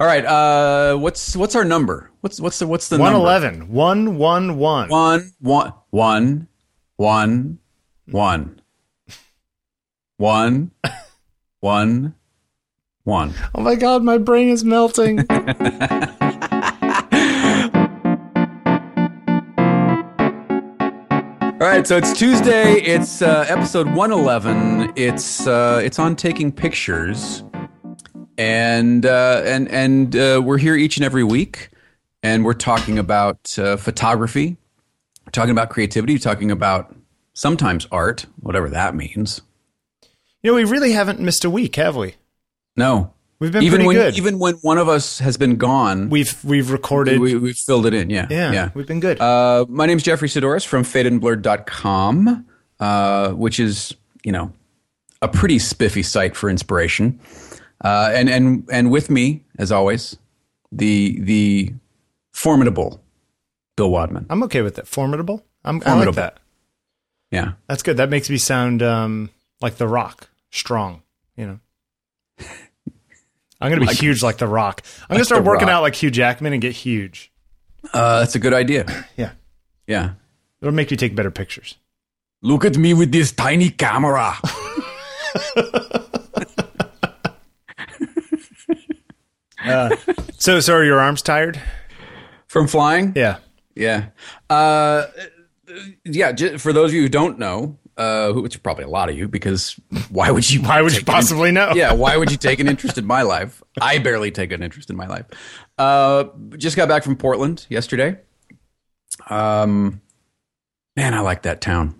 All right. Uh, what's what's our number? What's what's the what's the One number? eleven. One one one. One one one one one one one one. Oh my god, my brain is melting. All right, so it's Tuesday. It's uh, episode one eleven. It's uh, it's on taking pictures, and uh, and and uh, we're here each and every week, and we're talking about uh, photography, we're talking about creativity, talking about sometimes art, whatever that means. you know, we really haven't missed a week, have we? No, We've been even pretty when good. even when one of us has been gone, we've we've recorded. we, we've filled it in. Yeah, yeah, yeah. we've been good. Uh, my name's Jeffrey Saddoris from fadedandblurred.com, uh, which is, you know, a pretty spiffy site for inspiration. Uh, and, and, and with me, as always, the, the formidable Bill Wadman. I'm okay with that. Formidable. I'm I like Formidable. that. Yeah. That's good. That makes me sound um, like The Rock, strong. You know. I'm gonna be Like- huge like The Rock. I'm gonna start working Rock. out like Hugh Jackman and get huge. Uh, that's a good idea. Yeah, Yeah. it'll make you take better pictures. Look at me with this tiny camera. So, so are your arms tired? From flying? Yeah. Yeah. Uh, yeah. j- For those of you who don't know, uh, who- which are probably a lot of you, because why would you? Why would you take an possibly know? yeah, why would you take an interest in my life? I barely take an interest in my life. Uh, just got back from Portland yesterday. Um, man, I like that town.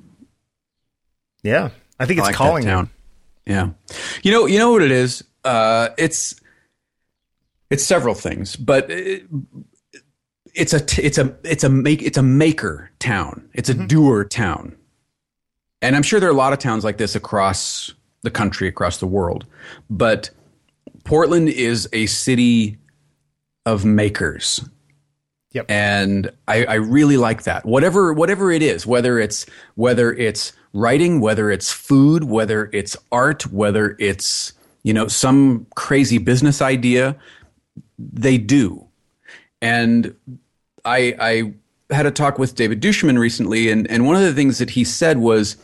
Yeah. I think I it's like calling town. Yeah, you know, you know what it is. Uh, it's it's several things, but it, it's a t- it's a it's a make it's a maker town. It's a mm-hmm. doer town, and I'm sure there are a lot of towns like this across the country, across the world. But Portland is a city of makers. Yep. And I, I really like that. Whatever whatever it is, whether it's whether it's writing, whether it's food, whether it's art, whether it's you know some crazy business idea, they do. And I I had a talk with David duChemin recently, and, and one of the things that he said was,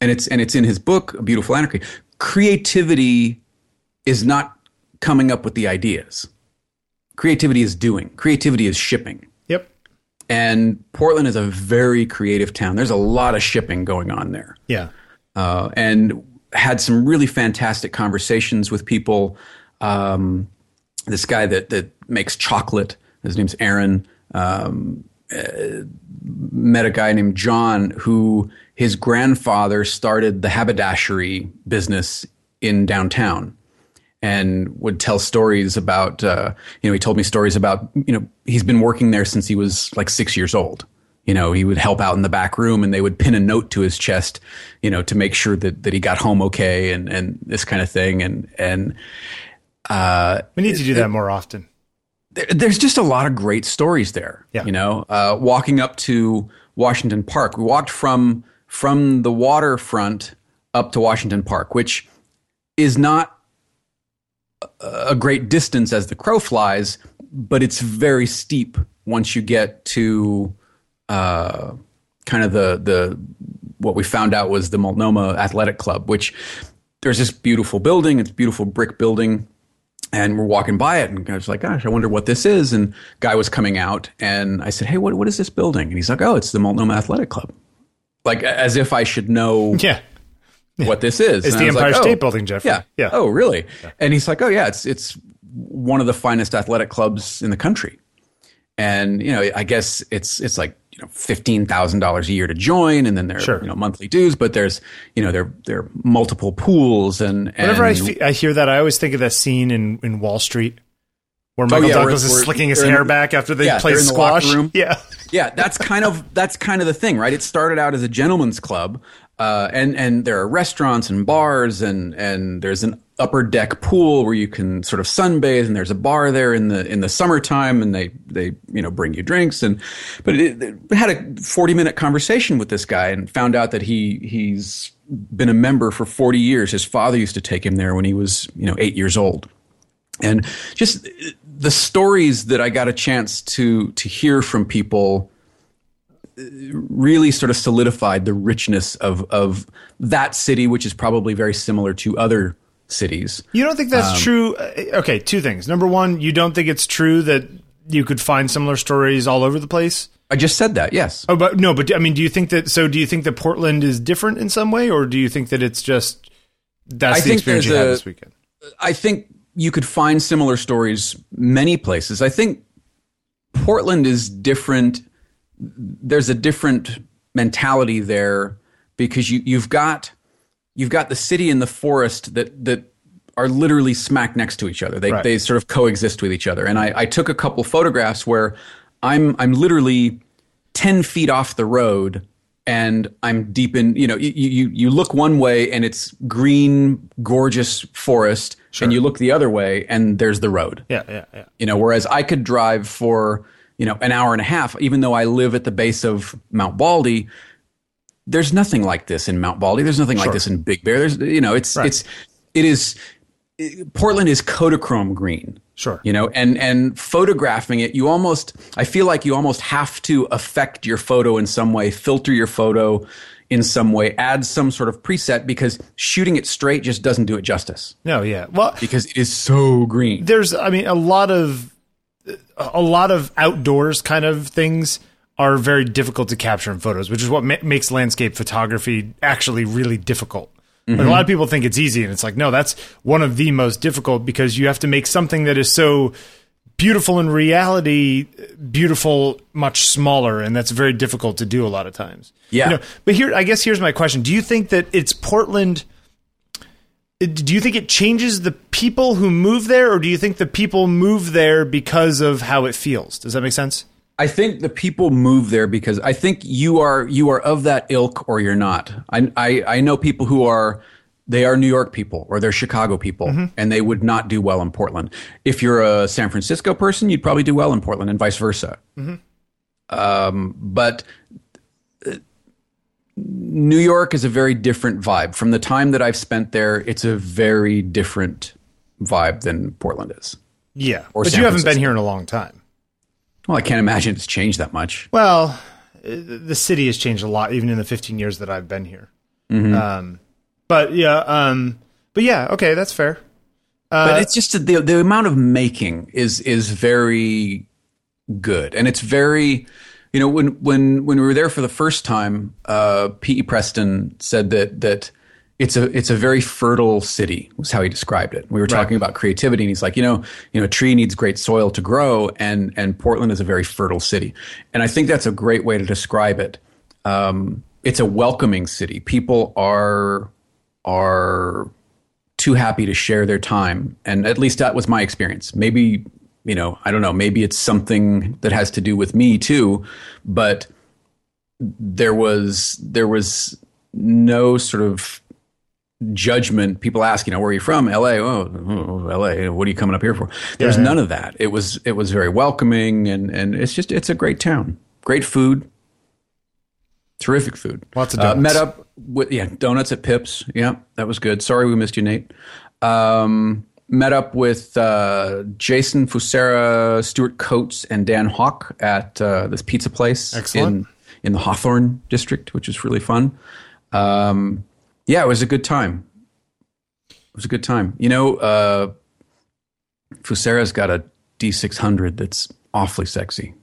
and it's and it's in his book, A Beautiful Anarchy, creativity is not coming up with the ideas. Creativity is doing. Creativity is shipping. Yep. And Portland is a very creative town. There's a lot of shipping going on there Yeah. uh, and had some really fantastic conversations with people. Um, this guy that that makes chocolate, his name's Aaron. Um, uh, met a guy named John who his grandfather started the haberdashery business in downtown and would tell stories about uh, you know he told me stories about you know he's been working there since he was like six years old. You know he would help out in the back room and they would pin a note to his chest you know to make sure that, that he got home okay and and this kind of thing. And and uh, We need to do that more often. there, there's just a lot of great stories there. Yeah. You know, uh, walking up to Washington Park, we walked from from the waterfront up to Washington Park, which is not a a great distance as the crow flies, but it's very steep once you get to uh, kind of the the what we found out was the Multnomah Athletic Club, which there's this beautiful building. It's a beautiful brick building and we're walking by it and I was like, gosh, I wonder what this is. And guy was coming out and I said, Hey, what, what is this building? And he's like, Oh, it's the Multnomah Athletic Club. Like as if I should know Yeah. what this is. It's And the Empire like, State "Oh, Building, Jeffrey. Yeah. Yeah. Oh, really? And he's like, Oh yeah, it's, it's one of the finest athletic clubs in the country. And, you know, I guess it's, it's like, you know, $15,000 a year to join. And then there are, Sure. you know, monthly dues, but there's, you know, there, there are multiple pools and, and Whenever I, fe- I hear that, I always think of that scene in, in Wall Street where oh, Michael Oh, yeah, Douglas where- is slicking his in hair the- back after they yeah, play in the squash. room. Yeah. yeah, that's kind of that's kind of the thing, right? It started out as a gentleman's club, uh, and and there are restaurants and bars, and and there's an upper deck pool where you can sort of sunbathe, and there's a bar there in the in the summertime, and they they you know bring you drinks, and but it, it had a 40 minute conversation with this guy, and found out that he he's been a member for 40 years. His father used to take him there when he was you know eight years old and just the stories that I got a chance to to hear from people really sort of solidified the richness of of that city, which is probably very similar to other cities. You don't think that's um, true? Uh, okay, two things. Number one, you don't think it's true that you could find similar stories all over the place? I just said that. Yes. Oh, but no, but I mean, do you think that? So, do you think that Portland is different in some way, or do you think that it's just that's I the experience you a, had this weekend? I think you could find similar stories many places. I think Portland is different. There's a different mentality there because you, you've got you've got the city and the forest that that are literally smack next to each other. They right. they sort of coexist with each other. And I, I took a couple photographs where I'm I'm literally ten feet off the road and I'm deep in you know you you, you look one way and it's green gorgeous forest sure. and you look the other way and there's the road. Yeah, yeah, yeah. You know, whereas I could drive for you know an hour and a half, even though I live at the base of Mount Baldy. There's nothing like this in Mount Baldy. There's nothing sure. like this in Big Bear. There's you know it's right. it's it is Portland is Kodachrome green. Sure. You know, and and photographing it, you almost I feel like you almost have to affect your photo in some way, filter your photo in some way, add some sort of preset because shooting it straight just doesn't do it justice. No, yeah. Well, because it is so green. There's I mean a lot of a lot of outdoors kind of things are very difficult to capture in photos, which is what ma- makes landscape photography actually really difficult. Mm-hmm. a lot of people think it's easy, and it's like, no, that's one of the most difficult because you have to make something that is so beautiful in reality, beautiful much smaller, and that's very difficult to do a lot of times. Yeah. You know, but here, I guess here's my question: Do you think that it's Portland? Do you think it changes the people who move there, or do you think the people move there because of how it feels? Does that make sense? I think the people move there because I think you are you are of that ilk or you're not. I I, I know people who are they are New York people or they're Chicago people mm-hmm. and they would not do well in Portland. If you're a San Francisco person, you'd probably do well in Portland and vice versa. Mm-hmm. Um, but New York is a very different vibe. From the time that I've spent there, it's a very different vibe than Portland is. Yeah, or but San you haven't Francisco. been here in a long time. Well, I can't imagine it's changed that much. Well, the city has changed a lot, even in the 15 years that I've been here. Mm-hmm. Um, but yeah, um, but yeah, okay, that's fair. Uh, but it's just the the amount of making is is very good, and it's very, you know, when when when we were there for the first time, uh, P. E. Preston said that that it's a it's a very fertile city was how he described it. We were talking right. about creativity, and he's like, you know, you know, a tree needs great soil to grow, and and Portland is a very fertile city, and I think that's a great way to describe it. Um, it's a welcoming city. People are are too happy to share their time, and at least that was my experience. Maybe you know, I don't know. Maybe it's something that has to do with me too, but there was there was no sort of judgment. People ask, you know, where are you from? L.A. Oh, oh L.A. What are you coming up here for? There's yeah, yeah. none of that. It was it was very welcoming, and and it's just it's a great town. Great food, terrific food. Lots of donuts. Uh, met up with yeah donuts at Pips. Yeah, that was good. Sorry we missed you, Nate. Um, met up with uh, Jason Fusera, Stuart Coates, and Dan Hawk at uh, this pizza place Excellent. in in the Hawthorne district, which was really fun. Um, yeah, it was a good time. It was a good time. You know, uh, Fusara's got a D600 that's awfully sexy.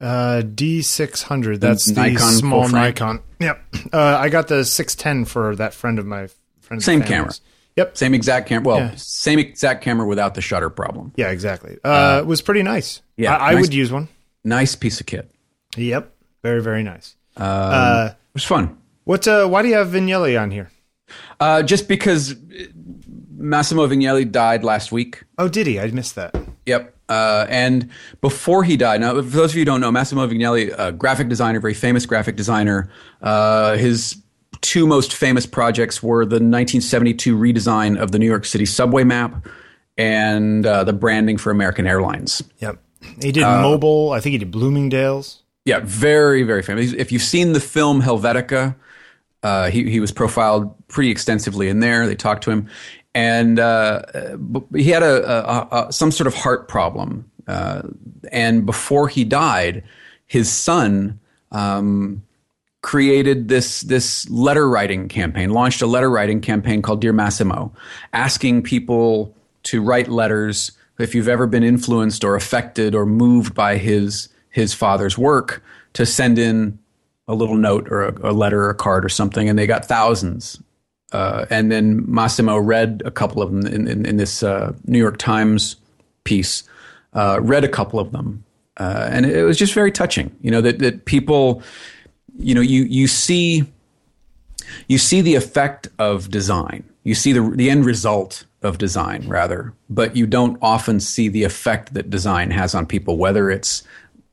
Uh, D600. That's the Nikon small Nikon. Yep. Uh, I got the 610 for that friend of my friend. Same camera. Yep. Same exact camera. Well, yeah. same exact camera without the shutter problem. Yeah, exactly. Uh, uh it was pretty nice. Yeah, I, I nice, would use one. Nice piece of kit. Yep. Very very nice. Um, uh, it was fun. What? Uh, why do you have Vignelli on here? Uh, just because Massimo Vignelli died last week. Oh, did he? I missed that. Yep. Uh, and before he died, now, for those of you who don't know, Massimo Vignelli, a graphic designer, very famous graphic designer, uh, his two most famous projects were the 1972 redesign of the New York City subway map and uh, the branding for American Airlines. Yep. He did uh, Mobil. I think he did Bloomingdale's. Yeah, very, very famous. If you've seen the film Helvetica, uh, he he was profiled pretty extensively in there. They talked to him, and uh, he had a, a, a, some sort of heart problem Uh, and before he died, his son um, created this this letter writing campaign, launched a letter writing campaign called Dear Massimo, asking people to write letters if you've ever been influenced or affected or moved by his his father's work to send in a little note or a, a letter or a card or something, and they got thousands. Uh, and then Massimo read a couple of them in, in, in this uh, New York Times piece, uh, read a couple of them. Uh, and it was just very touching, you know, that, that people, you know, you, you see, you see the effect of design. You see the, the end result of design rather, but you don't often see the effect that design has on people, whether it's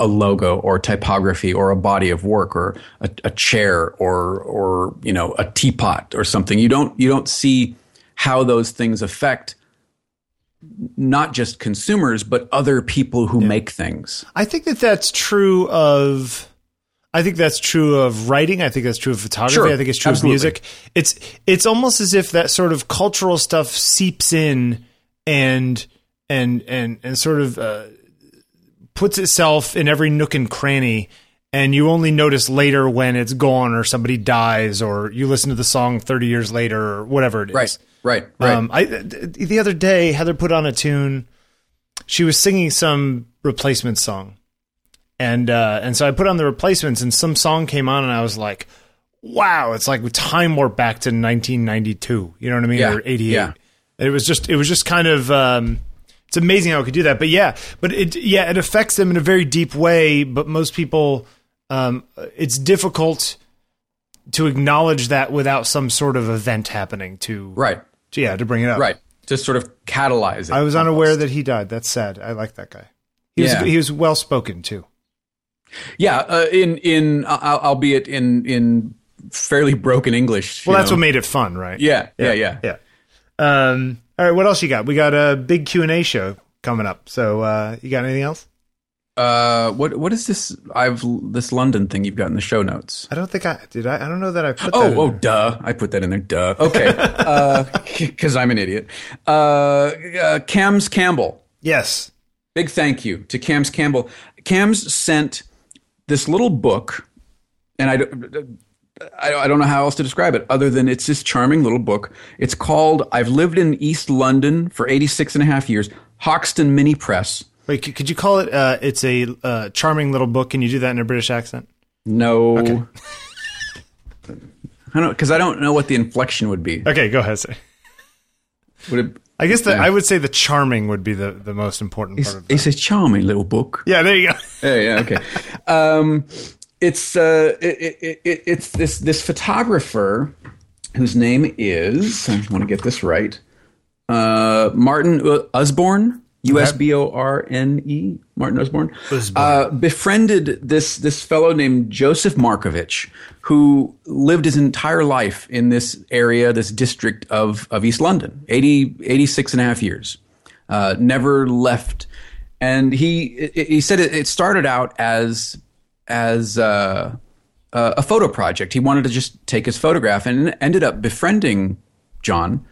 a logo or typography or a body of work or a, a, chair or or you know a teapot or something you don't you don't see how those things affect not just consumers but other people who yeah. make things i think that that's true of I think that's true of writing. I think that's true of photography. Sure. I think it's true Absolutely. of music. It's it's almost as if that sort of cultural stuff seeps in and and and and sort of uh, puts itself in every nook and cranny and you only notice later when it's gone or somebody dies or you listen to the song 30 years later or whatever it is. Right. Right. Right. Um, I, the other day, Heather put on a tune. She was singing some replacement song. And, uh, and so I put on the replacements and some song came on and I was like, wow, it's like time warp back to 1992. You know what I mean? Yeah. Or 88. Yeah. it was just, it was just kind of, um, it's amazing how it could do that. But yeah, but it yeah, it affects them in a very deep way. But most people, um, it's difficult to acknowledge that without some sort of event happening to right. To, yeah, to bring it up. Right. Just sort of catalyze it. I was almost. unaware that he died. That's sad. I like that guy. He yeah. was he was well spoken too. Yeah, uh, in in uh, albeit in in fairly broken English. Well, that's know. what made it fun, right? Yeah, yeah, yeah, yeah. yeah. Um, all right, what else you got? We got a big Q and A show coming up. So uh, you got anything else? Uh, what what is this? I've this London thing you've got in the show notes. I don't think I did. I, I don't know that I put. Oh, oh, there. duh! I put that in there. Duh. Okay, because uh, I'm an idiot. Uh, uh, Cams Campbell. Yes. Big thank you to Cams Campbell. Cams sent this little book, and I I, I don't know how else to describe it other than it's this charming little book. It's called I've Lived in East London for 86 and a half years, Hoxton Mini Press. Wait, could you call it uh, it's a uh, charming little book? Can you do that in a British accent? No. Okay. I don't because I don't know what the inflection would be. Okay, go ahead. Say. Would it, I guess the, yeah. I would say the charming would be the, the most important it's, part of it. It's a charming little book. Yeah, there you go. yeah, yeah, okay. um, it's uh, it, it, it, it's this this photographer whose name is I want to get this right. Uh, Martin Usborne, U S B O R N E, Martin Usborne, uh, befriended this this fellow named Joseph Markovitch, who lived his entire life in this area, this district of of East London, 80, 86 and a half years, uh, never left. And he he said it, started out as as uh, a photo project. He wanted to just take his photograph and ended up befriending John,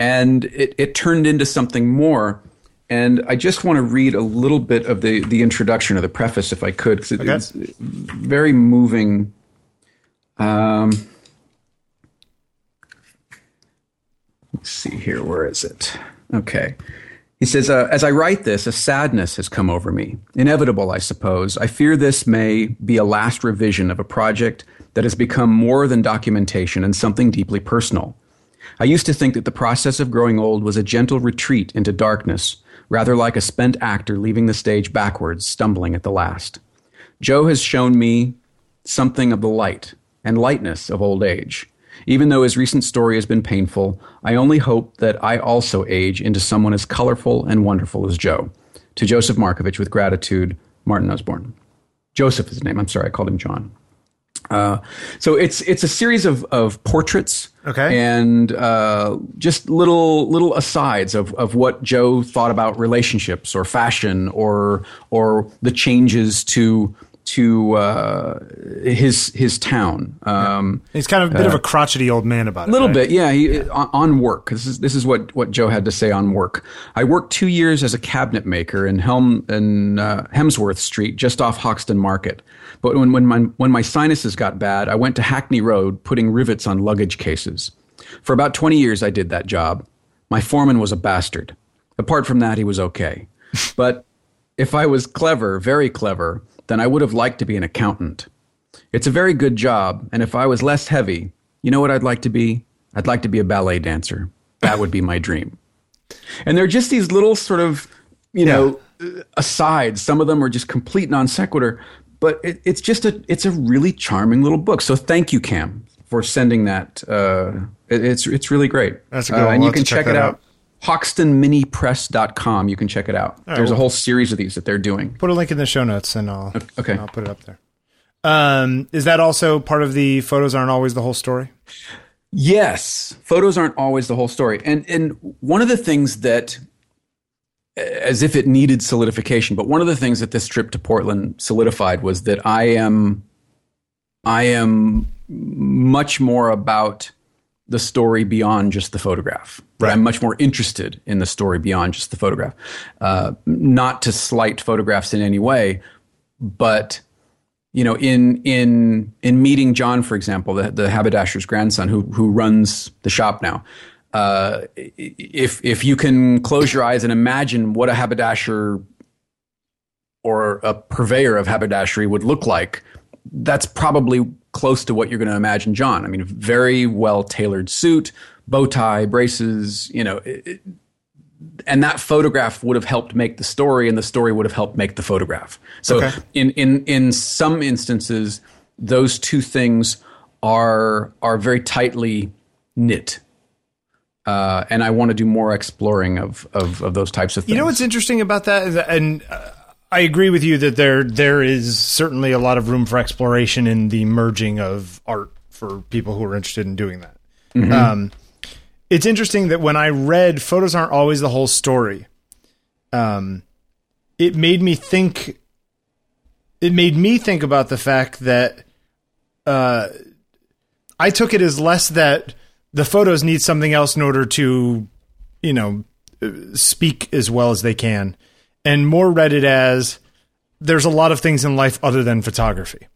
and it, it turned into something more. And I just want to read a little bit of the, the introduction or the preface, if I could, because it, okay. it's very moving. Um, let's see here. Where is it? Okay. He says, uh, As I write this, a sadness has come over me. Inevitable, I suppose. I fear this may be a last revision of a project that has become more than documentation and something deeply personal. I used to think that the process of growing old was a gentle retreat into darkness, rather like a spent actor leaving the stage backwards, stumbling at the last. Joe has shown me something of the light and lightness of old age. Even though his recent story has been painful, I only hope that I also age into someone as colorful and wonderful as Joe. To Joseph Markovitch, with gratitude, Martin Usborne. Joseph is his name. I'm sorry, I called him John. Uh, so it's it's a series of, of portraits, okay, and uh, just little little asides of, of what Joe thought about relationships or fashion or or the changes to to uh, his his town. Um, He's kind of a bit of a crotchety old man about it. a little right? bit, yeah. He, on, on work. This is this is what, what Joe had to say on work. I worked two years as a cabinet maker in Helm in uh, Hemsworth Street, just off Hoxton Market. But when when my when my sinuses got bad, I went to Hackney Road putting rivets on luggage cases. For about twenty years, I did that job. My foreman was a bastard. Apart from that, he was okay. but if I was clever, very clever, then I would have liked to be an accountant. It's a very good job, and if I was less heavy, you know what I'd like to be? I'd like to be a ballet dancer. That would be my dream. And they're just these little sort of, you know, uh, asides. Some of them are just complete non sequitur, but it, it's just a it's a really charming little book. So thank you, Cam, for sending that. Uh, it, it's it's really great. That's a good Uh, one. and you can check check, it out. out. HoxtonMiniPress.com. You can check it out. There's a whole series of these that they're doing. Put a link in the show notes, and I'll Okay. I'll put it up there. Um, is that also part of the photos aren't always the whole story? Yes, photos aren't always the whole story. And and one of the things that as if it needed solidification, but one of the things that this trip to Portland solidified was that I am I am much more about the story beyond just the photograph. Right. I'm much more interested in the story beyond just the photograph. Uh, not to slight photographs in any way, but you know, in in in meeting John, for example, the, the haberdasher's grandson who who runs the shop now. Uh, if if you can close your eyes and imagine what a haberdasher or a purveyor of haberdashery would look like, that's probably close to what you're going to imagine John. I mean, very well tailored suit, bow tie, braces, you know. It, it- and that photograph would have helped make the story, and the story would have helped make the photograph. So, Okay. in in in some instances, those two things are are very tightly knit. Uh, and I want to do more exploring of, of, of those types of things. You know what's interesting about that, is that- and uh, I agree with you that there there is certainly a lot of room for exploration in the merging of art for people who are interested in doing that. Um, it's interesting that when I read "Photos Aren't Always the Whole Story," um, it made me think. It made me think about the fact that uh, I took it as less that the photos need something else in order to, you know, speak as well as they can, and more read it as there's a lot of things in life other than photography.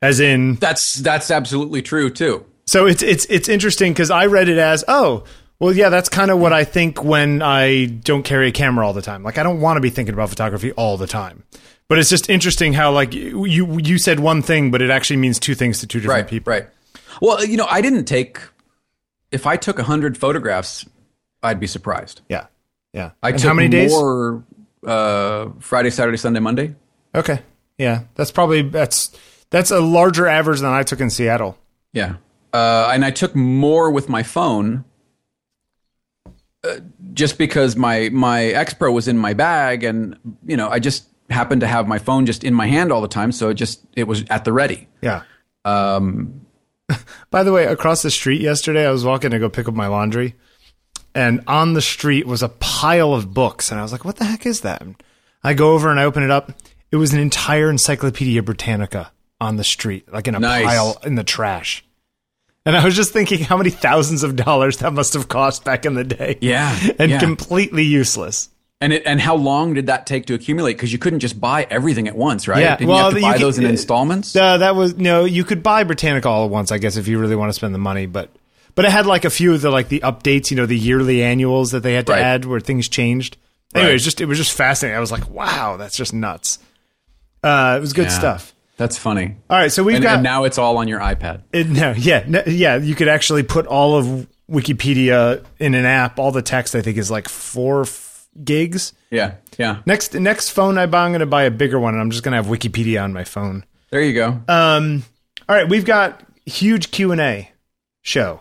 As in, that's that's absolutely true too. so it's it's it's interesting because I read it as oh well yeah that's kind of what I think when I don't carry a camera all the time. Like I don't want to be thinking about photography all the time. But it's just interesting how like you you said one thing, but it actually means two things to two different Right, people. right. Well, you know, I didn't take. If I took hundred photographs, I'd be surprised. Yeah, yeah. I and took how many days? more uh, Friday, Saturday, Sunday, Monday. Okay, yeah. That's probably that's that's a larger average than I took in Seattle. Yeah, uh, and I took more with my phone, uh, just because my my X Pro was in my bag, and you know, I just happened to have my phone just in my hand all the time, so it just it was at the ready. Yeah. Um, By the way, across the street yesterday, I was walking to go pick up my laundry, and on the street was a pile of books, and I was like, "What the heck is that?" I go over and I open it up. It was an entire Encyclopedia Britannica on the street, like in a Nice. pile in the trash. And I was just thinking how many thousands of dollars that must have cost back in the day. Yeah, and yeah. completely useless. and it and how long did that take to accumulate? Because you couldn't just buy everything at once, right? Yeah, Didn't well, you have to buy could- those in installments? Uh, that was no. You could buy Britannica all at once, I guess, if you really want to spend the money. But but it had like a few of the like the updates, you know, the yearly annuals that they had to Right. add where things changed. Anyway, it was just it was just fascinating. I was like, wow, that's just nuts. Uh, it was good Yeah. stuff. That's funny. All right, so we've And, got and now it's all on your iPad. it, no, yeah, no, yeah. You could actually put all of Wikipedia in an app. All the text, I think, is like four f- gigs. Yeah, yeah. Next next phone I buy, I'm going to buy a bigger one, and I'm just going to have Wikipedia on my phone. There you go. Um, all right, we've got huge Q and A show.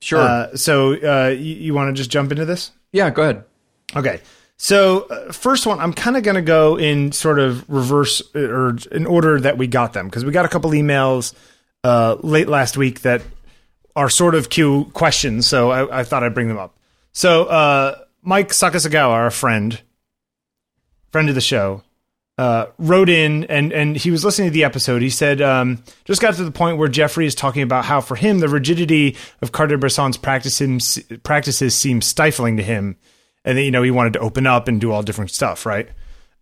Sure. Uh, so uh, you, you want to just jump into this? yeah, go ahead. Okay. So uh, first one, I'm kind of going to go in sort of reverse uh, or in order that we got them because we got a couple emails uh, late last week that are sort of Q questions. So I, I thought I'd bring them up. So uh, Mike Sakasegawa, our friend, friend of the show, uh, wrote in and and he was listening to the episode. He said um, just got to the point where Jeffrey is talking about how for him the rigidity of Cartier-Bresson's practices practices seems stifling to him, and that, you know he wanted to open up and do all different stuff, right?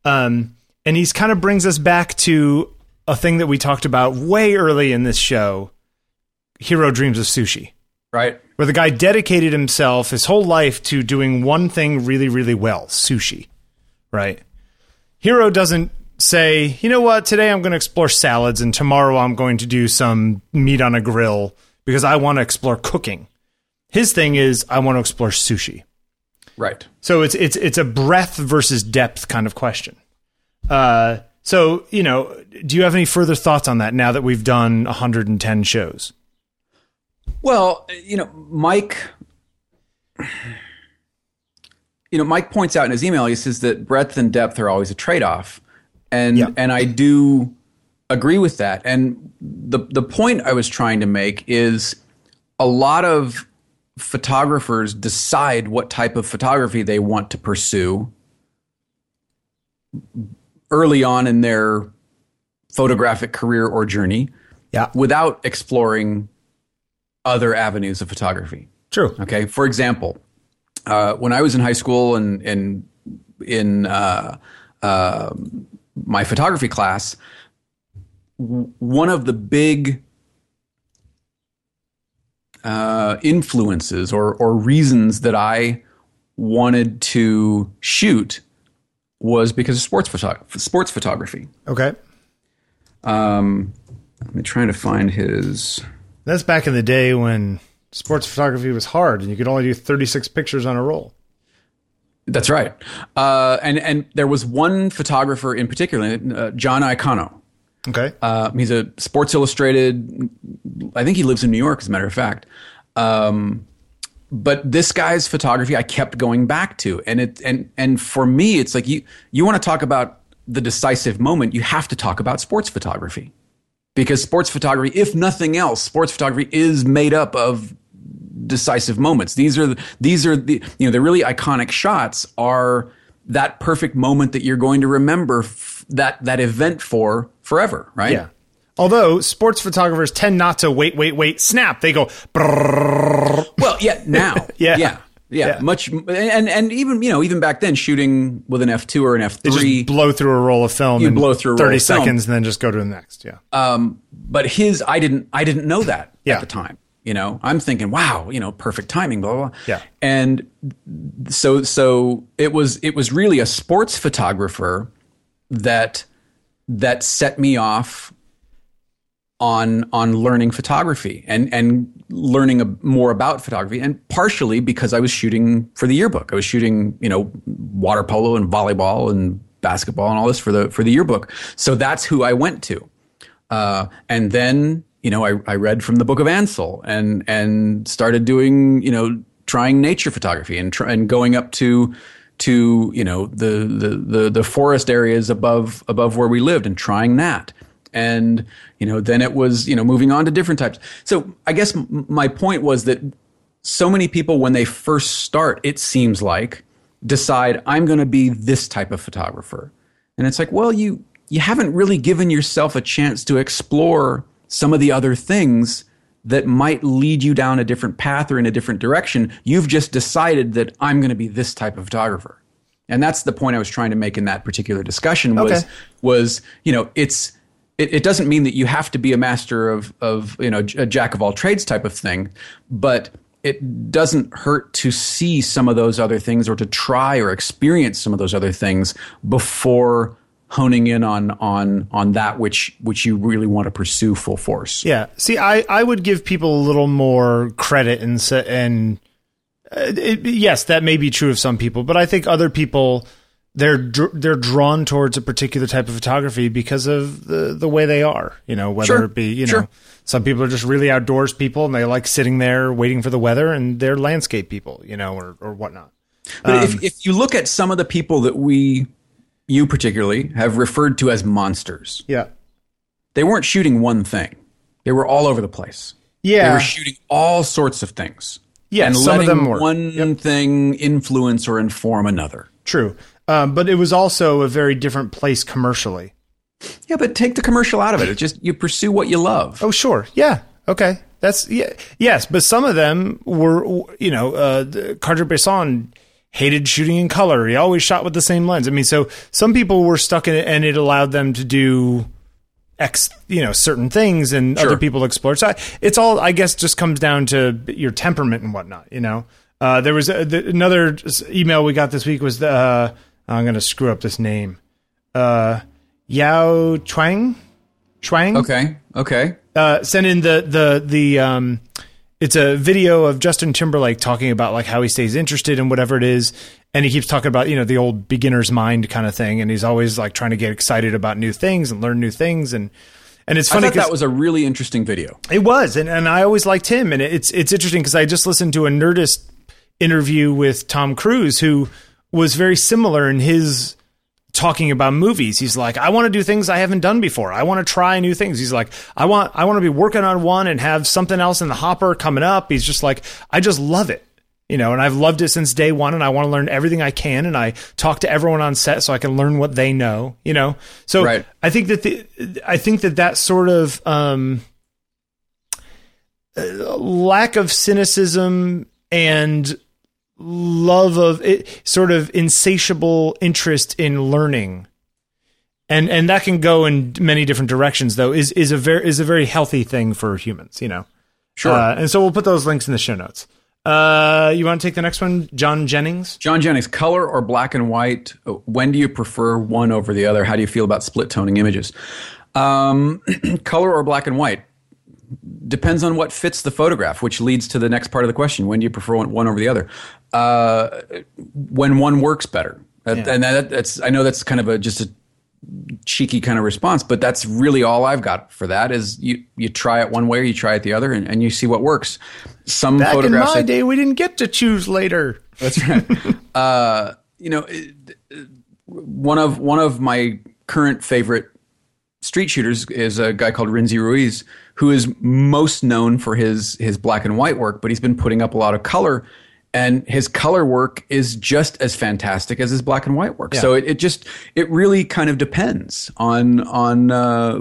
Um, and he's kind of brings us back to a thing that we talked about way early in this show, Jiro Dreams of Sushi Right. where the guy dedicated himself his whole life to doing one thing really, really well sushi. Right? Jiro doesn't say, you know what, today I'm going to explore salads and tomorrow I'm going to do some meat on a grill because I want to explore cooking. His thing is, I want to explore sushi. Right. So it's it's it's a breadth versus depth kind of question. Uh, so you know, do you have any further thoughts on that now that we've done 110 shows? Well, you know, Mike. You know, Mike points out in his email. He says that breadth and depth are always a trade-off, and Yeah. and I do agree with that. And the the point I was trying to make is a lot of photographers decide what type of photography they want to pursue early on in their photographic career or journey Yeah, without exploring other avenues of photography. true. Okay, for example, uh, when I was in high school and and in uh, uh, my photography class, one of the big uh, influences or or reasons that I wanted to shoot was because of sports photog- sports photography. Okay. Um, I'm trying to find his. That's back in the day when sports photography was hard and you could only do 36 pictures on a roll. That's right. Uh, and and there was one photographer in particular, uh, John Iacono. Okay. Uh, he's a Sports Illustrated. I think he lives in New York, as a matter of fact. Um, but this guy's photography, I kept going back to, and it and and for me, it's like you you want to talk about the decisive moment, you have to talk about sports photography, because sports photography, if nothing else, sports photography is made up of decisive moments. These are the, these are the you know the really iconic shots are that perfect moment that you're going to remember f- that that event for forever, right? yeah. Although sports photographers tend not to wait, wait, wait, snap. They go, brrrr. Well, yeah, now, Yeah. yeah, yeah, Yeah. much, and and even you know even back then, shooting with an F two or an F three, just blow through a roll of film You blow through a 30 roll of film. seconds and then just go to the next. Yeah. Um, but his, I didn't, I didn't know that Yeah. at the time. You know, I'm thinking, wow, you know, perfect timing, blah blah. blah. Yeah. and so so it was it was really a sports photographer that that set me off on on learning photography and and learning a, more about photography and partially because I was shooting for the yearbook. I was shooting, you know, water polo and volleyball and basketball and all this for the for the yearbook. So that's who I went to. Uh, and then you know I, I read from the book of Ansel and and started doing you know trying nature photography and try, and going up to to you know the, the the the forest areas above above where we lived and trying that and you know then it was you know moving on to different types. So i guess m- my point was that so many people when they first start it seems like decide i'm going to be this type of photographer. And it's like well you you haven't really given yourself a chance to explore some of the other things that might lead you down a different path or in a different direction. You've just decided that i'm going to be this type of photographer. And that's the point i was trying to make in that particular discussion was Okay. was you know it's it, it doesn't mean that you have to be a master of of you know a jack of all trades type of thing but it doesn't hurt to see some of those other things or to try or experience some of those other things before honing in on on on that which which you really want to pursue full force Yeah. See, I, I would give people a little more credit and and uh, it, yes, that may be true of some people, but I think other people they're dr- they're drawn towards a particular type of photography because of the the way they are. You know, whether Sure. it be you know Sure. some people are just really outdoors people and they like sitting there waiting for the weather, and they're landscape people, you know, or or whatnot. But Um, if, if you look at some of the people that we, you particularly, have referred to as monsters, Yeah. they weren't shooting one thing. They were all over the place. Yeah, they were shooting all sorts of things. Yeah, and some of letting them were. one thing influence or inform another. True. Um, but it was also a very different place commercially. Yeah, but take the commercial out of it. It's just you pursue what you love. Oh, sure. Yeah. Okay. That's yeah. Yes, but some of them were, you know, uh, Cartier-Bresson hated shooting in color. He always shot with the same lens. I mean, so some people were stuck in it, and it allowed them to do X, you know, certain things, and Sure. other people explored. So I- it's all, I guess, just comes down to your temperament and whatnot. You know, uh, there was a, the, another email we got this week was the uh, I'm going to screw up this name, uh, Yao Chuang. Chuang Okay. Okay. uh, sent in the the the um, it's a video of Justin Timberlake talking about like how he stays interested in whatever it is, and he keeps talking about you know the old beginner's mind kind of thing, and he's always like trying to get excited about new things and learn new things, and and it's I funny thought that was a really interesting video. it was, and, and I always liked him, and it's it's interesting because I just listened to a Nerdist interview with Tom Cruise, who was very similar in his talking about movies. He's like, I want to do things I haven't done before. I want to try new things. He's like, I want I want to be working on one and have something else in the hopper coming up. He's just like, I just love it. You know, and I've loved it since day one, and I want to learn everything I can, and I talk to everyone on set so I can learn what they know. You know, so Right. I think that the I think that that sort of um, lack of cynicism and love of it, sort of insatiable interest in learning and and that can go in many different directions though is is a very is a very healthy thing for humans you know Sure. uh, and so we'll put those links in the show notes uh you want to take the next one john jennings John Jennings, color or black and white? Uh, When do you prefer one over the other? How do you feel about split toning images? Um, color or black and white depends on what fits the photograph, which leads to the next part of the question: When do you prefer one, one over the other? Uh, when one works better, Uh, and that, that's I know that's kind of a just a cheeky kind of response, but that's really all I've got for that. Is you you try it one way, or you try it the other, and, and you see what works. Some back in my I- day we didn't get to choose later that's right. uh, you know, one of one of my current favorite street shooters is a guy called Rinzi Ruiz, who is most known for his his black and white work, but he's been putting up a lot of color. And his color work is just as fantastic as his black and white work. So it, it just it really kind of depends on on uh,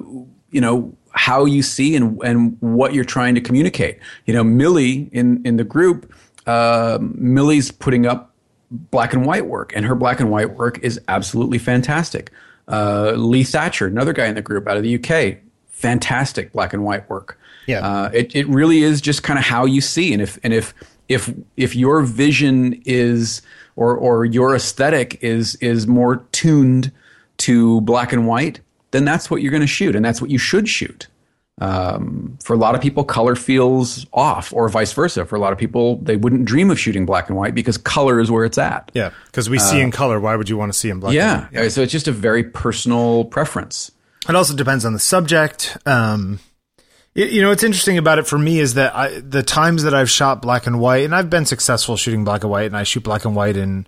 you know how you see and and what you're trying to communicate. You know, Millie in in the group, uh, Millie's putting up black and white work, and her black and white work is absolutely fantastic. Uh, Lee Thatcher, another guy in the group out of the UK, fantastic black and white work. Yeah. uh, it it really is just kind of how you see, and if and if if if your vision is or or your aesthetic is is more tuned to black and white, then that's what you're going to shoot, and that's what you should shoot. Um, for a lot of people, color feels off, or vice versa. For a lot of people, they wouldn't dream of shooting black and white because color is where it's at. yeah because we see in color why would you want to see in black and white? Yeah. So it's just a very personal preference. It also depends on the subject. Um, y- you know, what's interesting about it for me is that I, the times that I've shot black and white, and I've been successful shooting black and white, and I shoot black and white in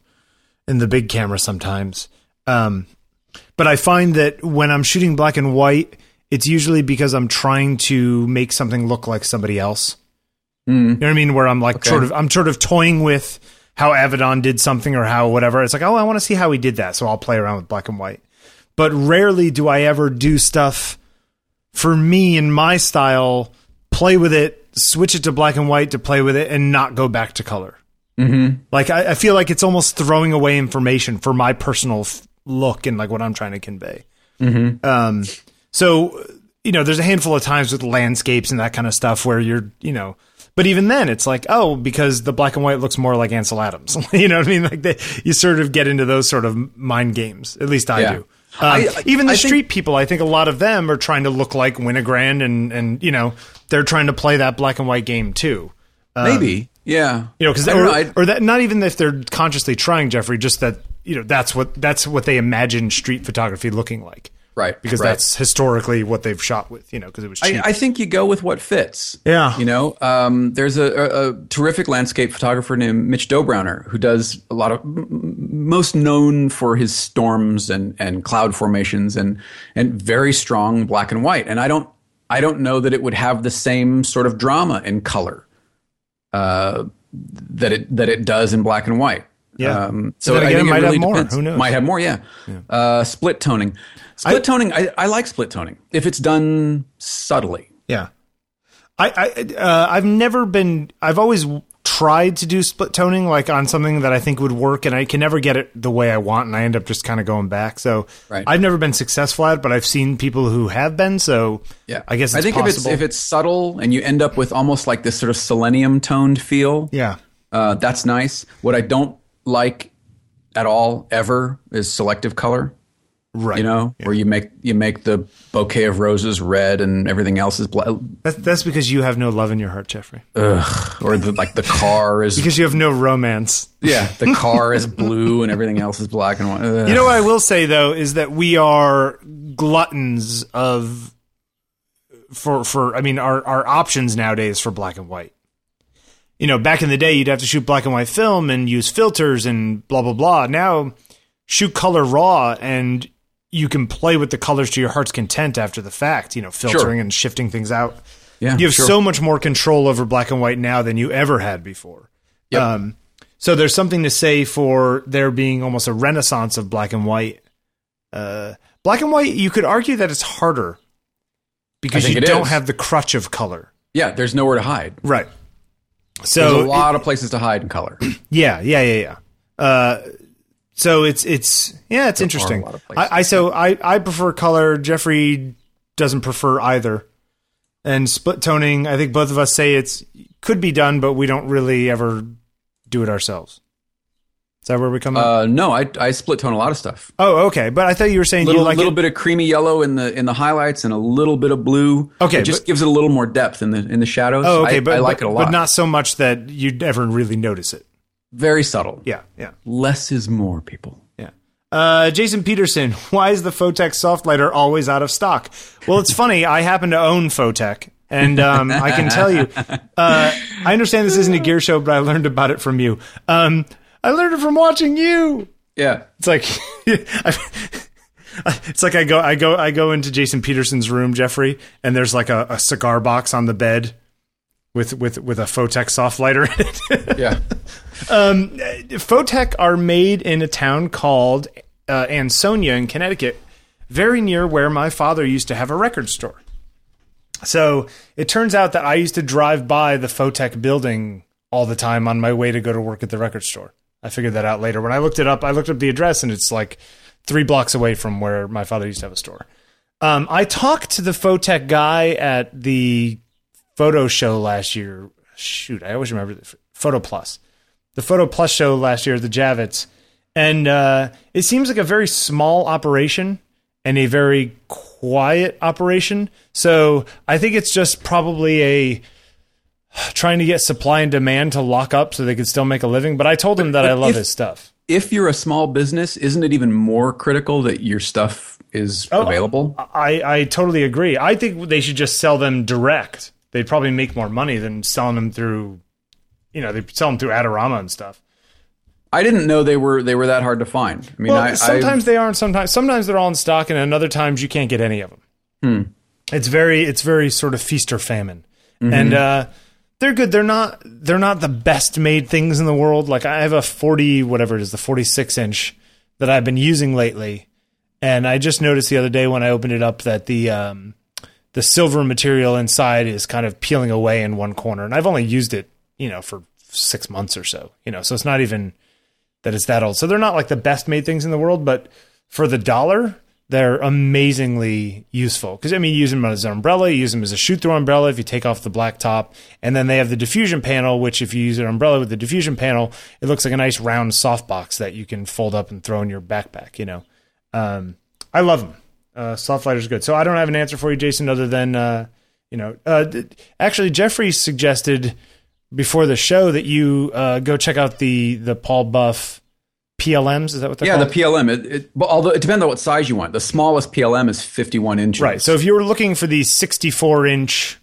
in the big camera sometimes. Um, but I find that when I'm shooting black and white, it's usually because I'm trying to make something look like somebody else. You know what I mean? Where I'm like sort of I'm sort of toying with how Avedon did something or how whatever. It's like, oh, I want to see how he did that, so I'll play around with black and white. But rarely do I ever do stuff for me in my style, play with it, switch it to black and white to play with it, and not go back to color. Mm-hmm. Like I, I feel like it's almost throwing away information for my personal f- look and like what I'm trying to convey. Um, so you know, there's a handful of times with landscapes and that kind of stuff where you're, you know, but even then, it's like, oh, because the black and white looks more like Ansel Adams. you know what I mean? Like they, you sort of get into those sort of mind games. At least I Yeah. do. Um, I- even the I think- street people, I think a lot of them are trying to look like Winogrand, and and you know they're trying to play that black and white game too. Maybe. Yeah. You know, because or, know, or that not even if they're consciously trying, Jeffrey, just that you know that's what that's what they imagine street photography looking like. Right, Because right. that's historically what they've shot with. You know, because it was cheap. I, I think you go with what fits. Yeah. You know, um, there's a, a, a terrific landscape photographer named Mitch Dobrowner who does a lot of, most known for his storms and, and cloud formations and, and very strong black and white. And I don't, I don't know that it would have the same sort of drama in color, uh, that it, that it does in black and white. Yeah. Um, So then I think it might really have more. depends. Who knows? Might have more. Yeah. Uh, split toning. Split toning. I, I like split toning if it's done subtly. Yeah. I, I uh, I've never been. I've always tried to do split toning, like on something that I think would work, and I can never get it the way I want, and I end up just kind of going back. So Right. I've never been successful at it, but I've seen people who have been. So Yeah. I guess I it's think if it's if it's subtle and you end up with almost like this sort of selenium toned feel. yeah. Uh, that's nice. What I don't like at all ever is selective color. Right. You know, where you make you make the bouquet of roses red and everything else is black, That's, that's because you have no love in your heart, Jeffrey. Ugh. or the, like the car is Because you have no romance. yeah, the car is blue and everything else is black and white. Ugh. You know what I will say though is that we are gluttons of for for I mean our our options nowadays for black and white. You know, back in the day you'd have to shoot black and white film and use filters and blah blah blah. Now shoot color raw and you can play with the colors to your heart's content after the fact, you know, filtering and shifting things out. yeah, You have sure. so much more control over black and white now than you ever had before. Yep. Um, so there's something to say for there being almost a renaissance of black and white. Uh, black and white, you could argue that it's harder because you don't is. have the crutch of color. yeah. There's nowhere to hide. Right. There's So a lot of places to hide in color. Yeah, yeah, yeah, yeah. Uh, so it's it's yeah, it's interesting. a lot of places. I, I so I I prefer color. Jeffrey doesn't prefer either. And split toning, I think both of us say it's could be done, but we don't really ever do it ourselves. Is that where we come up? Uh, no, I I split tone a lot of stuff. Oh, okay. But I thought you were saying little you like a little it. bit of creamy yellow in the in the highlights and a little bit of blue. Okay, it just but- gives it a little more depth in the in the shadows. Oh, okay. I, but I like but, it a lot. but not so much that you'd ever really notice it. very subtle. Yeah, yeah, Less is more, people. yeah. Uh, Jason Peterson, why is the Photek soft lighter always out of stock? Well, it's funny. I happen to own Photek, and um, I can tell you. Uh, I understand this isn't a gear show, but I learned about it from you. Um, I learned it from watching you. Yeah. It's like it's like I go I go I go into Jason Peterson's room, Jeffrey, and there's like a, a cigar box on the bed with with with a Photek soft lighter in it. Yeah. Photek are made in a town called uh, Ansonia in Connecticut, very near where my father used to have a record store. So it turns out that I used to drive by the Photek building all the time on my way to go to work at the record store. I figured that out later. When I looked it up, I looked up the address and it's like three blocks away from where my father used to have a store. Um, I talked to the Photek guy at the photo show last year. Shoot, I always remember the Photo Plus, the Photo Plus show last year at the Javits, and uh, it seems like a very small operation and a very quiet operation. So I think it's just probably a trying to get supply and demand to lock up so they could still make a living. But I told him that I love if- his stuff. If you're a small business, isn't it even more critical that your stuff is available? I, I totally agree. I think they should just sell them direct. They'd probably make more money than selling them through, you know, they sell them through Adorama and stuff. I didn't know they were they were that hard to find. I mean, Well, I, sometimes they aren't. Sometimes, sometimes they're all in stock, and then other times you can't get any of them. Hmm. It's very, it's very sort of feast or famine, Mm-hmm. and uh, they're good. They're not, they're not the best made things in the world. Like I have a forty, whatever it is, the forty six inch that I've been using lately, and I just noticed the other day when I opened it up that the um, the silver material inside is kind of peeling away in one corner, and I've only used it, you know, for six months or so. You know, so it's not even that it's that old. So they're not like the best made things in the world, but for the dollar, they're amazingly useful. Because I mean, you use them as an umbrella, you use them as a shoot through umbrella if you take off the black top, and then they have the diffusion panel, which if you use an umbrella with the diffusion panel, it looks like a nice round softbox that you can fold up and throw in your backpack. You know, um, I love them. Uh, soft lighter's good. So I don't have an answer for you, Jason, other than uh, you know, uh, actually Jeffrey suggested before the show that you uh, go check out the the Paul Buff PLMs. Is that what they're yeah, called? the PLM. It, it, but although it depends on what size you want. The smallest PLM is 51 inches. right. So if you were looking for the 64 inch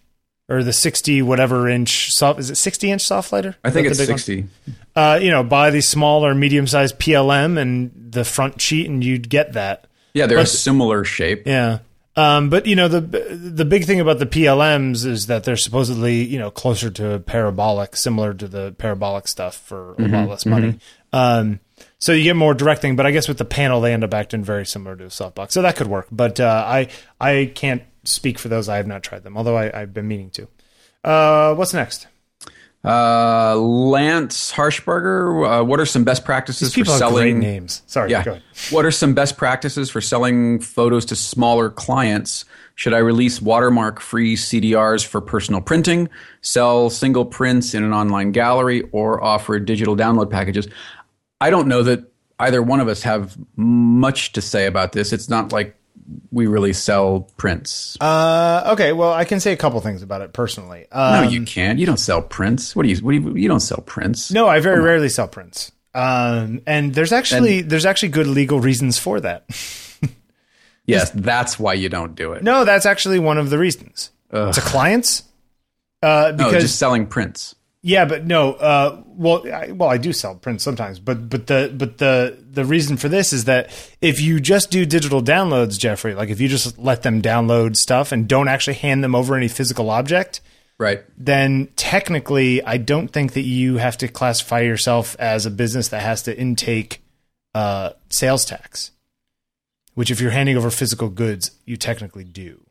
or the 60 whatever inch soft, is it 60 inch soft lighter? I think it's the big 60. Uh, you know, buy the small or medium sized PLM and the front sheet, and you'd get that. Yeah, they're a similar shape. Yeah. Um, but you know the the big thing about the PLMs is that they're supposedly you know closer to parabolic, similar to the parabolic stuff for a lot less money. Um, So you get more directing, but I guess with the panel they end up acting very similar to a softbox. So that could work. But uh, I I can't speak for those. I have not tried them, although I, I've been meaning to. Uh, what's next? Uh, Lance Harshberger, uh, what are some best practices for have selling? names. Sorry, Yeah. go ahead. What are some best practices for selling photos to smaller clients? Should I release watermark free CDRs for personal printing, sell single prints in an online gallery, or offer digital download packages? I don't know that either one of us have much to say about this. It's not like we really sell prints. Uh, okay, well, I can say a couple things about it personally. Uh, no, you can't. You don't sell prints. What do you? What do you? You don't sell prints. no, I very rarely sell prints. Um, and there's actually there's actually good legal reasons for that. Yes, that's why you don't do it. No, that's actually one of the reasons. To clients, uh, No, just selling prints. Yeah, but no. Uh, well, I, well, I do sell prints sometimes, but but the but the the reason for this is that if you just do digital downloads, Jeffrey, like if you just let them download stuff and don't actually hand them over any physical object, Right. then technically, I don't think that you have to classify yourself as a business that has to intake uh, sales tax. Which, if you're handing over physical goods, you technically do.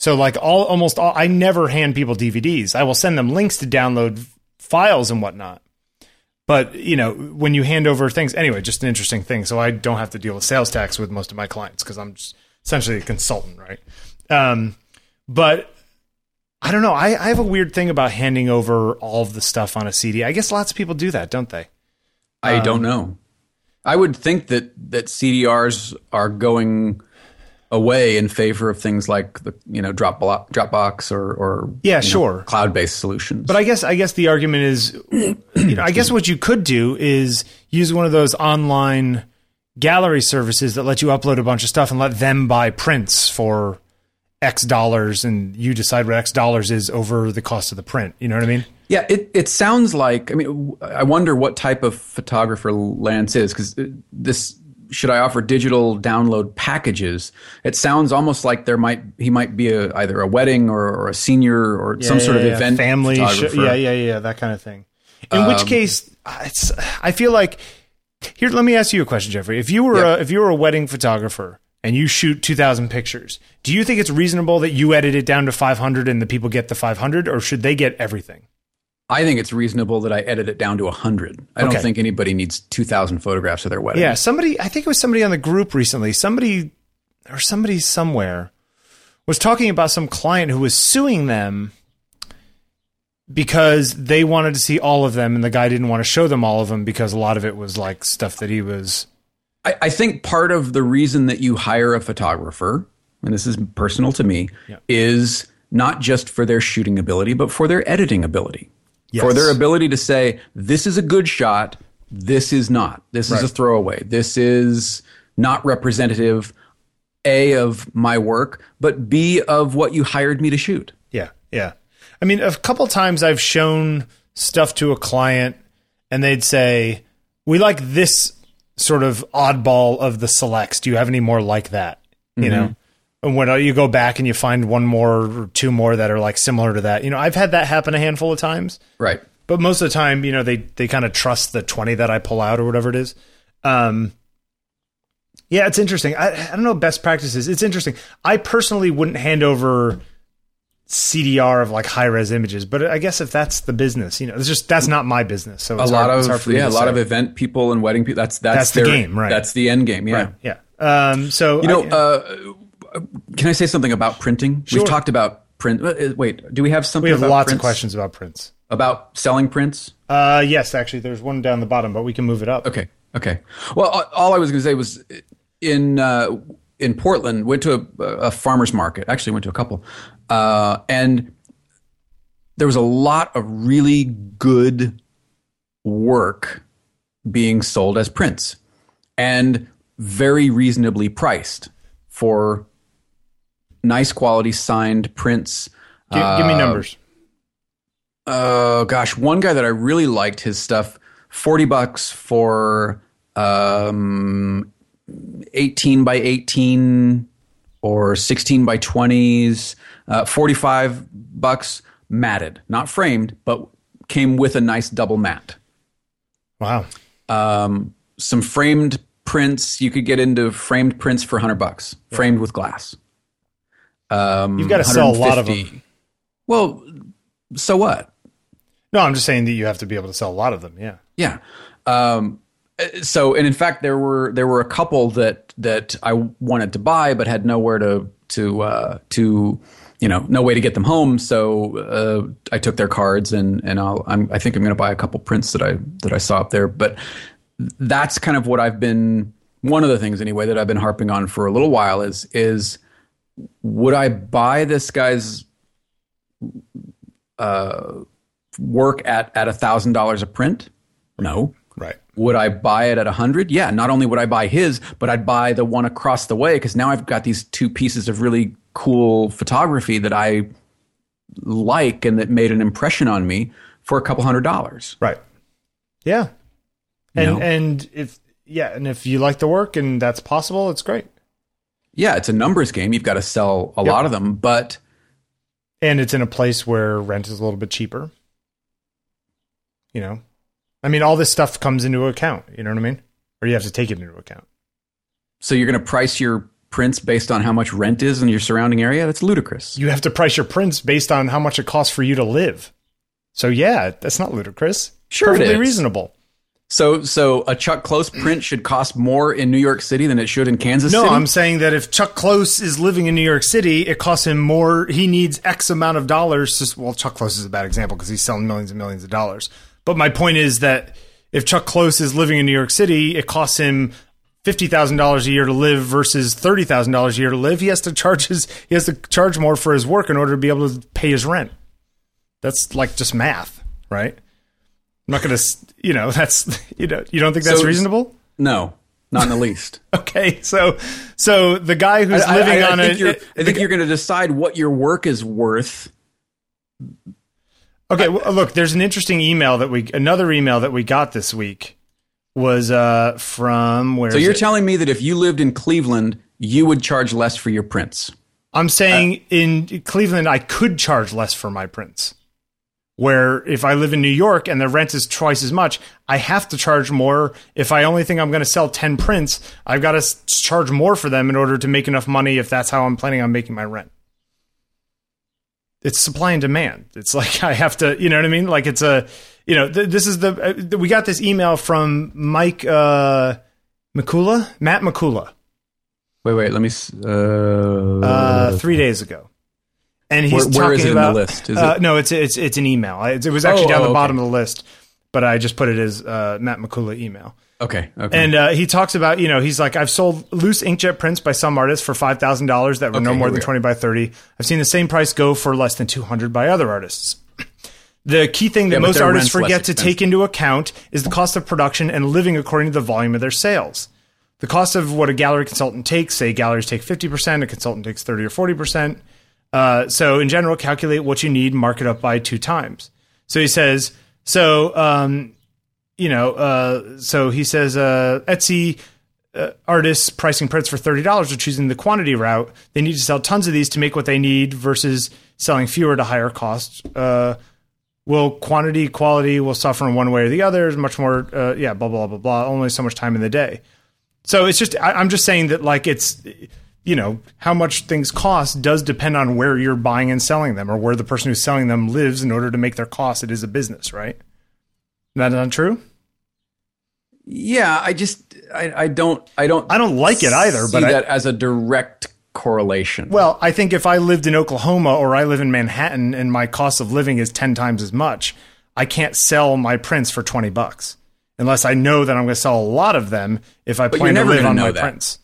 So, like all almost all, I never hand people DVDs. I will send them links to download files and whatnot. But you know, when you hand over things, anyway, just an interesting thing. So I don't have to deal with sales tax with most of my clients because I'm just essentially a consultant, right? Um, but I don't know. I, I have a weird thing about handing over all of the stuff on a CD. I guess lots of people do that, don't they? I Um, don't know. I would think that that CDRs are going away in favor of things like the you know Drop Dropbox or or Yeah, sure. cloud-based solutions. But I guess I guess the argument is, you know, I guess what you could do is use one of those online gallery services that let you upload a bunch of stuff and let them buy prints for X dollars, and you decide what X dollars is over the cost of the print. You know what I mean? yeah, it it sounds like I mean I wonder what type of photographer Lance is because uh, this should I offer digital download packages? It sounds almost like there might he might be a, either a wedding or, or a senior or some sort of Yeah, yeah, event family. Sh- yeah, yeah, yeah, that kind of thing. In which um, case, it's. I feel like here. Let me ask you a question, Jeffrey. If you were Yeah. a, if you were a wedding photographer and you shoot two thousand pictures, do you think it's reasonable that you edit it down to five hundred and the people get the five hundred, or should they get everything? I think it's reasonable that I edit it down to 100. I don't think anybody needs 2,000 photographs of their wedding. Yeah, somebody. I think it was somebody on the group recently. Somebody or somebody somewhere was talking about some client who was suing them because they wanted to see all of them, and the guy didn't want to show them all of them because a lot of it was like stuff that he was. I, I think part of the reason that you hire a photographer, and this is personal to me, is not just for their shooting ability, but for their editing ability. For their ability to say, this is a good shot, this is not. This is a throwaway. This is not representative, A, of my work, but B, of what you hired me to shoot. Yeah, yeah. I mean, a couple times I've shown stuff to a client, and they'd say, "We like this sort of oddball of the selects. Do you have any more like that?" You mm-hmm. know. And when you go back and you find one more or two more that are like similar to that, you know, I've had that happen a handful of times. Right. But most of the time, you know, they they kind of trust the twenty that I pull out or whatever it is. Um, yeah, it's interesting. I, I don't know best practices. It's interesting. I personally wouldn't hand over CDR of like high res images, but I guess if that's the business, you know, it's just that's not my business. So A lot hard, of yeah, a lot say. of event people and wedding people. That's that's, That's the their, game, right. That's the end game. Yeah. yeah. Um, so You know, I- uh, can I say something about printing? Sure. We've talked about print. uh, Wait, do we have something? we have lots of questions about prints. about selling prints. Uh, yes, actually, there's one down the bottom, but we can move it up. Okay, okay. Well, all I was going to say was in uh, in Portland, went to a, a farmers market. Actually, went to a couple, uh, and there was a lot of really good work being sold as prints, and very reasonably priced for nice quality signed prints. Gi- give me numbers. Oh gosh, one guy that I really liked his stuff, forty bucks for um, eighteen by eighteen or sixteen by twenties, uh, forty-five bucks matted, not framed, but came with a nice double mat. Wow. Um, some framed prints. You could get into framed prints for hundred bucks, framed with glass. Um, You've got to sell a lot of them. Well, so what? No, I'm just saying that you have to be able to sell a lot of them. Yeah. Yeah. Um, so, and in fact, there were there were a couple that that I wanted to buy, but had nowhere to to uh, to you know no way to get them home. So uh, I took their cards, and and I'll I'm, I think I'm going to buy a couple prints that I that I saw up there. But that's kind of what I've been one of the things anyway that I've been harping on for a little while is is would I buy this guy's uh, work at at a thousand dollars a print? No. Right. Would I buy it at a hundred? Yeah. Not only would I buy his, but I'd buy the one across the way because now I've got these two pieces of really cool photography that I like and that made an impression on me for a couple hundred dollars. Right. Yeah. And know? and if yeah, and if you like the work and that's possible, it's great. Yeah, it's a numbers game. You've got to sell a lot of them, but And it's in a place where rent is a little bit cheaper. You know. I mean, all this stuff comes into account, you know what I mean? Or you have to take it into account. so you're going to price your prints based on how much rent is in your surrounding area? That's ludicrous. You have to price your prints based on how much it costs for you to live. So yeah, that's not ludicrous. Sure Perfectly reasonable. So, so a Chuck Close print should cost more in New York City than it should in Kansas No, City. I'm saying that if Chuck Close is living in New York City, it costs him more. He needs X amount of dollars. To, well, Chuck Close is a bad example because he's selling millions and millions of dollars. But my point is that if Chuck Close is living in New York City, it costs him fifty thousand dollars a year to live versus thirty thousand dollars a year to live. He has to charge his he has to charge more for his work in order to be able to pay his rent. That's like just math, right? I'm not going to, you know, that's you know, you don't think that's So- reasonable? no, not in the least. Okay, so so the guy who's I, living I- I on think I think you're going to decide what your work is worth. Okay, well, look, there's an interesting email that we another email that we got this week was uh from where So you're it? telling me that if you lived in Cleveland, you would charge less for your prints. I'm saying in Cleveland I could charge less for my prints. Where if I live in New York and the rent is twice as much, I have to charge more. If I only think I'm going to sell 10 prints, I've got to charge more for them in order to make enough money if that's how I'm planning on making my rent. It's supply and demand. It's like I have to, you know what I mean? Like it's a, you know, th- this is the, uh, we got this email from Mike uh, McCullough, Matt McCullough Wait, wait, let me. Uh, uh, three days ago, and he's Where- where is talking it in the list? Is uh, it- No, it's it's it's an email. It, it was actually Oh, down oh, the okay. bottom of the list, but I just put it as uh, Matt McCullough email. okay, okay. And uh, he talks about, you know, he's like, I've sold loose inkjet prints by some artists for five thousand dollars that were no more than twenty by thirty. I've seen the same price go for less than two hundred by other artists. The key thing that Yeah, most artists forget to take into account is the cost of production and living according to the volume of their sales. The cost of what a gallery consultant takes, say galleries take 50%, a consultant takes 30 or 40%. Uh, so in general, calculate what you need, mark it up by two times. So he says, so, um, you know, uh, so he says, uh, Etsy uh, artists pricing prints for $30 are choosing the quantity route. They need to sell tons of these to make what they need versus selling fewer to higher cost. Uh, will quantity, quality will suffer in one way or the other. There's much more, uh, yeah, blah, blah, blah, blah. Only so much time in the day. So it's just, I, I'm just saying that like it's, you know, how much things cost does depend on where you're buying and selling them or where the person who's selling them lives in order to make their cost. It is a business, right? That not true? yeah, I just, I, I don't, I don't, I don't like it either, but I- that as a direct correlation. Well, I think if I lived in Oklahoma or I live in Manhattan and my cost of living is 10 times as much, I can't sell my prints for 20 bucks unless I know that I'm going to sell a lot of them if I plan to live on my that. prints.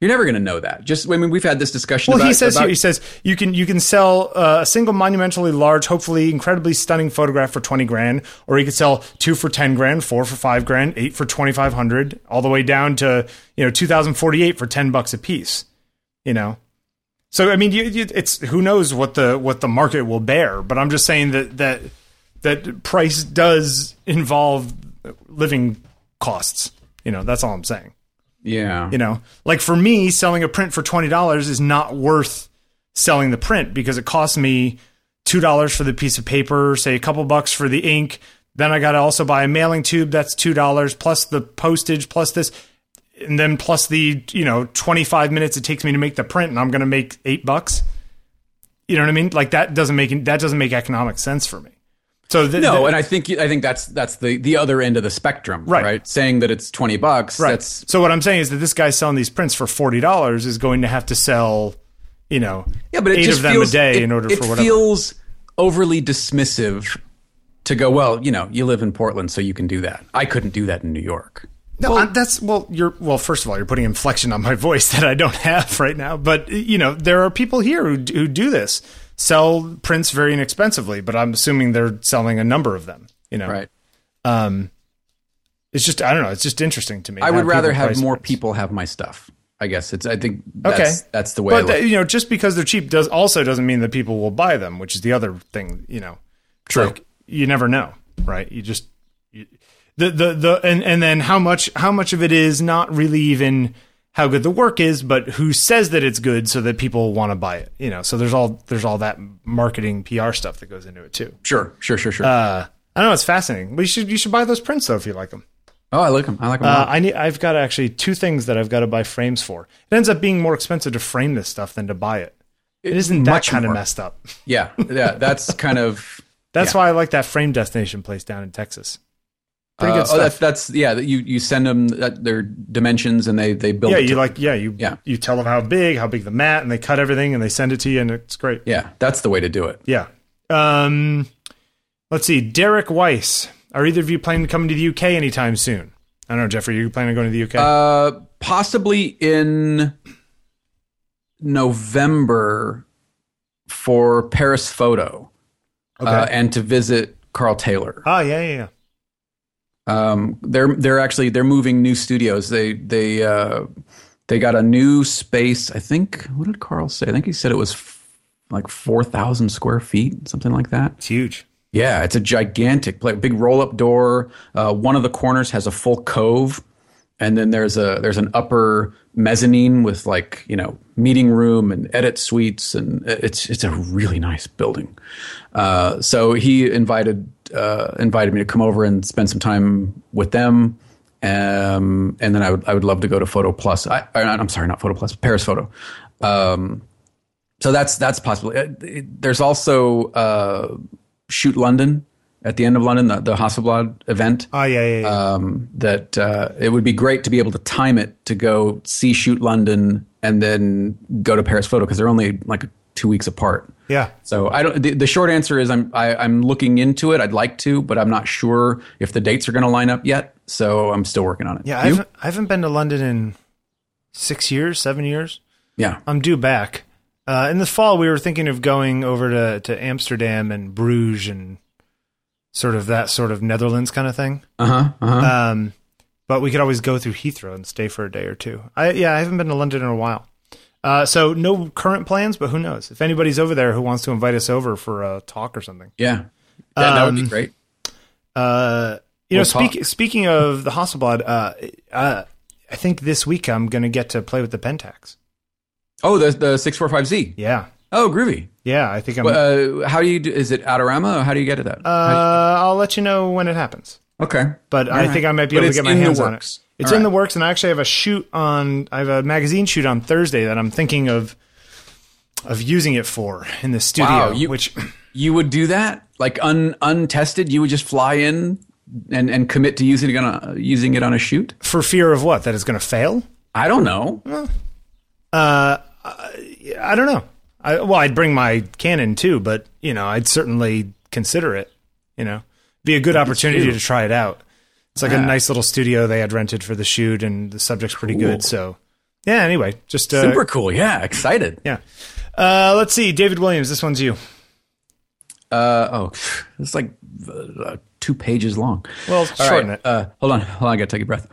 You're never going to know that. Just, I mean, we've had this discussion. Well, about, he says about- here, he says you can you can sell uh, a single monumentally large, hopefully incredibly stunning photograph for twenty grand, or you could sell two for ten grand, four for five grand, eight for twenty five hundred, all the way down to you know two thousand forty eight for ten bucks a piece. You know, so I mean, you, you, it's who knows what the what the market will bear, but I'm just saying that that that price does involve living costs. You know, that's all I'm saying. Yeah, You know, like for me, selling a print for twenty dollars is not worth selling the print because it costs me two dollars for the piece of paper, say a couple bucks for the ink, Then I got to also buy a mailing tube. That's two dollars plus the postage plus this, and then plus the you know twenty five minutes it takes me to make the print, and I'm going to make eight bucks. You know what I mean? Like that doesn't make that doesn't make economic sense for me. So the, no, the- and I think I think that's that's the the other end of the spectrum, Right. right? Saying that it's twenty bucks, Right. that's so what I'm saying is that this guy selling these prints for forty dollars is going to have to sell, you know, yeah, but it eight just of them feels, a day it, in order it for whatever. feels overly dismissive to go. Well, you know, you live in Portland, so you can do that. I couldn't do that in New York. no, I- that's well, you're well. First of all, you're putting inflection on my voice that I don't have right now. But you know, there are people here who who do this, sell prints very inexpensively. But I'm assuming they're selling a number of them. You know, Right. Um, it's just I don't know. It's just interesting to me. I would rather have more prints. people have my stuff. I guess it's. I think that's, Okay. that's the way. But you know, just because they're cheap does also doesn't mean that people will buy them, which is the other thing. You know, True. like, you never know, right? You just you, the the the and and then how much how much of it is not really even how good the work is, but who says that it's good so that people want to buy it. You know, so there's all there's all that marketing PR stuff that goes into it too. sure, sure, sure, sure. Uh, I know it's fascinating, but you should you should buy those prints though if you like them. oh, I like them. I like them. Uh. I need. I've got actually two things that I've got to buy frames for. It ends up being more expensive to frame this stuff than to buy it. It isn't that much kind of messed up. yeah, yeah. That's kind of. That's Yeah. why I like that frame destination place down in Texas. Pretty uh, good oh, stuff. that's that's yeah. that You you send them that, their dimensions and they they build. yeah, you like. Yeah, you. Yeah. You tell them how big, how big the mat, and they cut everything and they send it to you, and it's great. Yeah, that's the way to do it. Yeah. Um, let's see. Derek Weiss. Are either of you planning to come to the UK anytime soon? I don't know, Jeffrey. Are you planning on going to the UK? Uh, possibly in November for Paris Photo okay. uh, and to visit Carl Taylor. oh yeah, yeah, yeah. Um, they're they're actually they're moving new studios. They they uh, they got a new space. I think what did Carl say? I think he said it was f- like four thousand square feet, something like that. It's huge. Yeah, it's a gigantic, big roll up door. Uh, one of the corners has a full cove, and then there's a there's an upper mezzanine with like you know meeting room and edit suites, and it's it's a really nice building. Uh, so he invited uh, invited me to come over and spend some time with them. Um, and then I would I would love to go to Photo Plus. I, I'm sorry, not Photo Plus, Paris Photo. Um, so that's that's possible. Uh, it- There's also uh, Shoot London at the end of London, the, the Hasselblad event. Oh yeah, yeah, yeah. Um, that uh, it would be great to be able to time it to go see Shoot London and then go to Paris Photo because they're only like two weeks apart. yeah. So I don't. The, the short answer is I'm I, I'm looking into it. I'd like to, but I'm not sure if the dates are going to line up yet. So I'm still working on it. Yeah, I haven't, I haven't been to London in six years, seven years. yeah. I'm due back. Uh, in the fall, we were thinking of going over to, to Amsterdam and Bruges and sort of that sort of Netherlands kind of thing. Uh huh. Uh huh. Um, but we could always go through Heathrow and stay for a day or two. I yeah, I haven't been to London in a while. Uh, so no current plans, but who knows? If anybody's over there who wants to invite us over for a talk or something. yeah. That, that would be um, great. Uh, you know, We'll speak, speaking of the Hasselblad, uh, uh, I think this week I'm going to get to play with the Pentax. Oh, the the six four five Z. Yeah, Oh, groovy. yeah, I think I'm. Uh, how do you do? Is it Adorama? Or how do you get to that? uh, I'll let you know when it happens. okay. But I All right. think I might be But able to get my hands on it. It's All in the works, and I actually have a shoot on. I have a magazine shoot on Thursday that I'm thinking of of using it for in the studio. Wow, you- which You would do that, like un untested. You would just fly in and and commit to using it on a, using it on a shoot. for fear of what that is going to fail. I don't know. Uh, I don't know. I, well, I'd bring my Canon too, but you know, I'd certainly consider it. You know, be a good opportunity too. to try it out. It's like a nice little studio they had rented for the shoot, and the subject's pretty good. So, yeah. Anyway, just uh, Super cool. Yeah, excited. yeah. Uh, let's see, David Williams. This one's you. Uh oh, it's like uh, two pages long. Well, shorten right, it. Uh, hold on, hold on. I gotta take a breath.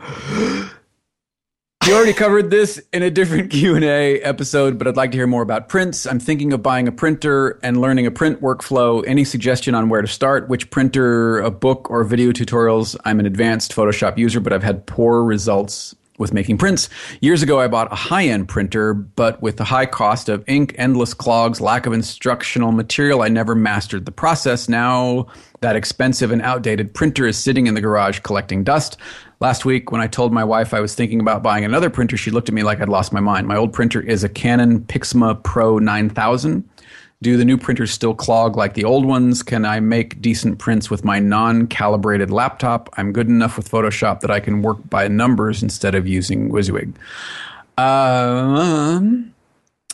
You already covered this in a different Q and A episode, but I'd like to hear more about prints. I'm thinking of buying a printer and learning a print workflow. Any suggestion on where to start? Which printer, a book, or video tutorials? I'm an advanced Photoshop user, but I've had poor results with making prints. Years ago, I bought a high end printer, but with the high cost of ink, endless clogs, lack of instructional material, I never mastered the process. Now, that expensive and outdated printer is sitting in the garage collecting dust. Last week, when I told my wife I was thinking about buying another printer, she looked at me like I'd lost my mind. My old printer is a Canon Pixma Pro 9000. Do the new printers still clog like the old ones? Can I make decent prints with my non calibrated laptop? I'm good enough with Photoshop that I can work by numbers instead of using WYSIWYG. Um,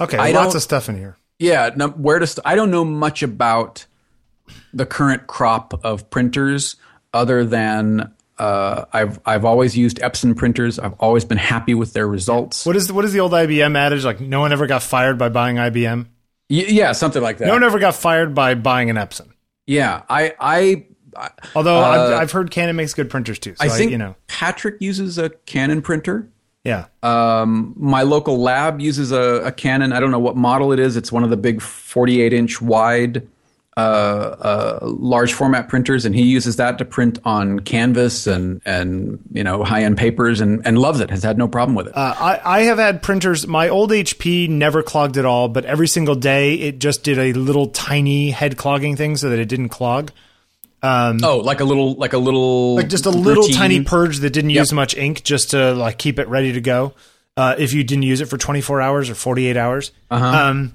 Okay, I lots of stuff in here. yeah, no, where to? St- I don't know much about the current crop of printers, other than uh, I've I've always used Epson printers. I've always been happy with their results. What is the, what is the old IBM adage? Like, no one ever got fired by buying IBM. Y- yeah, something like that. No one ever got fired by buying an Epson. yeah, I I I, Although I've, I've heard Canon makes good printers too. So Uh, I think you know, Patrick uses a Canon printer. yeah. Um, my local lab uses a, a Canon. I don't know what model it is. It's one of the big 48 inch wide, uh, uh, large format printers, and he uses that to print on canvas and and you know high end papers, and and loves it. Has had no problem with it. Uh, I, I have had printers. My old HP never clogged at all, but every single day it just did a little tiny head clogging thing so that it didn't clog. oh, like a little, like a little, Like just a little routine. tiny purge that didn't use much ink, just to like keep it ready to go. Uh, if you didn't use it for 24 hours or 48 hours, um,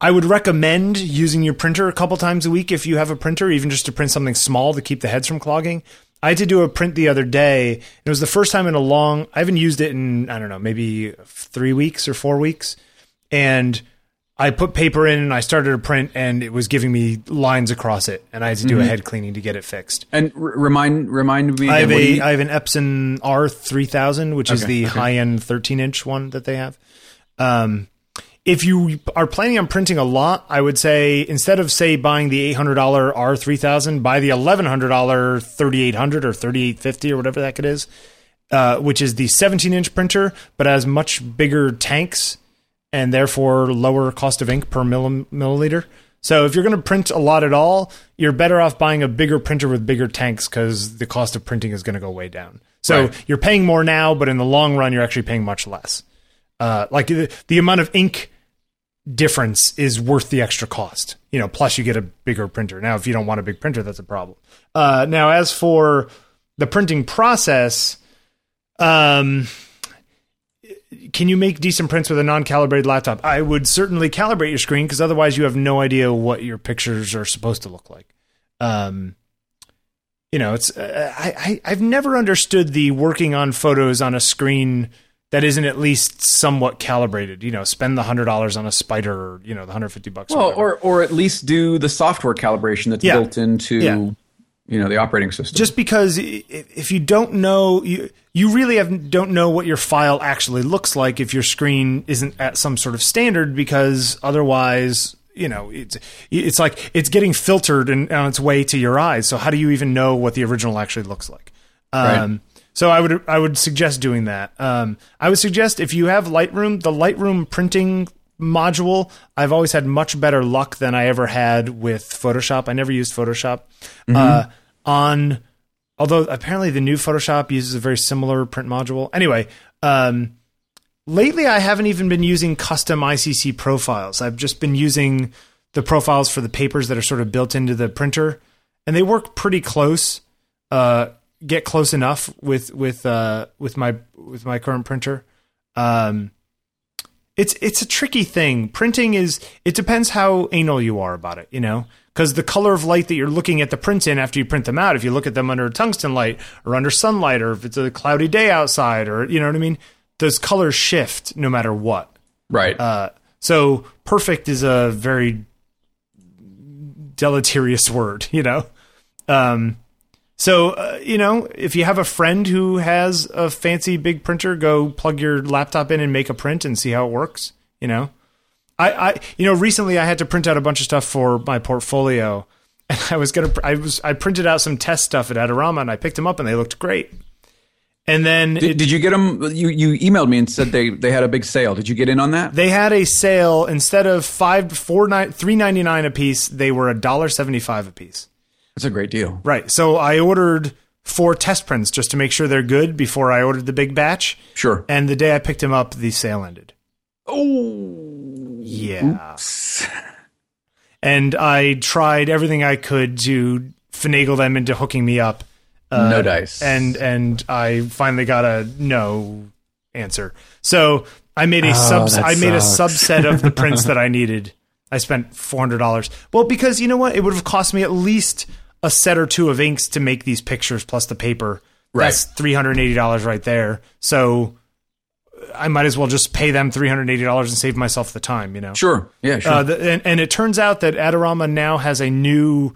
I would recommend using your printer a couple times a week if you have a printer, even just to print something small to keep the heads from clogging. I had to do a print the other day. It was the first time in a long. I haven't used it in I don't know maybe three weeks or four weeks, and I put paper in and I started a print and it was giving me lines across it, and I had to do a head cleaning to get it fixed. And r- remind remind me. I have a you- I have an Epson R three thousand, which is the okay. high end thirteen inch one that they have. Um, if you are planning on printing a lot, I would say instead of say buying the eight hundred dollar R three thousand, buy the eleven hundred dollar thirty eight hundred or thirty eight fifty or whatever that is, uh, which is the seventeen inch printer, but has much bigger tanks and therefore lower cost of ink per millim- milliliter. So if you're going to print a lot at all, you're better off buying a bigger printer with bigger tanks because the cost of printing is going to go way down. So Right. you're paying more now, but in the long run, you're actually paying much less. Uh, like the, the amount of ink difference is worth the extra cost. You know, plus you get a bigger printer. Now, if you don't want a big printer, that's a problem. Uh, now, as for the printing process, um, can you make decent prints with a non-calibrated laptop? I would certainly calibrate your screen because otherwise you have no idea what your pictures are supposed to look like. Um, you know, it's uh, I, I I've never understood the working on photos on a screen that isn't at least somewhat calibrated. You know, spend the hundred dollars on a Spyder, or you know, the hundred fifty bucks. well, or or at least do the software calibration that's Yeah. built into Yeah. you know the operating system. just because if you don't know you you really have, don't know what your file actually looks like if your screen isn't at some sort of standard because otherwise you know it's it's like it's getting filtered and on its way to your eyes so how do you even know what the original actually looks like um, so I would I would suggest doing that. Um, I would suggest if you have Lightroom, the Lightroom printing module, I've always had much better luck than I ever had with Photoshop. I never used Photoshop. Uh, on although apparently the new Photoshop uses a very similar print module. Anyway, um, lately I haven't even been using custom ICC profiles. I've just been using the profiles for the papers that are sort of built into the printer, and they work pretty close. Uh, get close enough with with uh, with my with my current printer. Um, it's it's a tricky thing. Printing is it depends how anal you are about it, you know, because the color of light that you're looking at the prints in after you print them out, if you look at them under tungsten light or under sunlight, or if it's a cloudy day outside, or you know what I mean, those colors shift no matter what. right. Uh, so perfect is a very deleterious word, you know. Um, so uh, you know, if you have a friend who has a fancy big printer, go plug your laptop in and make a print and see how it works. You know, I, I you know recently I had to print out a bunch of stuff for my portfolio, and I was gonna I was I printed out some test stuff at Adorama and I picked them up and they looked great. And then did, did you get them? You you emailed me and said they they had a big sale. Did you get in on that? They had a sale instead of five four nine three ninety nine a piece. They were a dollar seventy five a piece. That's a great deal. Right. So I ordered four test prints just to make sure they're good before I ordered the big batch. Sure. And the day I picked him up, the sale ended. Oh. Yeah. And I tried everything I could to finagle them into hooking me up. Uh, no dice. And and I finally got a no answer. So I made a Oh, I made a subset of the prints that I needed. I spent four hundred dollars. Well, because you know what? It would have cost me at least a set or two of inks to make these pictures plus the paper. Right. That's three hundred and eighty dollars right there. So I might as well just pay them three hundred and eighty dollars and save myself the time, you know. Sure. Yeah, sure. Uh, the, and, and it turns out that Adorama now has a new.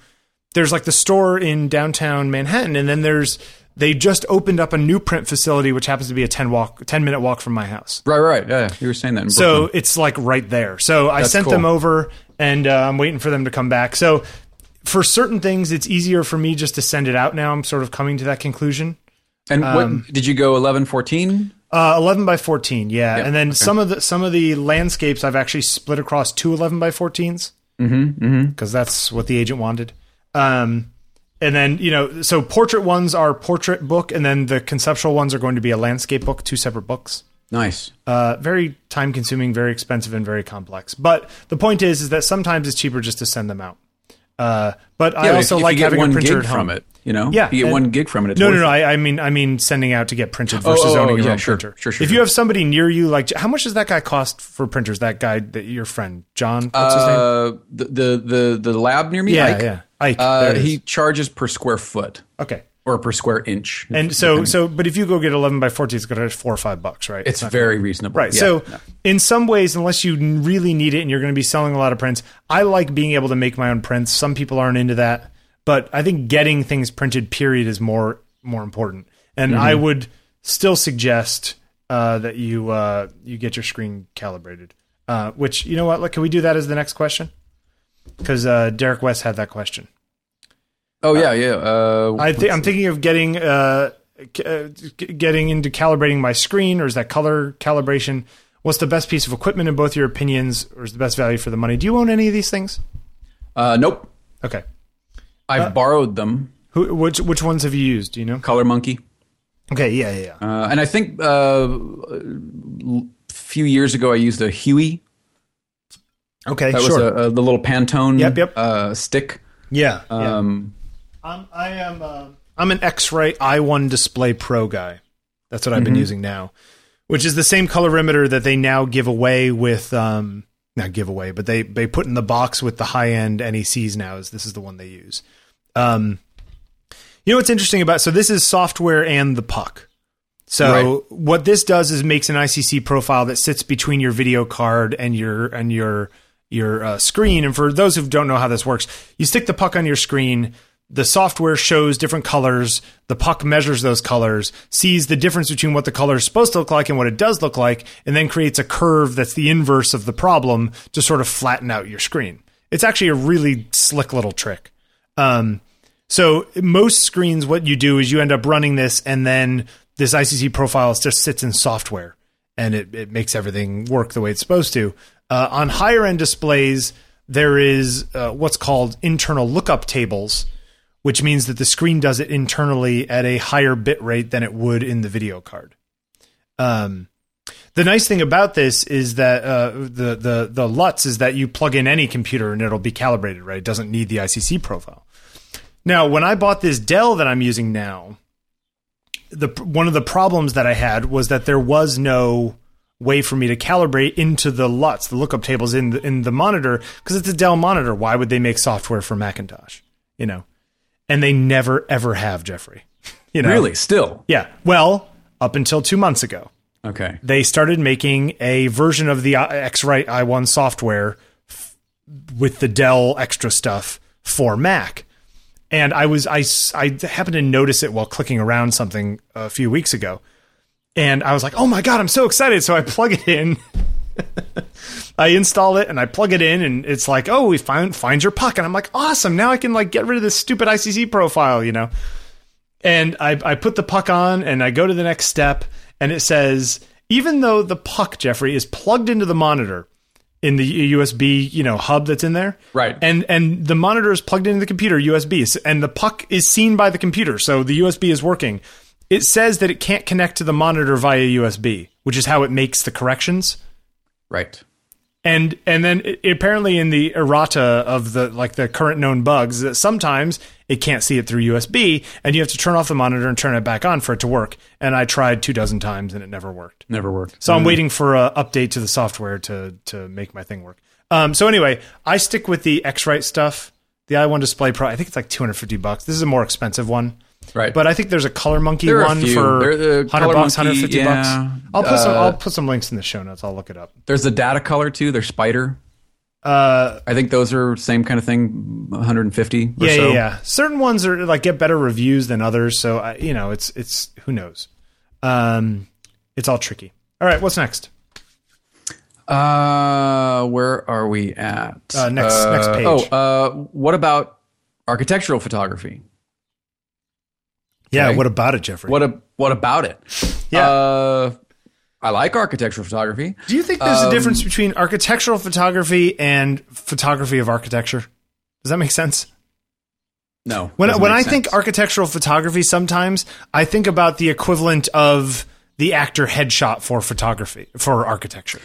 There's like the store in downtown Manhattan, and then there's they just opened up a new print facility, which happens to be a ten walk, ten minute walk from my house. right, right. Yeah, you were saying that. In So it's like right there. So I That's sent cool. them over, and uh, I'm waiting for them to come back. So for certain things, it's easier for me just to send it out now. I'm sort of coming to that conclusion. and um, what did you go 11, 14? Uh, 11 by 14, yeah. Yeah, and then okay. some of the some of the landscapes I've actually split across two 11 by 14s. Mm-hmm. mm-hmm. Because that's what the agent wanted. Um, and then you know, so portrait ones are portrait book, and then the conceptual ones are going to be a landscape book, two separate books. Nice. Uh, very time consuming, very expensive, and very complex. But the point is, is that sometimes it's cheaper just to send them out. Uh, but I Yeah, but also if, if like having one a printer gig at home. from it. You know, Yeah, you get one gig from it. It's No, no, no. I, I mean, I mean, sending out to get printed versus oh, owning oh, your yeah, own sure, printer. sure, sure, if you have somebody near you, like how much does that guy cost for printers? That guy, that your friend John, what's his name? Uh, the, the the the lab near me. Yeah, Ike, yeah. Ike, Uh, there it is. he charges per square foot Okay, or per square inch. and so so, but if you go get eleven by fourteen, it's going to four or five bucks, right? it's not very reasonable. Right. Yeah. So, in some ways, unless you really need it and you're going to be selling a lot of prints, I like being able to make my own prints. Some people aren't into that, but I think getting things printed, period, is more more important. And Mm-hmm. I would still suggest uh, that you uh, you get your screen calibrated. Uh, which you know what? Like, can we do that as the next question? Because uh, Derek West had that question. oh yeah, yeah. Uh, I th- I'm thinking of getting uh, c- uh, getting into calibrating my screen, or is that color calibration? What's the best piece of equipment in both your opinions, or is the best value for the money? Do you own any of these things? uh, nope. Okay, I've Uh, borrowed them. who which which ones have you used? Do you know? ColorMunki. Okay, yeah, yeah, yeah. Uh, and I think uh, a few years ago I used a Huey. Okay, That sure. was a, a, the little Pantone Yep, yep. Uh, stick. yeah, yeah. Um, I'm, I am. Uh, I'm an X-Rite i1 Display Pro guy. That's what I've been using now, which is the same colorimeter that they now give away with. Um, not giveaway, but they they put in the box with the high end NECs now. Is this is the one they use? Um, you know what's interesting about? So this is software and the puck. So what this does is makes an ICC profile that sits between your video card and your and your your uh, screen. And for those who don't know how this works, you stick the puck on your screen. The software shows different colors. The puck measures those colors, sees the difference between what the color is supposed to look like and what it does look like, and then creates a curve that's the inverse of the problem to sort of flatten out your screen. It's actually a really slick little trick. Um, so most screens, what you do is you end up running this, and then this ICC profile just sits in software, and it, it makes everything work the way it's supposed to. Uh, on higher end displays, there is uh, what's called internal lookup tables, which means that the screen does it internally at a higher bit rate than it would in the video card. Um, the nice thing about this is that uh, the the the LUTs is that you plug in any computer and it'll be calibrated. Right, it doesn't need the ICC profile. Now, when I bought this Dell that I'm using now, the one of the problems that I had was that there was no way for me to calibrate into the LUTs, the lookup tables in the, in the monitor, because it's a Dell monitor. Why would they make software for Macintosh? You know, and they never ever have, Jeffrey. You know, really, still Yeah. Well, up until two months ago, okay. they started making a version of the uh, X-Rite i1 software f- with the Dell extra stuff for Mac. And I was I, I happened to notice it while clicking around something a few weeks ago. And I was like, "Oh my god, I'm so excited." So I plug it in. I install it and I plug it in and it's like, "Oh, we find find your puck." And I'm like, "Awesome. Now I can like get rid of this stupid ICC profile, you know." and I, I put the puck on and I go to the next step and it says even though the puck Jeffrey is plugged into the monitor in the USB, you know, hub that's in there. Right. And and the monitor is plugged into the computer USB, and the puck is seen by the computer, so the USB is working. It says that it can't connect to the monitor via USB, which is how it makes the corrections. Right. And and then it, apparently in the errata of the like the current known bugs that sometimes it can't see it through USB and you have to turn off the monitor and turn it back on for it to work. And I tried two dozen times and it never worked. Never worked. So I'm waiting for an update to the software to to make my thing work. Um, so anyway, I stick with the X-Rite stuff. The i1 Display Pro, I think it's like 250 bucks. This is a more expensive one. Right. But I think there's a ColorMunki one for the 100 bucks, Munki, 150 yeah. bucks. I'll put some Uh, I'll put some links in the show notes. I'll look it up. There's the Datacolor too. There's Spyder. Uh, I think those are same kind of thing, 150 or yeah, so. yeah, yeah. Certain ones are like get better reviews than others, so I, you know, it's it's who knows. Um, it's all tricky. All right, what's next? Uh, where are we at? Uh, next- next page. Oh, uh, what about architectural photography? Yeah, what about it, Jeffrey? What a, what about it? Yeah. Uh, I like architectural photography. Do you think there's Um, a difference between architectural photography and photography of architecture? Does that make sense? No. When when I make think architectural photography, sometimes I think about the equivalent of the actor headshot for photography for architecture.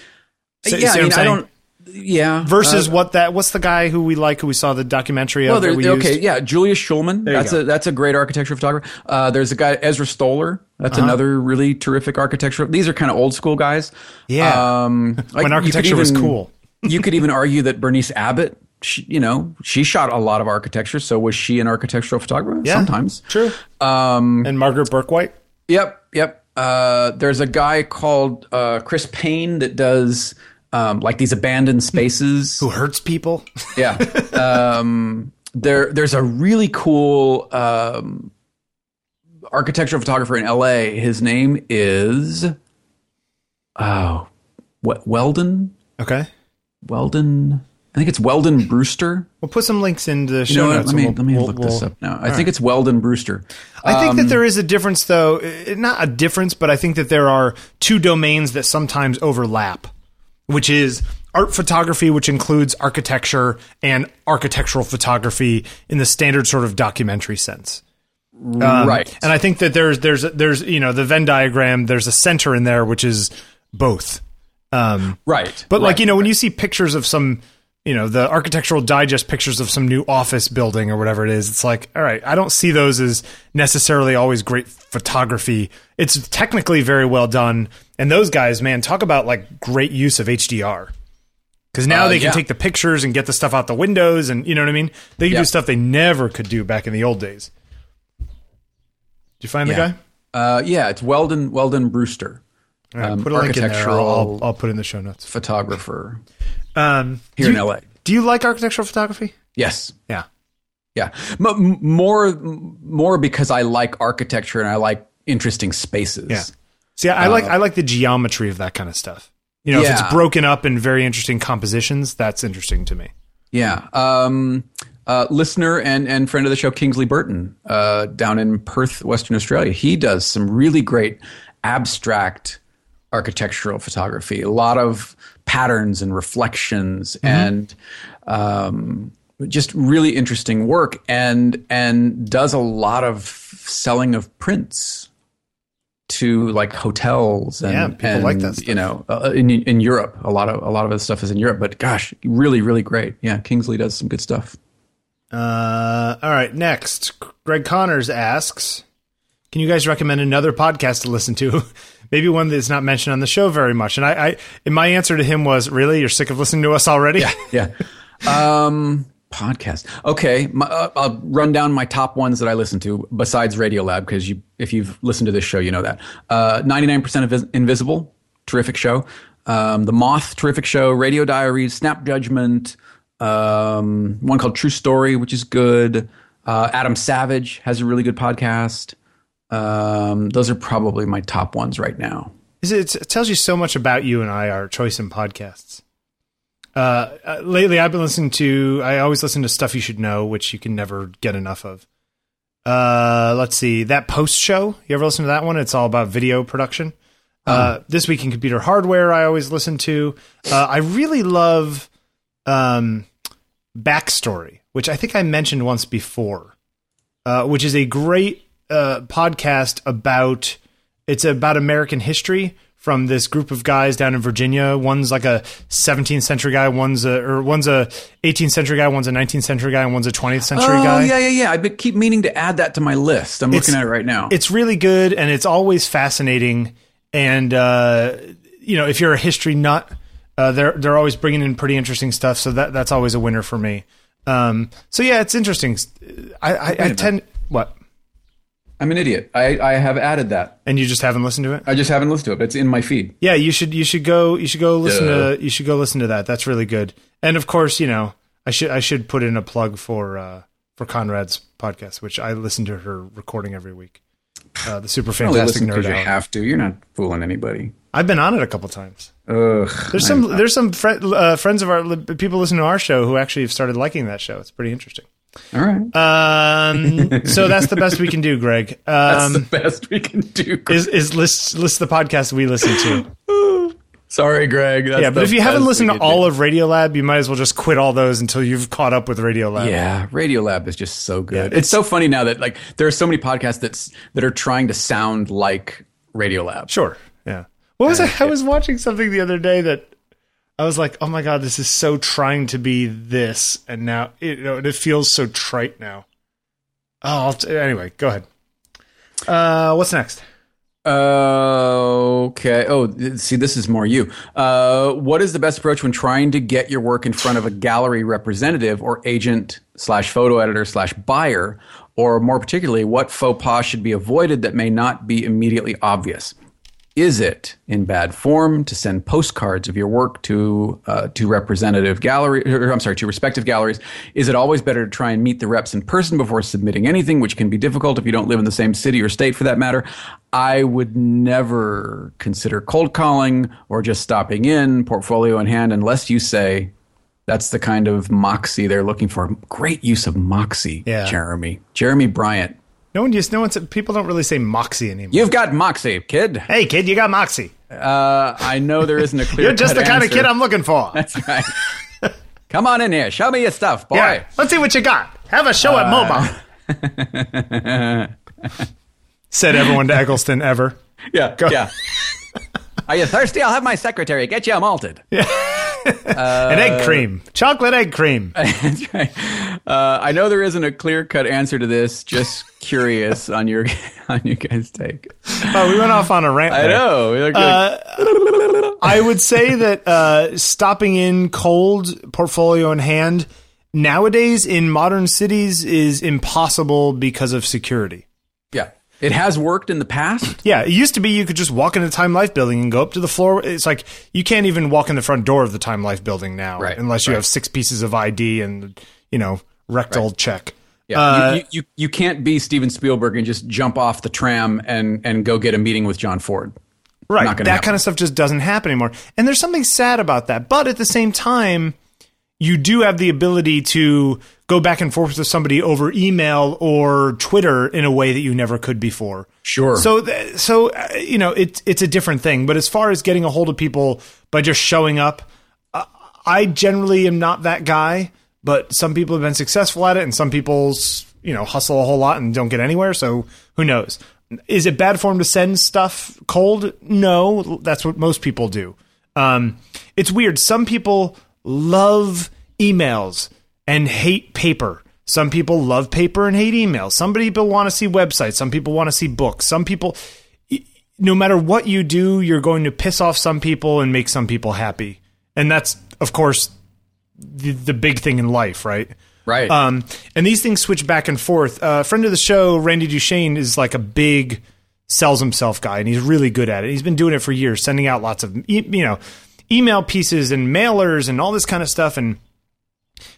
See- yeah, I mean, I don't. Yeah. Versus uh, what that? What's the guy who we like? Who we saw the documentary of? that we okay, used? yeah, Julius Shulman. you That's a that's a great architectural photographer. Uh, there's a guy Ezra Stoller. That's Uh-huh. another really terrific architectural. These are kind of old school guys. Yeah. Um, like, when you could architecture was cool. you could even argue that Bernice Abbott, she, you know, she shot a lot of architecture. So was she an architectural photographer? Yeah. Sometimes. True. Um, And Margaret Bourke-White. Yep, yep. Uh, there's a guy called uh, Chris Payne that does um, like these abandoned spaces. who hurts people. yeah. Um, there, there's a really cool um, architectural photographer in L.A. His name is oh, what Weldon? Okay. Weldon. I think it's Weldon Brewster. We'll put some links in the You show know notes. Let me we'll- let me we'll- look this we'll- up now. I think it's Weldon Brewster. I think Um, that there is a difference, though. Not a difference, but I think that there are two domains that sometimes overlap, which is art photography, which includes architecture, and architectural photography in the standard sort of documentary sense. Um, right. And I think that there's there's there's you know the Venn diagram. There's a center in there, which is both. Um, right. but like you know, when you see pictures of some, you know, the architectural digest pictures of some new office building or whatever it is, it's like, all right, I don't see those as necessarily always great photography. It's technically very well done, and those guys, man, talk about like great use of HDR. Because now Uh, they can yeah. take the pictures and get the stuff out the windows, and you know what I mean. They can Yeah. do stuff they never could do back in the old days. Did you find the guy? Uh, yeah, it's Weldon Weldon Brewster, right, Um, put a link in there. I'll, I'll, architectural- I'll put in the show notes. photographer Um, here do in you- LA. Do you like architectural photography? Yes. Yeah. Yeah. M- more more because I like architecture and I like interesting spaces. Yeah. See, I like I like the geometry of that kind of stuff. You know, if Uh, it's broken up in very interesting compositions, that's interesting to me. Yeah. Um, uh, listener and, and friend of the show, Kingsley Burton, uh, down in Perth, Western Australia, he does some really great abstract architectural photography. A lot of patterns and reflections and um, just really interesting work, and and does a lot of selling of prints to like hotels and, Yeah, people and, like that you know uh, in in Europe. A lot of a lot of his stuff is in Europe but gosh really really great. Yeah Kingsley does some good stuff. Uh, all right, next, Greg Connors asks, "Can you guys recommend another podcast to listen to? Maybe one that's not mentioned on the show very much." And I, I and my answer to him was, "Really, you're sick of listening to us already?" yeah. Um podcast. Okay my, uh, I'll run down my top ones that I listen to besides Radiolab because you if you've listened to this show you know that. Uh 99% of Vis- Invisible terrific show. Um The Moth terrific show. Radio Diaries Snap Judgment um one called True Story which is good. Uh Adam Savage has a really good podcast. Um those are probably my top ones right now. It tells you so much about you and I, our choice in podcasts. Uh, uh, lately, I've been listening to. I always listen to stuff you should know, which you can never get enough of. Uh, let's see that post show. You ever listen to that one? It's all about video production. Uh, this week in computer hardware, I always listen to. Uh, I really love um, Backstory, which I think I mentioned once before, uh, which is a great uh, podcast about. It's about American history from this group of guys down in Virginia. One's like a 17th century guy, one's a or one's a 18th century guy, one's a 19th century guy, and one's a 20th century oh, guy. yeah, yeah, yeah. I keep meaning to add that to my list. I'm looking at it right now. It's really good and it's always fascinating. And uh, you know, if you're a history nut, uh, they're they're always bringing in pretty interesting stuff. So that that's always a winner for me. Um, so yeah, it's interesting. I, I, I tend what, I'm an idiot. I, I have added that. and you just haven't listened to it. I just haven't listened to it. But it's in my feed. Yeah, you should you should go you should go listen Duh. to you should go listen to that. That's really good. And of course, you know, I should I should put in a plug for uh for Conrad's podcast, which I listen to her recording every week. Uh, the super fantastic nerd you have to. You're not fooling anybody. I've been on it a couple times. Ugh. There's some there's some fri uh, friends of our people listen to our show who actually have started liking that show. It's pretty interesting. All right. Um, so that's the best we can do, Greg. That's Um, the best we can do. is is list list the podcast we listen to. Sorry, Greg. That's Yeah, but if you haven't listened to all do. of Radiolab, you might as well just quit all those until you've caught up with Radiolab. Yeah, Radiolab is just so good. it's so funny now that like there are so many podcasts that's that are trying to sound like Radiolab. Sure. Yeah. What was I? I was watching something the other day that I was like, "Oh my god, this is so trying to be this," and now it, you know, it feels so trite now. Oh, t- anyway, go ahead. Uh, what's next? Uh, okay. Oh, see, this is more you. Uh, what is the best approach when trying to get your work in front of a gallery representative or agent slash photo editor slash buyer, or more particularly, what faux pas should be avoided that may not be immediately obvious? Is it in bad form to send postcards of your work to uh, to representative gallery? Or, I'm sorry, to respective galleries. Is it always better to try and meet the reps in person before submitting anything, which can be difficult if you don't live in the same city or state, for that matter? I would never consider cold calling or just stopping in, portfolio in hand, unless you say that's the kind of moxie they're looking for. Great use of moxie, Yeah. Jeremy. Jeremy Bryant. No one just no one. People don't really say moxie anymore. You've got moxie, kid. hey, kid, you got moxie. Uh, I know there isn't a clear. You're just the kind of kid I'm looking for. That's right. Come on in here. Show me your stuff, boy. Yeah. Let's see what you got. Have a show Uh, at MoMA. Said everyone to Eggleston ever. Yeah. Go. Yeah. Are you thirsty? I'll have my secretary get you a malted. An egg cream, chocolate egg cream. That's right. Uh, I know there isn't a clear cut answer to this. Just curious on your on you guys' take. Oh, we went off on a rant. I there. know. Look like- I would say that uh, stopping in cold, portfolio in hand, nowadays in modern cities is impossible because of security. It has worked in the past. Yeah, it used to be you could just walk into the Time Life building and go up to the floor. It's like you can't even walk in the front door of the Time Life building now, Right, unless you right. have six pieces of ID and you know rectal check. Yeah. Uh, you, you, you, can't be Steven Spielberg and just jump off the tram and, and go get a meeting with John Ford. Right. That happen. kind of stuff just doesn't happen anymore. And there's something sad about that. But at the same time, you do have the ability to go back and forth with somebody over email or Twitter in a way that you never could before. Sure. So, th- so uh, you know, it's it's a different thing. But as far as getting a hold of people by just showing up, uh, I generally am not that guy. But some people have been successful at it, and some people's you know hustle a whole lot and don't get anywhere. So who knows? Is it bad form to send stuff cold? No, that's what most people do. Um, it's weird. Some people love emails and hate paper. Some people love paper and hate emails. Some people want to see websites. Some people want to see books. Some people, no matter what you do, you're going to piss off some people and make some people happy. And that's, of course, the, the big thing in life, right? right. Um, and these things switch back and forth. Uh, a friend of the show, Randy Duchesne, is like a big sells himself guy, and he's really good at it. He's been doing it for years, sending out lots of you know email pieces and mailers and all this kind of stuff. And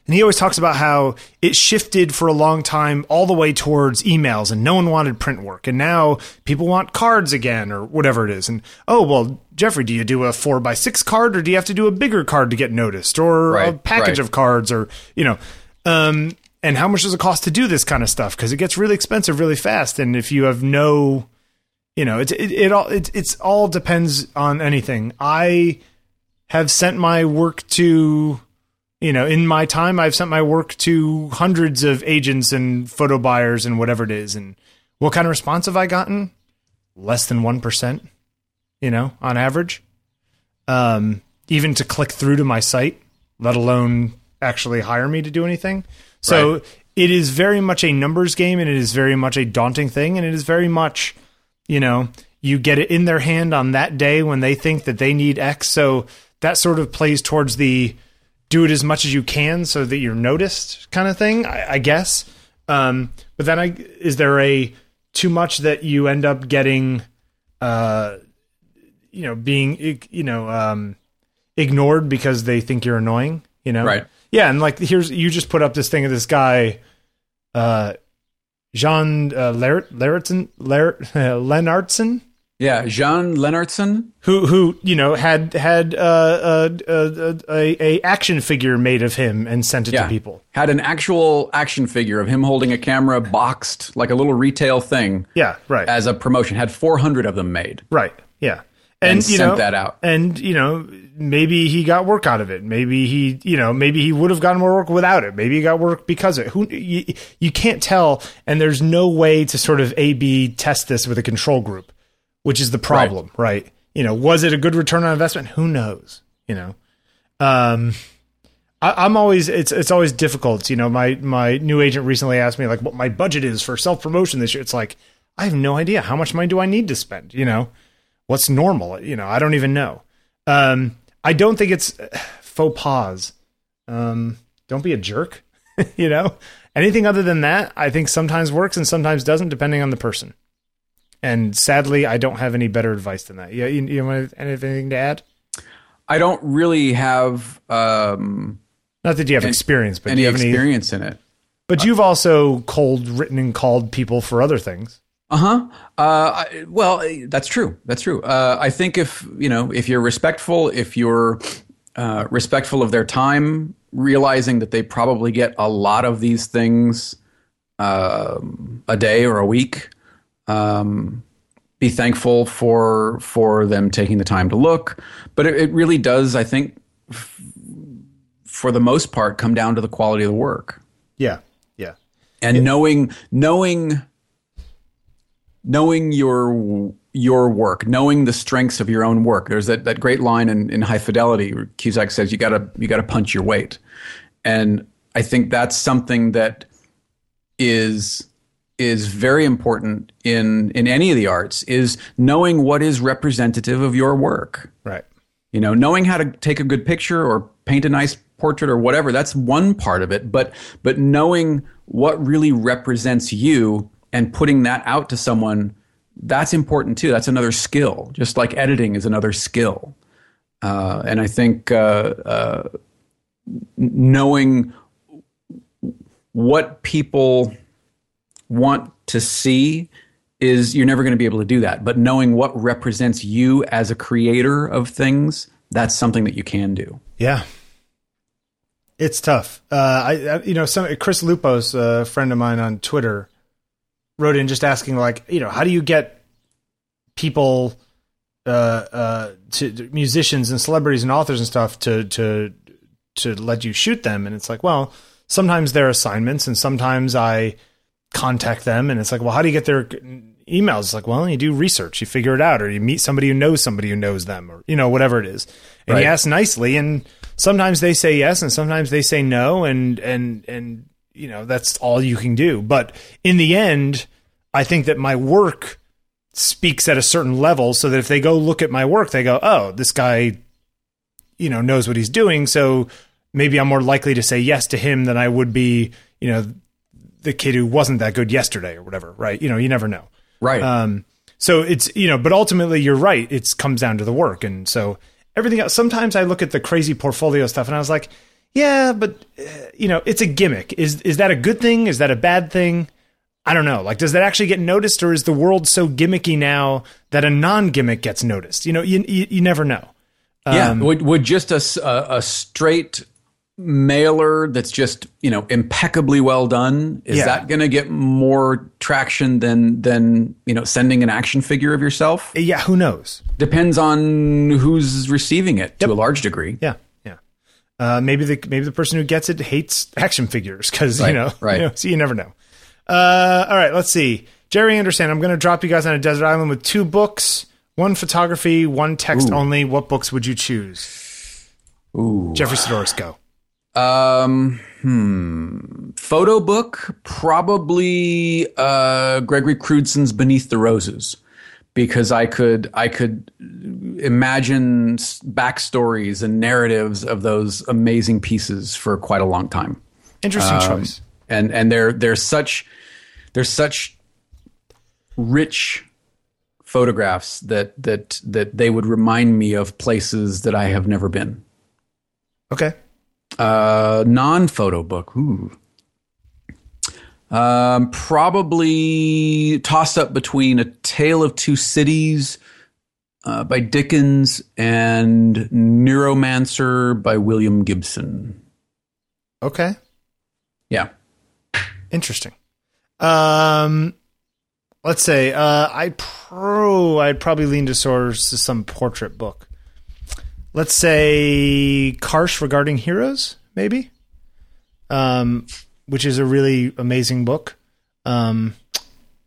and he always talks about how it shifted for a long time all the way towards emails, and no one wanted print work, and now people want cards again or whatever it is. And oh well, Jeffrey, do you do a four by six card, or do you have to do a bigger card to get noticed, or a package right. of cards, or you know? Um, and how much does it cost to do this kind of stuff? Because it gets really expensive really fast, and if you have no you know, it's it, it all it, it's all depends on anything. I have sent my work to you know, in my time I've sent my work to hundreds of agents and photo buyers and whatever it is and what kind of response have I gotten? Less than 1%, you know, on average. Um even to click through to my site, let alone actually hire me to do anything. So Right. it is very much a numbers game and it is very much a daunting thing and it is very much you know you get it in their hand on that day when they think that they need x so that sort of plays towards the do it as much as you can so that you're noticed kind of thing i, I guess. Um, but then I, is there a too much that you end up getting uh, you know being you know um, ignored because they think you're annoying you know? Right. yeah and like here's you just put up this thing of this guy uh jean uh, Larritzen, Lar- Lennartson Yeah, Jean Lennartson. who who you know had had uh, uh, uh, a a action figure made of him and sent it Yeah, to people. Had an actual action figure of him holding a camera boxed like a little retail thing. Yeah right. As a promotion. Had 400 of them made. right yeah. And you sent know, that out. and you know maybe he got work out of it. Maybe he you know maybe he would have gotten more work without it. Maybe he got work because of it. Who you, you can't tell and there's no way to sort of a b test this with a control group which is the problem right, you know was it a good return on investment who knows you know um I, I'm always it's it's always difficult. You know, my my new agent recently asked me like what my budget is for self promotion this year. It's like I have no idea how much money do I need to spend. You know, what's normal? You know, I don't even know. Um, I don't think it's faux pas. Um, don't be a jerk. you know, anything other than that, I think sometimes works and sometimes doesn't, depending on the person. And sadly, I don't have any better advice than that. Yeah, you, you want anything to add? I don't really have um, Not that you have experience, but do any you have any experience in it. But you've also cold written and called people for other things. Uh-huh. Uh I- Well, eh, that's true. That's true. Uh, I think if you know, if you're respectful, if you're uh, respectful of their time, realizing that they probably get a lot of these things um, a day or a week, um, be thankful for for them taking the time to look. But it, it really does, I think, f- for the most part, come down to the quality of the work Yeah, yeah, and knowing knowing knowing your your work, knowing the strengths of your own work. There's that, that great line in, in High Fidelity where Cusack says you gotta you gotta punch your weight. And I think that's something that is is very important in in any of the arts is knowing what is representative of your work. right. You know, knowing how to take a good picture or paint a nice portrait or whatever, that's one part of it. But but knowing what really represents you and putting that out to someone, that's important too. That's another skill. Just like editing is another skill. Uh, and I think uh, uh, knowing what people want to see is you're never going to be able to do that. But knowing what represents you as a creator of things, that's something that you can do. Yeah, it's tough. Uh, I, I you know some Chris Lupos, a friend of mine on Twitter, wrote in just asking like you know how do you get people uh, uh, to to musicians and celebrities and authors and stuff to to to let you shoot them and it's like well sometimes they're assignments and sometimes I contact them and it's like well how do you get their emails? It's like well you do research you figure it out or you meet somebody who knows somebody who knows them or you know whatever it is. And you ask nicely and sometimes they say yes and sometimes they say no and and and you know that's all you can do. But in the end i think that my work speaks at a certain level so that if they go look at my work they go oh this guy you know knows what he's doing so maybe i'm more likely to say yes to him than i would be you know the kid who wasn't that good yesterday or whatever right you know you never know Right. um, so it's you know, but ultimately you're right. It comes down to the work, and so everything else. Sometimes I look at the crazy portfolio stuff, and I was like, yeah, but uh, you know, it's a gimmick. Is is that a good thing? Is that a bad thing? I don't know. Like, does that actually get noticed, or is the world so gimmicky now that a non-gimmick gets noticed? You know, you you, you never know. yeah. Um, would would just a a straight mailer that's just you know impeccably well done is Yeah. that going to get more traction than than you know sending an action figure of yourself Yeah, who knows? depends on who's receiving it to a large degree Yeah, yeah. Uh, maybe the maybe the person who gets it hates action figures because you know, right. you know, so you never know. Uh, all right, let's see. Jerry Anderson, I'm going to drop you guys on a desert island with two books, one photography, one text only. What books would you choose? Ooh. Jeffrey Saddoris, go. Um, hmm. Photo book, probably uh, Gregory Crewdson's Beneath the Roses, because I could I could imagine backstories and narratives of those amazing pieces for quite a long time. Interesting Um, choice. and and they're they're such they're such rich photographs that that that they would remind me of places that I have never been. Okay. Uh, non-photo book. Ooh. Um, probably toss up between A Tale of Two Cities uh, by Dickens and Neuromancer by William Gibson. Okay. Yeah. Interesting. Um, let's say uh, I pro I'd probably lean to source some portrait book. Let's say Karsh regarding heroes, maybe. Um, which is a really amazing book. Um,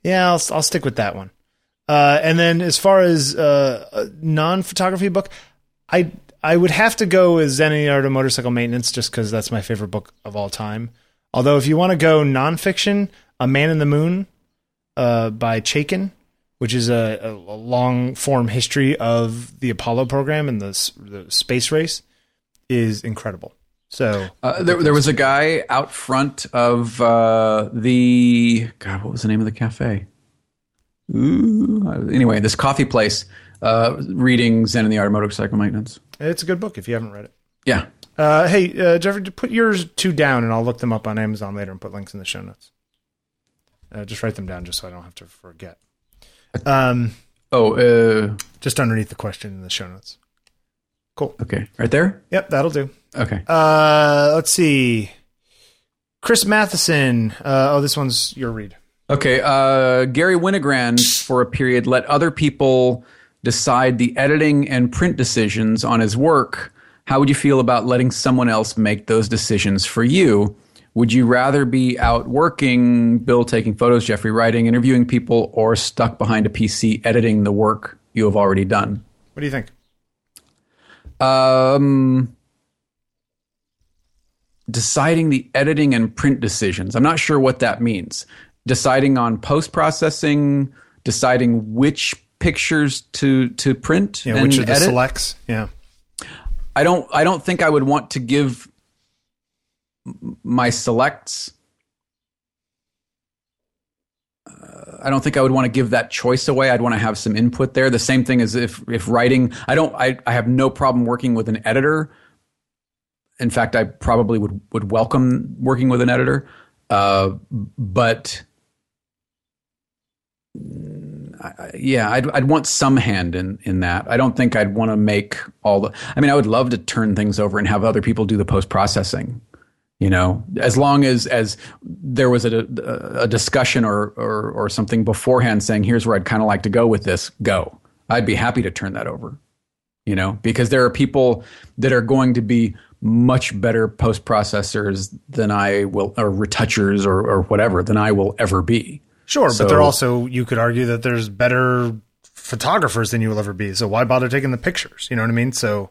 yeah, I'll I'll stick with that one. Uh, and then as far as uh, a non-photography book, I I would have to go with Zen and the Art of Motorcycle Maintenance just because that's my favorite book of all time. Although if you want to go nonfiction, A Man in the Moon uh, by Chaikin, which is a, a, a long form history of the Apollo program and the, the space race, is incredible. So Uh, there, there was a guy out front of uh, the God. What was the name of the cafe? Ooh, anyway, this coffee place uh, reading Zen and the Art of Motorcycle Maintenance. it's a good book if you haven't read it. Yeah, Uh, hey, uh, Jeffrey, put yours two down, and I'll look them up on Amazon later and put links in the show notes. Uh, just write them down, just so I don't have to forget. Um, Oh, uh, just underneath the question in the show notes. Cool. okay, right there. Yep, that'll do. Okay. Uh, let's see. Chris Matheson. Uh, oh, this one's your read. Okay, uh, Garry Winogrand, for a period, let other people decide the editing and print decisions on his work. How would you feel about letting someone else make those decisions for you? Would you rather be out working, Bill taking photos, Jeffrey writing, interviewing people, or stuck behind a PC editing the work you have already done? What do you think? Um, deciding the editing and print decisions. I'm not sure what that means. Deciding on post processing, deciding which pictures to to print Yeah, and which are the edit. selects? Yeah. I don't. I don't think I would want to give my selects. Uh, I don't think I would want to give that choice away. I'd want to have some input there. The same thing as if if writing. I don't. I, I have no problem working with an editor. In fact, I probably would would welcome working with an editor. Uh, but I- yeah, I'd I'd want some hand in in that. I don't think I'd want to make all the. I mean, I would love to turn things over and have other people do the post processing. You know, as long as as there was a a discussion or or or something beforehand saying, "Here's where I'd kind of like to go with this." Go. I'd be happy to turn that over. You know, because there are people that are going to be much better post processors than I will, or retouchers, or or whatever than I will ever be. Sure, So- but there also you could argue that there's better photographers than you will ever be. So why bother taking the pictures? You know what I mean? So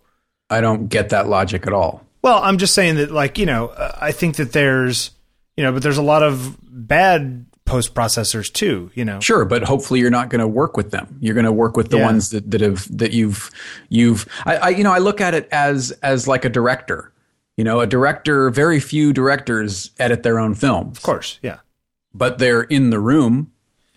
I don't get that logic at all. Well, I'm just saying that, like, you know, uh, I think that there's, you know, but there's a lot of bad post processors too, you know. Sure, but hopefully you're not going to work with them. You're going to work with the Yeah. ones that, that have that you've you've. I, I you know I look at it as as like a director. You know, a director. Very few directors edit their own films, Of course, yeah. but they're in the room.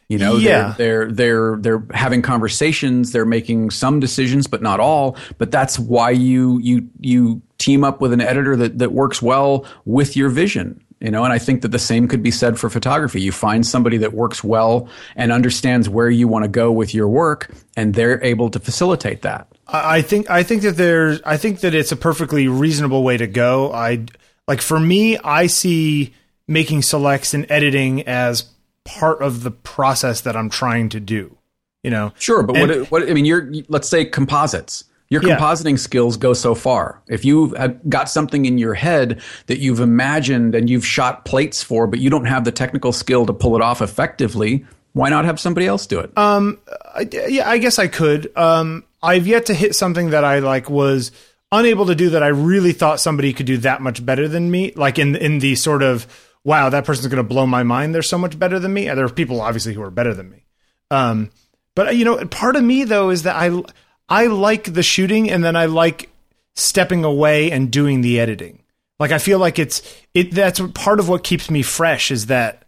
You know, Yeah. they're, they're they're they're having conversations. They're making some decisions, but not all. But that's why you you you team up with an editor that that works well with your vision. You know, and I think that the same could be said for photography. You find somebody that works well and understands where you want to go with your work, and they're able to facilitate that. I think I think that there's I think that it's a perfectly reasonable way to go. I Like for me, I see making selects and editing as part of the process that I'm trying to do. You know, Sure, but And- what, what I mean, you're let's say composites. Your Yeah. compositing skills go so far. If you've got something in your head that you've imagined and you've shot plates for, but you don't have the technical skill to pull it off effectively, why not have somebody else do it? I, yeah, I guess I could. Um, I've yet to hit something that I like was unable to do that I really thought somebody could do that much better than me. Like in in the sort of wow, that person's going to blow my mind. They're so much better than me. There are people obviously who are better than me. Um, but you know, part of me though is that I I like the shooting, and then I like stepping away and doing the editing. Like I feel like it's it. That's part of what keeps me fresh is that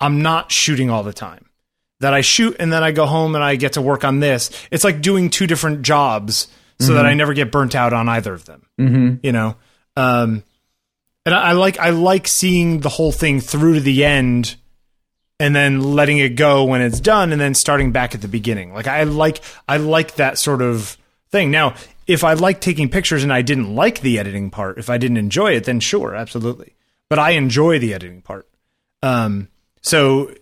I'm not shooting all the time. That I shoot and then I go home and I get to work on this. It's like doing two different jobs so that I never get burnt out on either of them. Mm-hmm. You know, um, and I, I like I like seeing the whole thing through to the end and then letting it go when it's done and then starting back at the beginning. Like I like I like that sort of thing. Now, if I like taking pictures and I didn't like the editing part, if I didn't enjoy it, then sure, absolutely. But I enjoy the editing part. Um so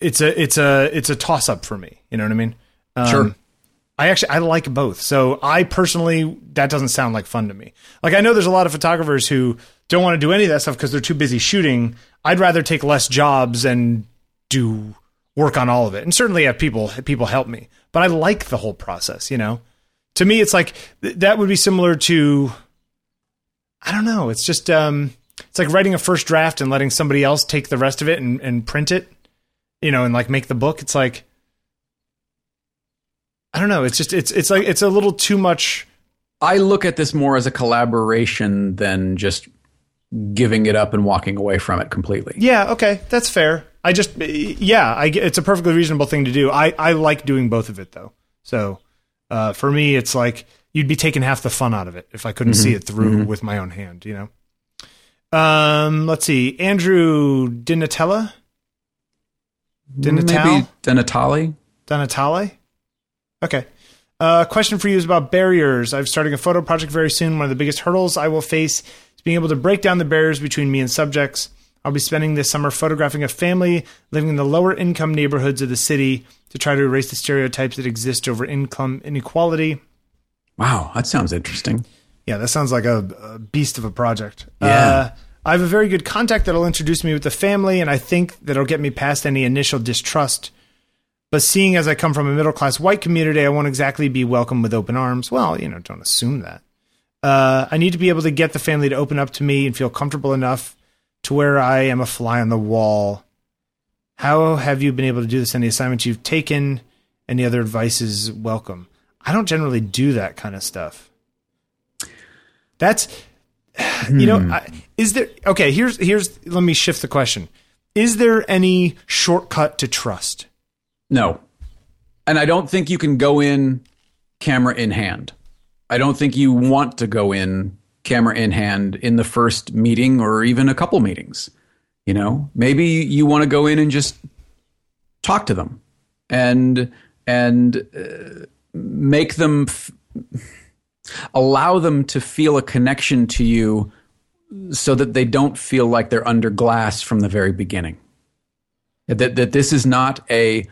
it's a it's a it's a toss up for me, you know what I mean? Um, Sure. I actually I like both. So I personally that doesn't sound like fun to me. Like I know there's a lot of photographers who don't want to do any of that stuff because they're too busy shooting. I'd rather take less jobs and do work on all of it. And certainly have people people help me. But I like the whole process, you know. To me it's like th- that would be similar to I don't know, it's just um it's like writing a first draft and letting somebody else take the rest of it and, and print it, you know, and like make the book. It's like I don't know. It's just it's it's like it's a little too much. I look at this more as a collaboration than just giving it up and walking away from it completely. Yeah, okay, that's fair. I just yeah, I it's a perfectly reasonable thing to do. I I like doing both of it though. So uh, for me, it's like you'd be taking half the fun out of it if I couldn't see it through with my own hand. You know. Um, let's see, Andrew Dinatella. Dinatal? Maybe Denatali. Donatale? Okay. Uh, question for you is about barriers. I'm starting a photo project very soon. One of the biggest hurdles I will face is being able to break down the barriers between me and subjects. I'll be spending this summer photographing a family living in the lower income neighborhoods of the city to try to erase the stereotypes that exist over income inequality. Wow, that sounds interesting. Yeah, that sounds like a, a beast of a project. Yeah. Uh, I have a very good contact that'll introduce me with the family, and I think that'll get me past any initial distrust. But seeing as I come from a middle class white community, I won't exactly be welcomed with open arms. Well, you know, don't assume that. Uh, I need to be able to get the family to open up to me and feel comfortable enough to where I am a fly on the wall. How have you been able to do this? Any assignments you've taken? Any other advice is welcome. I don't generally do that kind of stuff. That's you know, hmm. I, is there okay? Here's here's let me shift the question. Is there any shortcut to trust? No. And I don't think you can go in camera in hand. I don't think you want to go in camera in hand in the first meeting or even a couple meetings. You know, maybe you want to go in and just talk to them and and uh, make them f- allow them to feel a connection to you so that they don't feel like they're under glass from the very beginning that that this is not a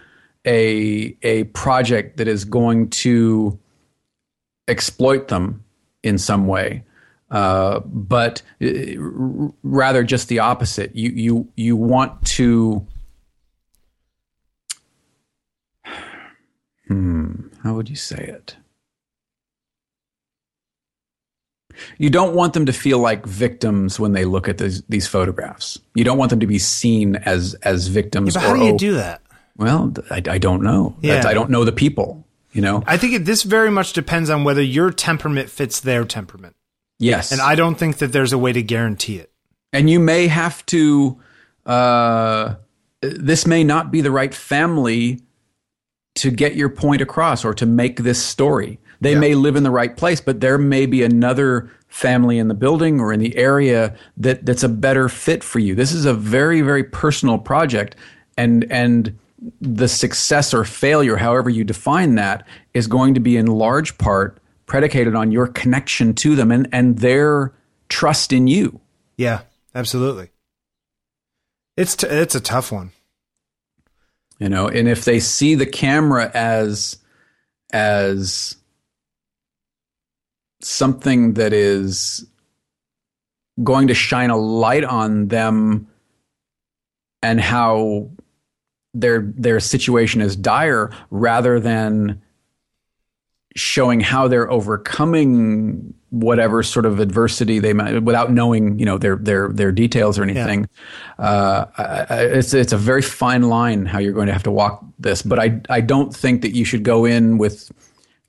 a a project that is going to exploit them in some way, uh, but uh, r- rather just the opposite. You you you want to. Hmm. How would you say it? You don't want them to feel like victims when they look at these, these photographs. You don't want them to be seen as as victims. But how do you oh, do that? well, I, I don't know. That's- Yeah. I don't know the people. You know. I think it, this very much depends on whether your temperament fits their temperament, yes. and I don't think that there's a way to guarantee it. and you may have to. Uh, this may not be the right family to get your point across or to make this story. They may live in the right place, but there may be another family in the building or in the area that that's a better fit for you. This is a very very personal project, and and the success or failure, however you define that, is going to be in large part predicated on your connection to them and and their trust in you. Yeah, absolutely. It's t- it's a tough one. You know, and if they see the camera as as something that is going to shine a light on them and how their their situation is dire rather than showing how they're overcoming whatever sort of adversity they might without knowing you know their their their details or anything. Uh, I, I, it's it's a very fine line how you're going to have to walk this but I I don't think that you should go in with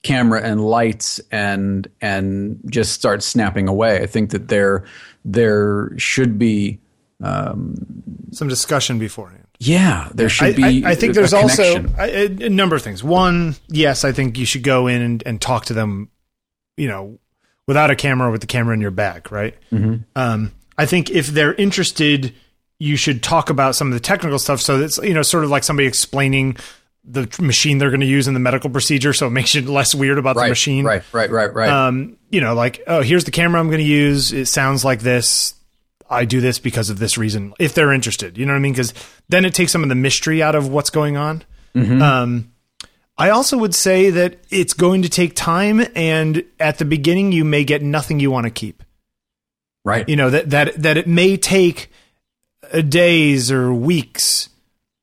camera and lights and and just start snapping away. I think that there there should be Some discussion beforehand. Yeah there should be I, I think there's also a, a number of things. One, yes, I think you should go in and, and talk to them, you know, without a camera, with the camera in your back, right? Mm-hmm. Um, I think if they're interested, you should talk about some of the technical stuff. So it's you know sort of like somebody explaining the machine they're going to use in the medical procedure, so it makes you less weird about the machine. right right right right Um, you know, like oh, here's the camera I'm going to use. It sounds like this. I do this because of this reason. If they're interested, you know what I mean? Because then it takes some of the mystery out of what's going on. Um, I also would say that it's going to take time, and at the beginning, you may get nothing you want to keep. right You know that that that it may take days or weeks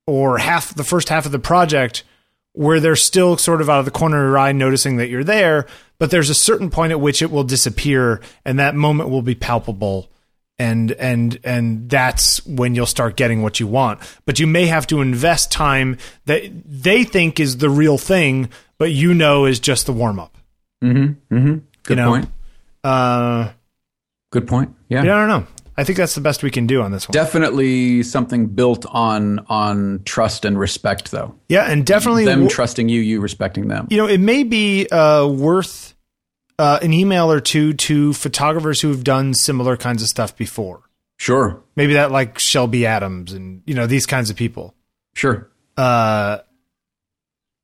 or half the first half of the project where they're still sort of out of the corner of your eye noticing that you're there, but there's a certain point at which it will disappear, and that moment will be palpable. And and and that's when you'll start getting what you want. But you may have to invest time that they think is the real thing, but you know is just the warm up. good you know, point Uh, good point yeah yeah, I don't know. I think that's the best we can do on this one. definitely something built on on trust and respect though Yeah, and definitely, them w- trusting you you respecting them you know, it may be uh, worth uh, an email or two to photographers who have done similar kinds of stuff before. sure Maybe that like Shelby Adams and you know these kinds of people. sure Uh,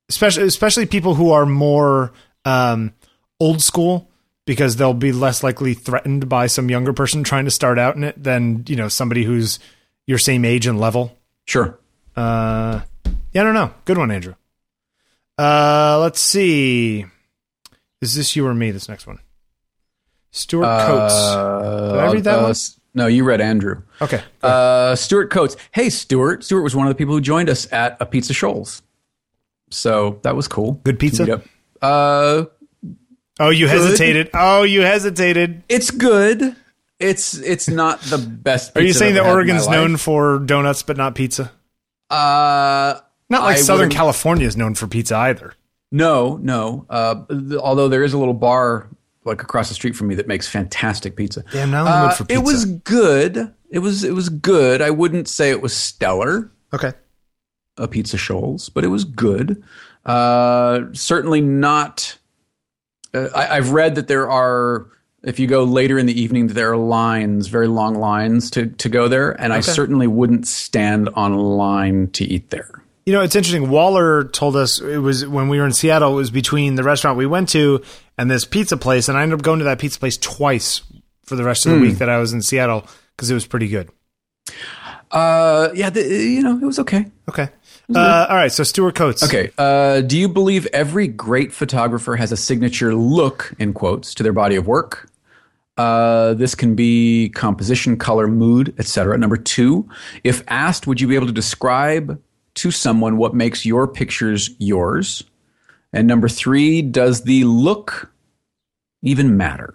especially especially people who are more um, old school because they'll be less likely threatened by some younger person trying to start out in it than you know somebody who's your same age and level. sure Uh, yeah, I don't know. Good one, Andrew. Uh, let's see. Is this you or me? This next one. Stuart Coates. Did I read that uh, one? no you read andrew Okay. uh stuart coates hey stuart stuart was one of the people who joined us at Apizza Scholls so that was cool Good pizza? To meet up. uh oh, you hesitated. Oh, you hesitated. it's good it's it's not the best Are you saying that ever had in my Oregon's known for donuts but not pizza? uh Not like I Southern California is known for pizza either. No, no. Uh, th- although there is a little bar like across the street from me that makes fantastic pizza. Damn, now I'm Uh, for pizza. It was good. It was it was good. I wouldn't say it was stellar, Okay. Apizza Scholls, but it was good. Uh, certainly not. Uh, I, I've read that there are. If you go later in the evening, there are lines, very long lines to, to go there, and I certainly wouldn't stand on a line to eat there. You know, it's interesting. Waller told us it was when we were in Seattle. It was between the restaurant we went to and this pizza place, and I ended up going to that pizza place twice for the rest of the Hmm. week that I was in Seattle because it was pretty good. Uh, yeah, the, you know, it was okay. Okay. Uh, all right. So Stuart Coates. Okay. Uh, do you believe every great photographer has a signature look, in quotes, to their body of work? Uh, this can be composition, color, mood, etc. Number two, if asked, would you be able to describe to someone what makes your pictures yours? And number three, does the look even matter?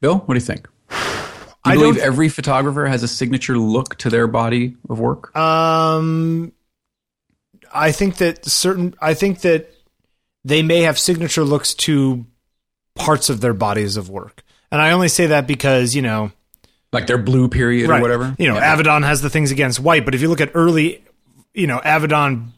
Bill, what do you think? Do I believe don't- every photographer has a signature look to their body of work? Um, I think that certain. I think that they may have signature looks to parts of their bodies of work, and I only say that because you know, like their blue period or whatever? You know, Yeah. Avedon has the things against white, but if you look at early, you know, Avedon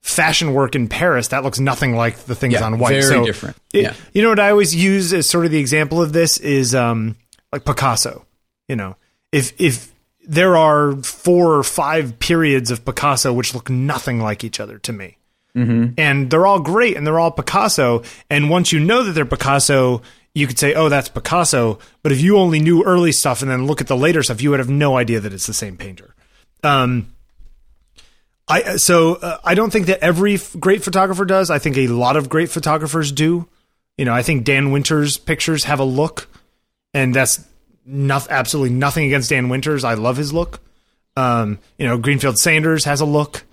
fashion work in Paris, that looks nothing like the things Yeah, on white. very so different. it- Yeah. You know what I always use as sort of the example of this is um like Picasso. You know, if if there are four or five periods of Picasso which look nothing like each other to me. Mm-hmm. And they're all great and they're all Picasso. And once you know that they're Picasso, you could say, "Oh, that's Picasso," but if you only knew early stuff and then look at the later stuff, you would have no idea that it's the same painter. Um, I so uh, I don't think that every f- great photographer does. I think a lot of great photographers do. You know, I think Dan Winters' pictures have a look, and that's not, absolutely nothing against Dan Winters. I love his look. Um, you know, Greenfield Sanders has a look.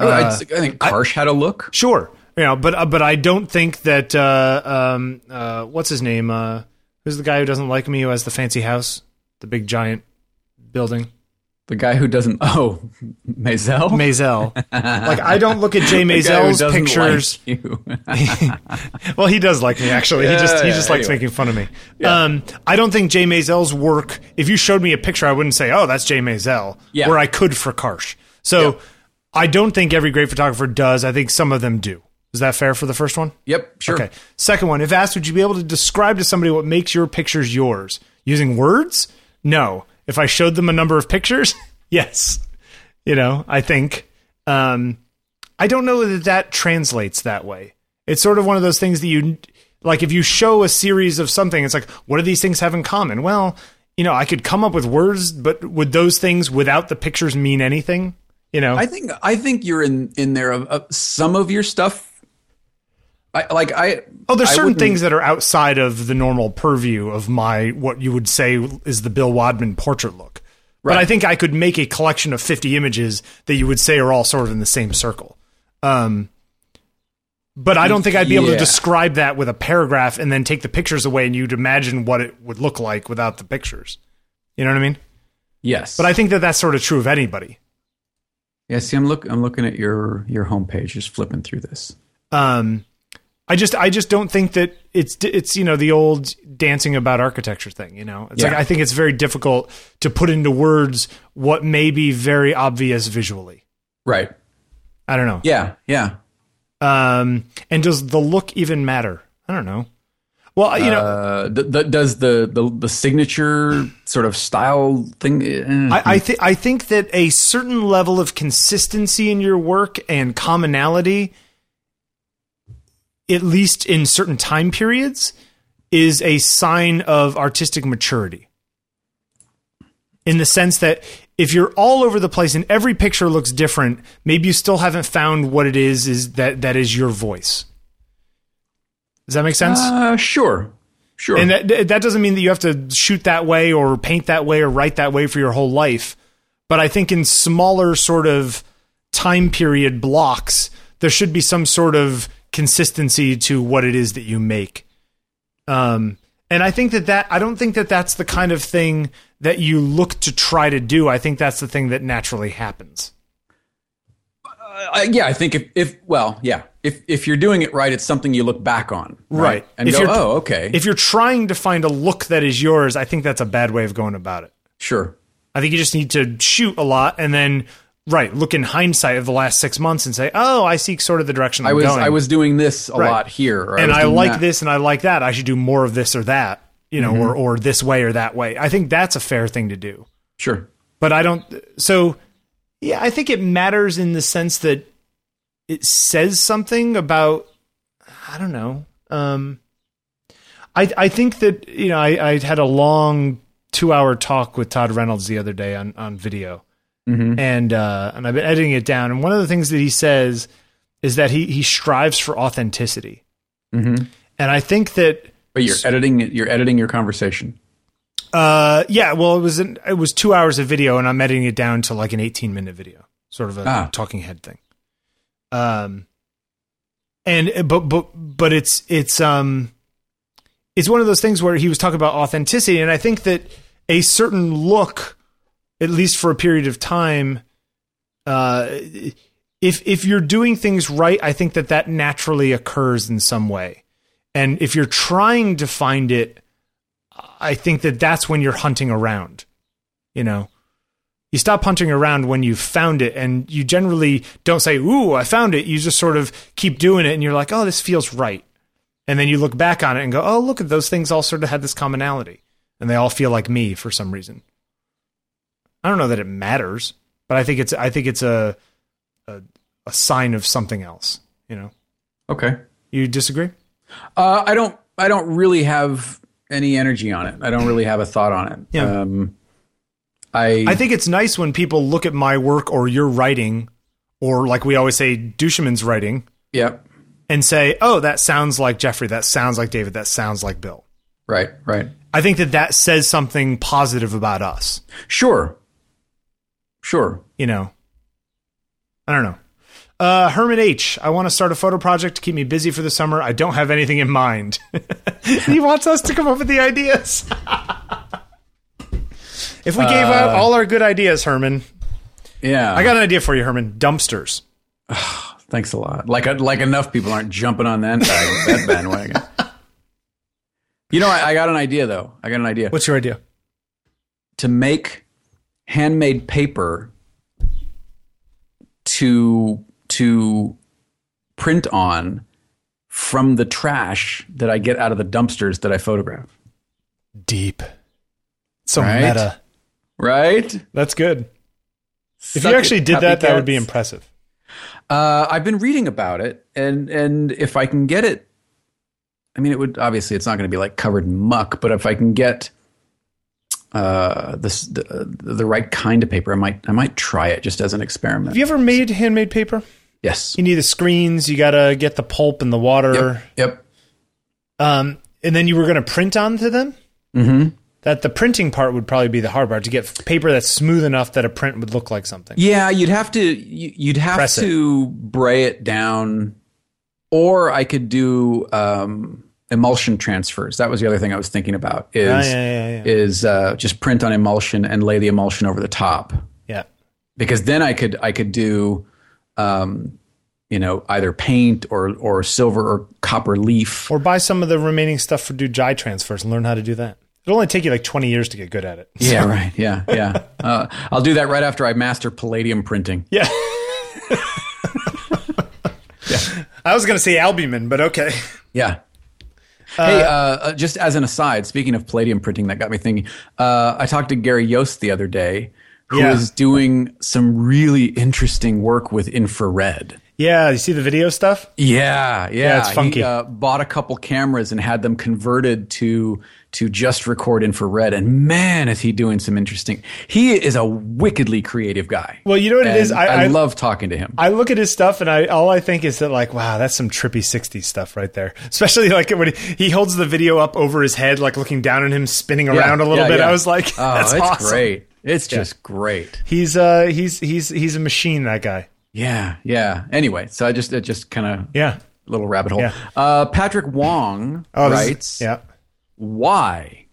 Oh, I, I think Karsh had a look. Sure, you know, but uh, but I don't think that uh, um, uh, what's his name? Uh, who's the guy who doesn't like me? Who has the fancy house, the big giant building? The guy who doesn't. Oh, Maisel. Maisel. like I don't look at Jay The guy who Maisel's pictures. like well, he does like me actually. he just he yeah, just likes anyway. making fun of me. Um, I don't think Jay Maisel's work. If you showed me a picture, I wouldn't say, "Oh, that's Jay Maisel," Yeah. where I could for Karsh. So I don't think every great photographer does. I think some of them do. Is that fair for the first one? yep. Sure. Okay. Second one, if asked, would you be able to describe to somebody what makes your pictures yours? Using words? No. If I showed them a number of pictures? yes. You know, I think. Um, I don't know that that translates that way. It's sort of one of those things that you, like, if you show a series of something, it's like, what do these things have in common? Well, you know, I could come up with words, but would those things without the pictures mean anything? You know? I think I think you're in in there of, of some of your stuff. I like I. Oh, there's I certain things that are outside of the normal purview of my what you would say is the Bill Wadman portrait look. But I think I could make a collection of 50 images that you would say are all sort of in the same circle. Um, but I don't think I'd be able to describe that with a paragraph and then take the pictures away and you'd imagine what it would look like without the pictures. You know what I mean? Yes, But I think that that's sort of true of anybody. yeah. See, I'm look I'm looking at your your homepage, just flipping through this. Um, I just I just don't think that it's it's you know the old dancing about architecture thing. You know, it's like Yeah. I think it's very difficult to put into words what may be very obvious visually. Right. I don't know. Yeah. Yeah. Um, and does the look even matter? I don't know. Well, you know, Uh, th- th- does the, the the signature sort of style thing? eh, I, I think I think that a certain level of consistency in your work and commonality, at least in certain time periods, is a sign of artistic maturity. In the sense that if you're all over the place and every picture looks different, maybe you still haven't found what it is is that that is your voice. Does that make sense? uh, sure. Sure. And that that doesn't mean that you have to shoot that way or paint that way or write that way for your whole life. But I think in smaller sort of time period blocks, there should be some sort of consistency to what it is that you make. Um, and I think that that I don't think that that's the kind of thing that you look to try to do. I think that's the thing that naturally happens. Uh, yeah, I think if, if well, yeah, if if you're doing it right, it's something you look back on, Right. and If go, oh, okay, If you're trying to find a look that is yours, I think that's a bad way of going about it. sure, I think you just need to shoot a lot and then right look in hindsight of the last six months and say, oh, I see sort of the direction I'm I was going. I was doing this a Right. lot here, and was I like that. this and I like that. I should do more of this or that, you know, Mm-hmm. or or this way or that way. I think that's a fair thing to do. Sure, But I don't. So yeah, I think it matters in the sense that it says something about. I don't know. Um, I I think that you know I I had a long two hour talk with Todd Reynolds the other day on on video, Mhm. and uh, and I've been editing it down. And one of the things that he says is that he he strives for authenticity, Mhm. and I think that but you're editing you're editing your conversation. Uh, yeah. Well, it was an, it was two hours of video, and I'm editing it down to like an 18 minute video, sort of a Ah. talking head thing. Um, and but but but it's it's um, it's one of those things where he was talking about authenticity, and I think that a certain look, at least for a period of time, uh, if if you're doing things right, I think that that naturally occurs in some way, and if you're trying to find it. I think that that's when you're hunting around. You know, you stop hunting around when you've found it, and you generally don't say, "Ooh, I found it." You just sort of keep doing it, and you're like, "Oh, this feels right." And then you look back on it and go, "Oh, look at those things all sort of had this commonality, and they all feel like me for some reason." I don't know that it matters, but I think it's I think it's a a, a sign of something else. You know, Okay, you disagree? uh, I don't I don't really have any energy on it. I don't really have a thought on it. Yeah. Um, I I think it's nice when people look at my work or your writing, or like we always say, duChemin's writing, yep. and say, "Oh, that sounds like Jeffrey. That sounds like David. That sounds like Bill." Right. Right. I think that that says something positive about us. Sure. Sure. You know, I don't know. Uh, Herman H. I want to start a photo project to keep me busy for the summer. I don't have anything in mind. he wants us to come up with the ideas. if we gave out all our good ideas, Herman, Yeah. I got an idea for you, Herman. Dumpsters. Thanks a lot. Like like enough people aren't jumping on that, that bandwagon. You know, I, I got an idea though. I got an idea What's your idea? to make handmade paper to to print on from the trash that I get out of the dumpsters that I photograph. Deep. So Right? meta. Right? That's good. If Suck you it, actually did that, that would be impressive. Uh, I've been reading about it, and and if I can get it, I mean, it would obviously it's not going to be like covered in muck, but if I can get uh, this the, the right kind of paper, I might I might try it just as an experiment. Have you ever made handmade paper? yes. You need the screens. You got to get the pulp and the water. Yep. Um, and then you were going to print onto them. Mm-hmm. That the printing part would probably be the hard part to get paper that's smooth enough that a print would look like something. Yeah, you'd have to you- you'd have Press it. to bray it down, or I could do um, emulsion transfers. That was the other thing I was thinking about. Is Ah, yeah, yeah, yeah. is uh, just print on emulsion and lay the emulsion over the top. Yeah. because then I could I could do, um, you know, either paint or or silver or copper leaf. Or buy some of the remaining stuff for do dye transfers and learn how to do that. It'll only take you like 20 years to get good at it. Yeah, right. Yeah, yeah. Uh, I'll do that right after I master palladium printing. Yeah. I was going to say albumen, but okay. Yeah. Hey, uh, uh, just as an aside, speaking of palladium printing, that got me thinking. Uh, I talked to Gary Yost the other day, who Yeah. is doing some really interesting work with infrared. Yeah, you see the video stuff? Yeah, yeah, it's funky. He uh, bought a couple cameras and had them converted to to just record infrared, and man, is he doing some interesting. He is a wickedly creative guy. Well, you know what it And is? I, I, I, love talking to him. I look at his stuff and I all I think is that like, wow, that's some trippy '60s stuff right there. Especially like when he, he holds the video up over his head, like looking down at him, spinning around a little yeah, bit. yeah. I was like, oh, that's it's awesome. great. It's just great. He's uh he's he's he's a machine. That guy. Yeah, yeah. Anyway, so I just it just kind of Yeah. little rabbit hole. Yeah. Uh, Patrick Wong Oh, this is- writes, yeah. "Why,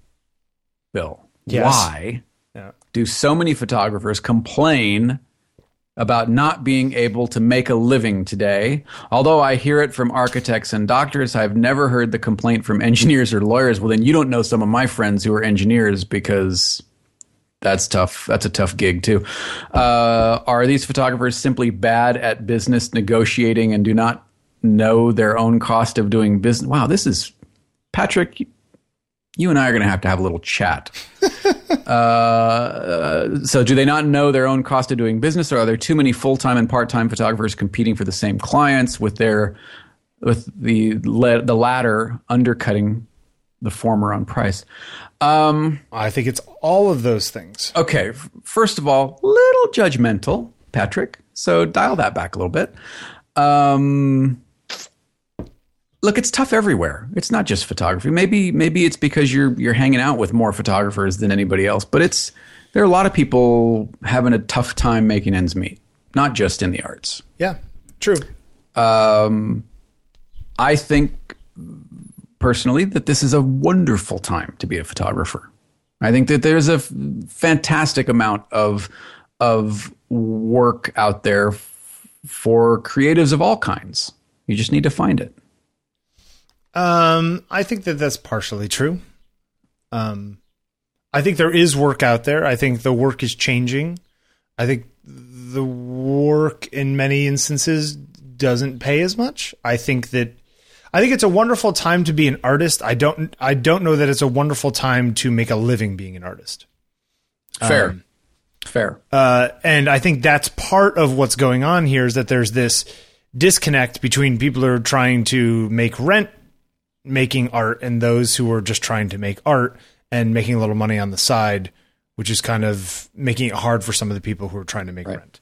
Bill? Yes. Why Yeah. do so many photographers complain about not being able to make a living today? Although I hear it from architects and doctors, I've never heard the complaint from engineers or lawyers. Well, then you don't know some of my friends who are engineers because that's tough. That's a tough gig too. Uh, are these photographers simply bad at business negotiating and do not know their own cost of doing business? Wow, this is Patrick. You and I are going to have to have a little chat. uh, so, do they not know their own cost of doing business, or are there too many full time and part time photographers competing for the same clients with their with the le- the latter undercutting the former on price? Um, I think it's all of those things. Okay, first of all, little judgmental, Patrick. So dial that back a little bit. Um, look, it's tough everywhere. It's not just photography. Maybe maybe it's because you're you're hanging out with more photographers than anybody else. But it's there are a lot of people having a tough time making ends meet. Not just in the arts. Yeah. True. Um, I think personally that this is a wonderful time to be a photographer. I think that there's a f- fantastic amount of of work out there f- for creatives of all kinds. You just need to find it. Um, I think that that's partially true. Um, I think there is work out there. I think the work is changing. I think the work in many instances doesn't pay as much. I think that I think it's a wonderful time to be an artist. I don't I don't know that it's a wonderful time to make a living being an artist. Fair, fair. Uh, and I think that's part of what's going on here is that there's this disconnect between people who are trying to make rent making art and those who are just trying to make art and making a little money on the side, which is kind of making it hard for some of the people who are trying to make Right. rent.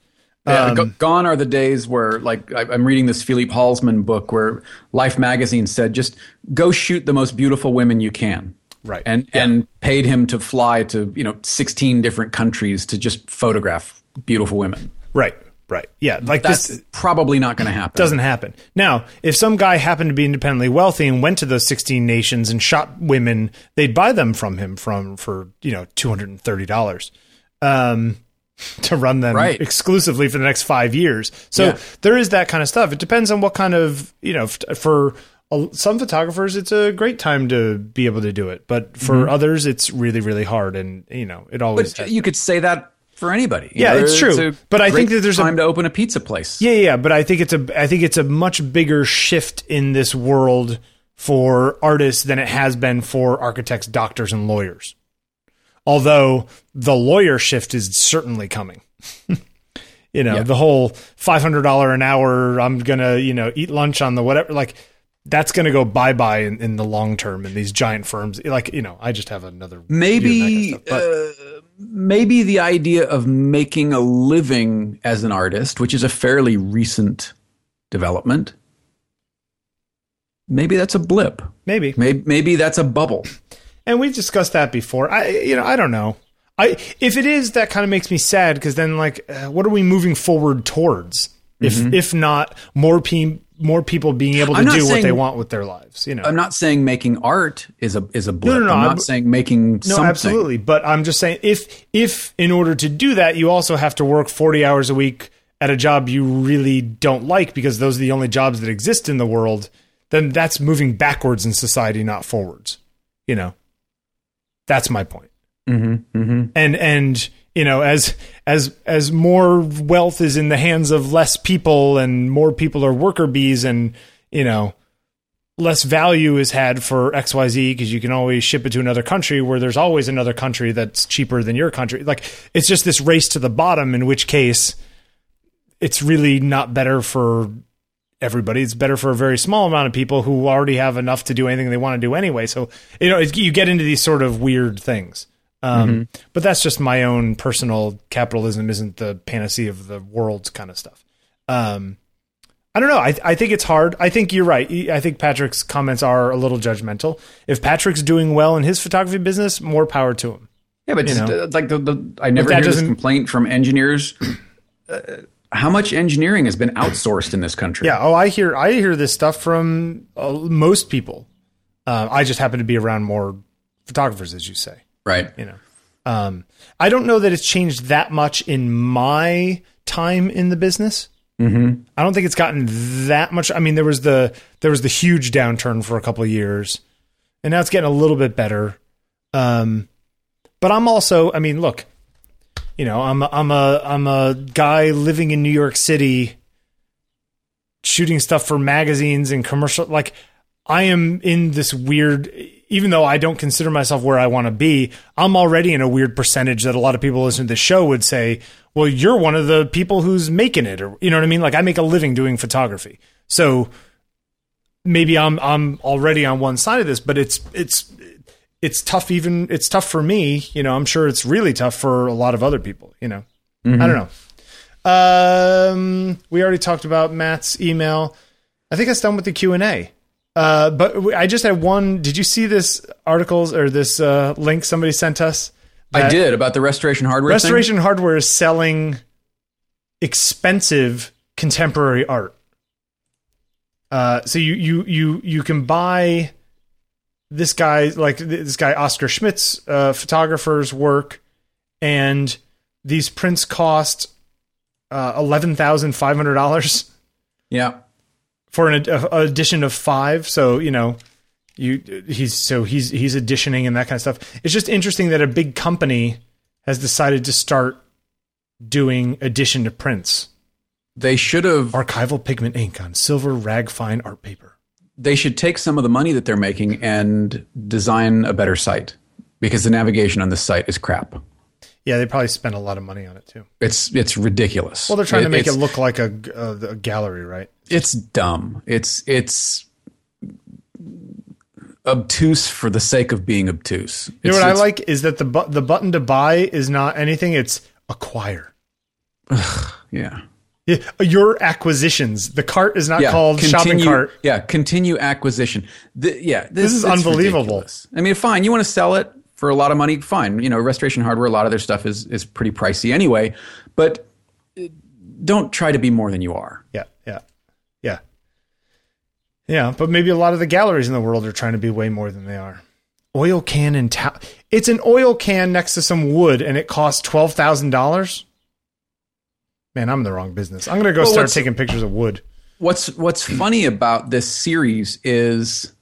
Yeah, Um, go- gone are the days where, like, I, I'm reading this Philippe Halsman book where Life magazine said, just go shoot the most beautiful women you can. Right. And and paid him to fly to you know 16 different countries to just photograph beautiful women. Right, right. Yeah, like That's this probably not going to happen. doesn't happen. Now, if some guy happened to be independently wealthy and went to those 16 nations and shot women, they'd buy them from him from for, you know, $230 um, to run them Right. exclusively for the next 5 years. So Yeah. there is that kind of stuff. It depends on what kind of, you know, for some photographers it's a great time to be able to do it, but for mm-hmm. others it's really really hard and, you know, it always But you could say that for anybody. You Yeah, know, it's true. a But I think that there's a- time to open a pizza place. Yeah, yeah, but I think it's a I think it's a much bigger shift in this world for artists than it has been for architects, doctors, and lawyers. Although the lawyer shift is certainly coming. you know, Yeah. the whole five hundred dollar an hour, I'm gonna, you know, eat lunch on the whatever like that's gonna go bye bye in, in the long term in these giant firms. Like, you know, I just have another view on that Maybe kind of stuff, uh, maybe the idea of making a living as an artist, which is a fairly recent development, maybe that's a blip. maybe. Maybe maybe that's a bubble. And we've discussed that before. I, you know, I don't know. I if it is, that kind of makes me sad because then, like, uh, what are we moving forward towards? If if not more pe- more people being able to Mm-hmm. Do what they want with their lives, you know. I'm not saying making art is a is a blip. no, no, I'm not I'm- saying making no, something. absolutely. But I'm just saying, if if in order to do that, you also have to work 40 hours a week at a job you really don't like because those are the only jobs that exist in the world, then that's moving backwards in society, not forwards. You know, that's my point. Mm-hmm, mm-hmm. and and you know as as as more wealth is in the hands of less people and more people are worker bees and you know less value is had for xyz because you can always ship it to another country where there's always another country that's cheaper than your country like it's just this race to the bottom in which case it's really not better for everybody it's better for a very small amount of people who already have enough to do anything they want to do anyway so you know you get into these sort of weird things um, but that's just my own personal capitalism isn't the panacea of the world's kind of stuff. Um, I don't know. I, I think it's hard. I think you're right. I think Patrick's comments are a little judgmental. If Patrick's doing well in his photography business, more power to him. Yeah, but You just, know. uh, like the, the I never hear this complaint from engineers. Uh, how much engineering has been outsourced in this country? Yeah. Oh, I hear I hear this stuff from uh, most people. Uh, I just happen to be around more photographers, as you say. right. you know um, i don't know that it's changed that much in my time in the business Mm-hmm. i don't think it's gotten that much i mean there was the there was the huge downturn for a couple of years and now it's getting a little bit better um, but i'm also i mean look you know i'm a, i'm a i'm a guy living in new york city shooting stuff for magazines and commercial like I am in this weird even though I don't consider myself where I want to be, I'm already in a weird percentage that a lot of people listening to the show would say, "Well, you're one of the people who's making it," or you know what I mean? Like I make a living doing photography, so maybe I'm I'm already on one side of this, but it's it's it's tough. Even it's tough for me. You know, I'm sure it's really tough for a lot of other people. You know, I don't know. Um, we already talked about Matt's email. I think that's done with the Q and A. Uh, but i just had one. Did you see this articles or this uh, link somebody sent us? I did about the restoration hardware. thing? Restoration Hardware is selling expensive contemporary art. Uh, so you you you you can buy this guy like this guy Oscar Schmidt's uh, photographer's work, and these prints cost uh, eleven thousand five hundred dollars Yeah. for an a edition of five. So you know, you he's so he's he's editioning and that kind of stuff. It's just interesting that a big company has decided to start doing addition to prints. They should have. Archival pigment ink on silver rag fine art paper. They should take some of the money that they're making and design a better site because the navigation on this site is crap. Yeah, they probably spent a lot of money on it too. It's it's ridiculous. Well, they're trying to make it look like a, a, a gallery, right? It's dumb. It's it's obtuse for the sake of being obtuse. You know what I like is that the bu- the button to buy is not anything; it's acquire. Yeah. Yeah, Your acquisitions. The cart is not Yeah, called shopping cart. Yeah, continue acquisition. The, yeah, this, is unbelievable. ridiculous. I mean, fine. You want to sell it for a lot of money? Fine. You know, Restoration Hardware. A lot of their stuff is is pretty pricey anyway. But uh, don't try to be more than you are. Yeah, yeah, yeah, yeah. But maybe a lot of the galleries in the world are trying to be way more than they are. Oil can and ta- it's an oil can next to some wood, and it costs twelve thousand dollars. Man, I'm in the wrong business. I'm gonna go Well, start taking pictures of wood. What's What's funny about this series is,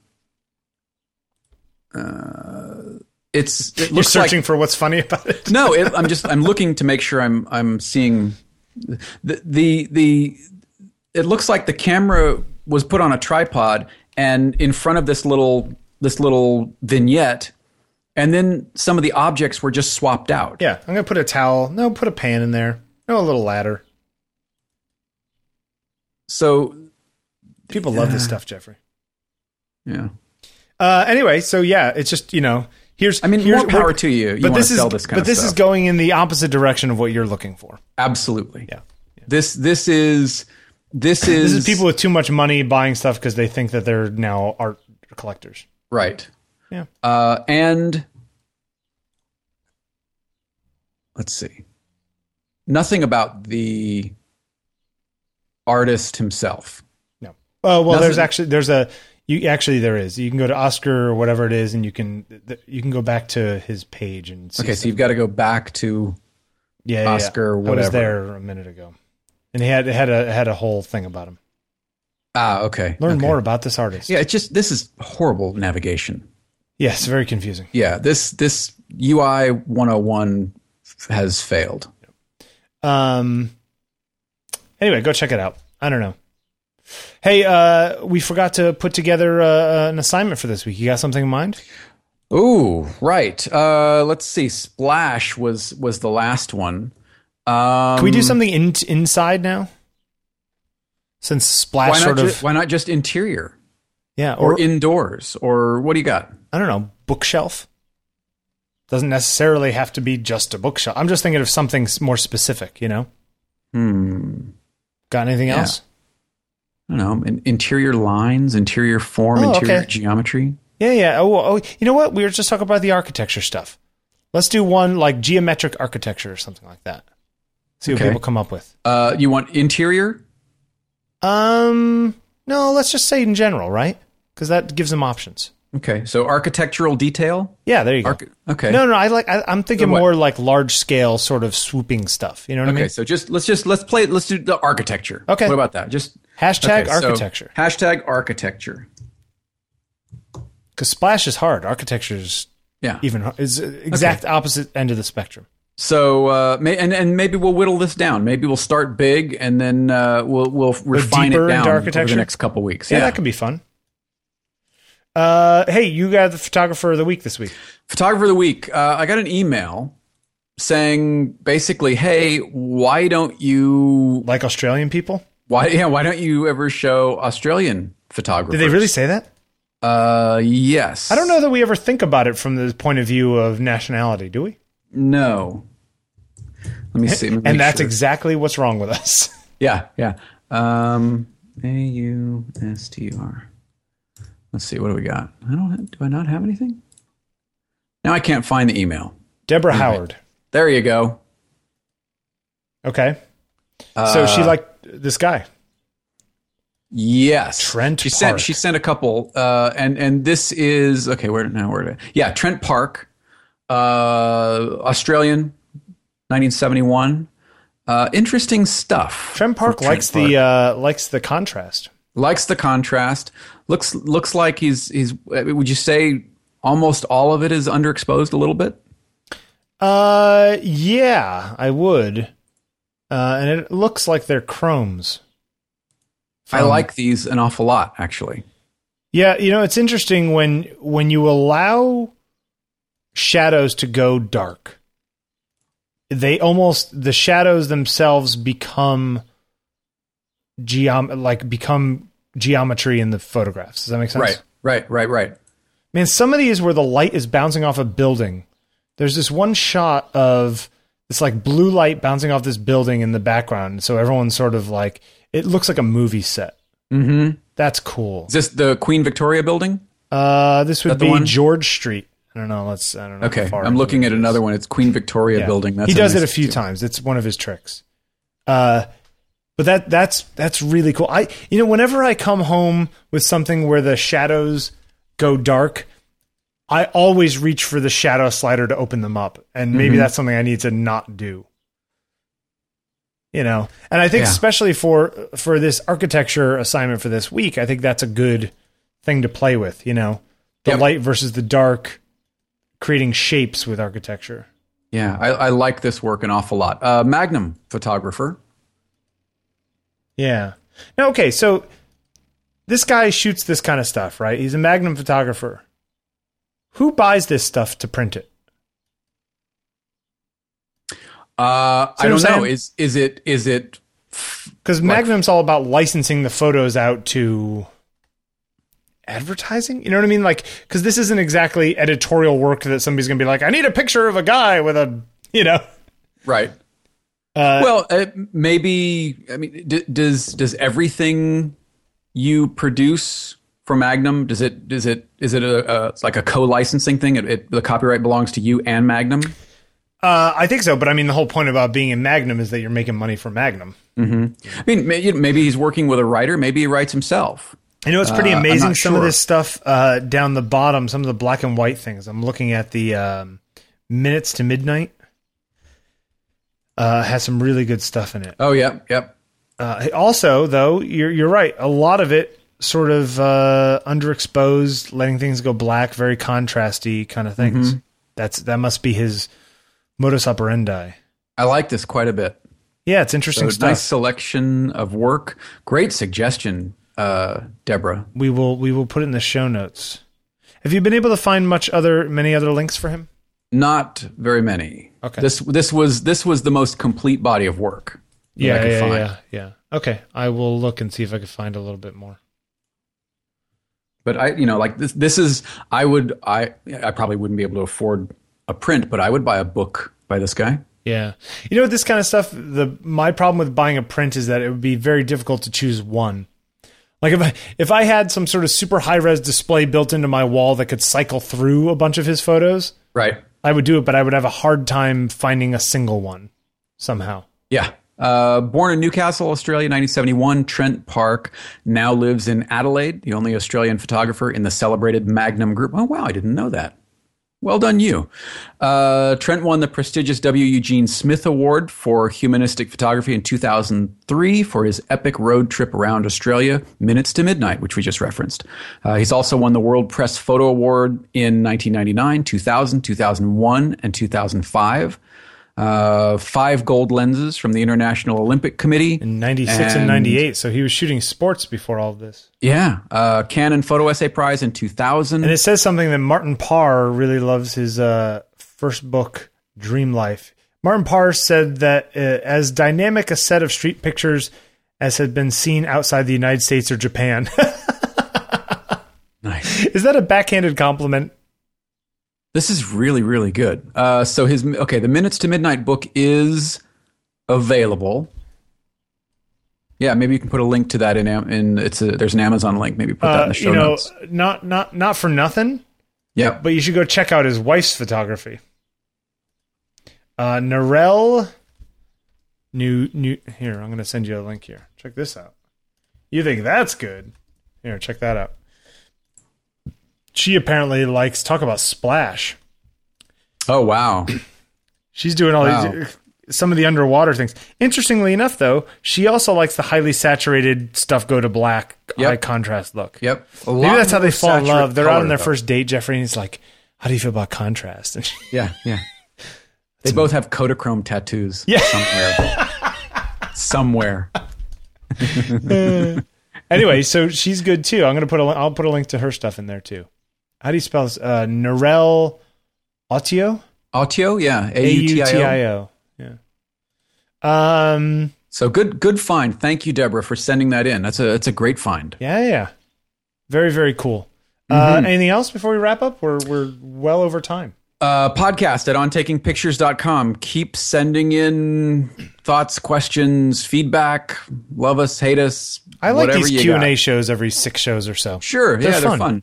uh, it's it You're looks like searching for what's funny about it. no, it, I'm just I'm looking to make sure I'm I'm seeing the the the. It looks like the camera was put on a tripod and in front of this little this little vignette, and then some of the objects were just swapped out. Yeah, I'm gonna put a towel. No, put a pan in there. No, a little ladder. So People love this stuff, Jeffrey. yeah, Uh, anyway, so yeah, it's just you know, here's. I mean, here's more power to you. You but this is this kind but this is going in the opposite direction of what you're looking for. absolutely. Yeah. This this is this is This is people with too much money buying stuff because they think that they're now art collectors. Right. Yeah. Uh, and let's see. Nothing about the artist himself. No. Oh well, Nothing- there's actually there's a you actually there is. You can go to Oscar or whatever it is, and you can you can go back to his page and see. Okay, so you've got to go back to yeah, yeah, Oscar, yeah. I was there a minute ago, and he had had a had a whole thing about him. ah. Okay. Learn okay. more about this artist. Yeah, it's just this is horrible navigation. Yes, very confusing. Yeah, this this UI 101 has failed. Um. Anyway, go check it out. I don't know. Hey, uh, we forgot to put together uh, an assignment for this week. You got something in mind? Ooh, right. Uh, let's see. Splash was was the last one. Um, Can we do something in, inside now? Since Splash Why not, sort ju- of why not just interior yeah, or, or, indoors or what do you got? I don't know, bookshelf. Doesn't necessarily have to be just a bookshelf. I'm just thinking of something more specific. You know, Hmm. got anything Yeah. else? I don't know. In, interior lines, interior form, Oh, interior okay. geometry. Yeah, yeah. Oh, oh, you know what? We were just talking about the architecture stuff. Let's do one like geometric architecture or something like that. See what people come up with. Uh, you want interior? Um, no, let's just say in general, right? Because that gives them options. Okay, so architectural detail. Yeah, there you go. Arch- okay. No, no, I like. I, I'm thinking So more like large scale, sort of swooping stuff. You know what I mean? Okay, so just let's just let's play. Let's do the architecture. Okay. What about that? Just Hashtag okay, so architecture. hashtag architecture. Because splash is hard. Architecture is Yeah. even is exact opposite end of the spectrum. So uh, may, and and maybe we'll whittle this down. Maybe we'll start big and then uh, we'll we'll refine it down over the next couple weeks. Yeah, Yeah. that could be fun. Uh, hey, you got the photographer of the week this week. Photographer of the week. Uh, I got an email saying basically, hey, why don't you Like Australian people? why yeah why don't you ever show Australian photographers? Did they really say that? Uh, yes. I don't know that we ever think about it from the point of view of nationality, do we? No. Let me see. let me And that's sure. exactly what's wrong with us. Yeah, yeah. Um, A U S T R. Let's see. What do we got? I don't. Have, do I not have anything? Now I can't find the email. Deborah Howard. There you go. Okay. So she Uh, liked this guy. Yes, Trent She sent. She sent a couple. Uh, and and this is okay. Where now? Where? Did, yeah, Trent Parke, uh, Australian, 1971. Uh, interesting stuff. Trent Parke Trent likes the uh, likes the contrast. likes the contrast. Looks looks like he's he's. Would you say almost all of it is underexposed a little bit? Uh, yeah, I would. Uh, and it looks like they're chromes. I like these an awful lot, actually. Yeah, you know, it's interesting when when you allow shadows to go dark. They almost the shadows themselves become geom like become geometry in the photographs. Does that make sense? Right, right, right, right. Man, some of these where the light is bouncing off a building. There's this one shot of this like blue light bouncing off this building in the background. So everyone's sort of like it looks like a movie set. Mm-hmm. That's cool. Is this the Queen Victoria building? Uh, this would be? George Street. I don't know. Let's. I don't know. Okay, I'm looking at another one. It's Queen Victoria Yeah. building. That's he does it a few too. times. It's one of his tricks. Uh, but that that's that's really cool. I you know whenever I come home with something where the shadows go dark, I always reach for the shadow slider to open them up, and maybe Mhm. that's something I need to not do. You know, and I think Yeah. especially for for this architecture assignment for this week, I think that's a good thing to play with. You know, the Yep. light versus the dark, creating shapes with architecture. Yeah, I, I like this work an awful lot. Uh, Magnum photographer. Yeah. Now, okay, so this guy shoots this kind of stuff, right? He's a Magnum photographer. Who buys this stuff to print it? Uh, I don't know. Is is it is it Because Magnum's all about licensing the photos out to advertising. You know what I mean? Like, because this isn't exactly editorial work that somebody's going to be like, I need a picture of a guy with a, you know. right? Uh, well, uh, maybe. I mean, d- does does everything you produce for Magnum does it does it is it a, a like a co-licensing thing? It, it, the copyright belongs to you and Magnum. uh, I think so, but I mean, the whole point about being in Magnum is that you're making money for Magnum. I mean, may- you know, maybe he's working with a writer. Maybe he writes himself. You know, it's pretty Uh, amazing. Some of this stuff uh, down the bottom, some of the black and white things. I'm looking at the um, minutes to midnight. Uh, has some really good stuff in it. Oh, yeah, yep. Uh, also, though, you're you're right. A lot of it sort of uh, underexposed, letting things go black, very contrasty kind of things. Mm-hmm. That's that must be his modus operandi. I like this quite a bit. Yeah, it's interesting So stuff. nice selection of work. Great suggestion, uh, Deborah. We will we will put it in the show notes. Have you been able to find much other many other links for him? Not very many. Okay. This this was this was the most complete body of work. Yeah, I could yeah, find. yeah, yeah. Okay, I will look and see if I can find a little bit more. But I, you know, like this. This is. I would. I. I probably wouldn't be able to afford a print, but I would buy a book by this guy. Yeah, you know, this kind of stuff, the my problem with buying a print is that it would be very difficult to choose one. Like if I if I had some sort of super high res display built into my wall that could cycle through a bunch of his photos, Right. I would do it, but I would have a hard time finding a single one somehow. Yeah. Uh, born in Newcastle, Australia, 1971, Trent Parke now lives in Adelaide, the only Australian photographer in the celebrated Magnum Group. Oh, wow, I didn't know that. Well done, you. Uh, Trent won the prestigious W. Eugene Smith Award for Humanistic Photography in 2003 for his epic road trip around Australia, Minutes to Midnight, which we just referenced. Uh, he's also won the World Press Photo Award in 1999, 2000, 2001, and 2005 uh, five gold lenses from the International Olympic Committee. In '96 and, And- '98, so he was shooting sports before all of this. Yeah, uh, Canon Photo Essay Prize in 2000. And it says something that Martin Parr really loves his uh, first book, Dream Life. Martin Parr said that uh, as dynamic a set of street pictures as had been seen outside the United States or Japan. nice. Is that a backhanded compliment? This is really, really good. Uh, so his okay, the Minutes to Midnight book is available. Yeah, maybe you can put a link to that in in it's a, there's an Amazon link. Maybe put that in Uh, the show you know, notes. not not not for nothing, Yeah, but you should go check out his wife's photography. Uh, Narelle, new new. Here, I'm going to send you a link here. Check this out. You think that's good? Here, check that out. She apparently likes talk about splash. Oh wow. She's doing all Wow. these some of the underwater things. Interestingly enough, though, she also likes the highly saturated stuff go to black, Yep. high contrast look. Yep. Maybe that's how they fall in love. They're out on their though. first date, Jeffrey, and he's like, "How do you feel about contrast?" And she, Yeah, yeah. They both have Kodachrome tattoos. Yeah. Somewhere. Somewhere. anyway, so she's good too. I'm gonna put a I'll put a link to her stuff in there too. How do you spell this? Uh, Narelle Autio? Autio, yeah. A U T. I O. Yeah. Um. So good good find. Thank you, Deborah, for sending that in. That's a that's a great find. Yeah, yeah. Very, very cool. Uh, anything else before we wrap up? We're we're well over time. Uh, podcast at ontakingpictures.com. Keep sending in thoughts, questions, feedback. Love us, hate us. I like these Q and. A shows every six shows or so. Sure, They're yeah, they're fun.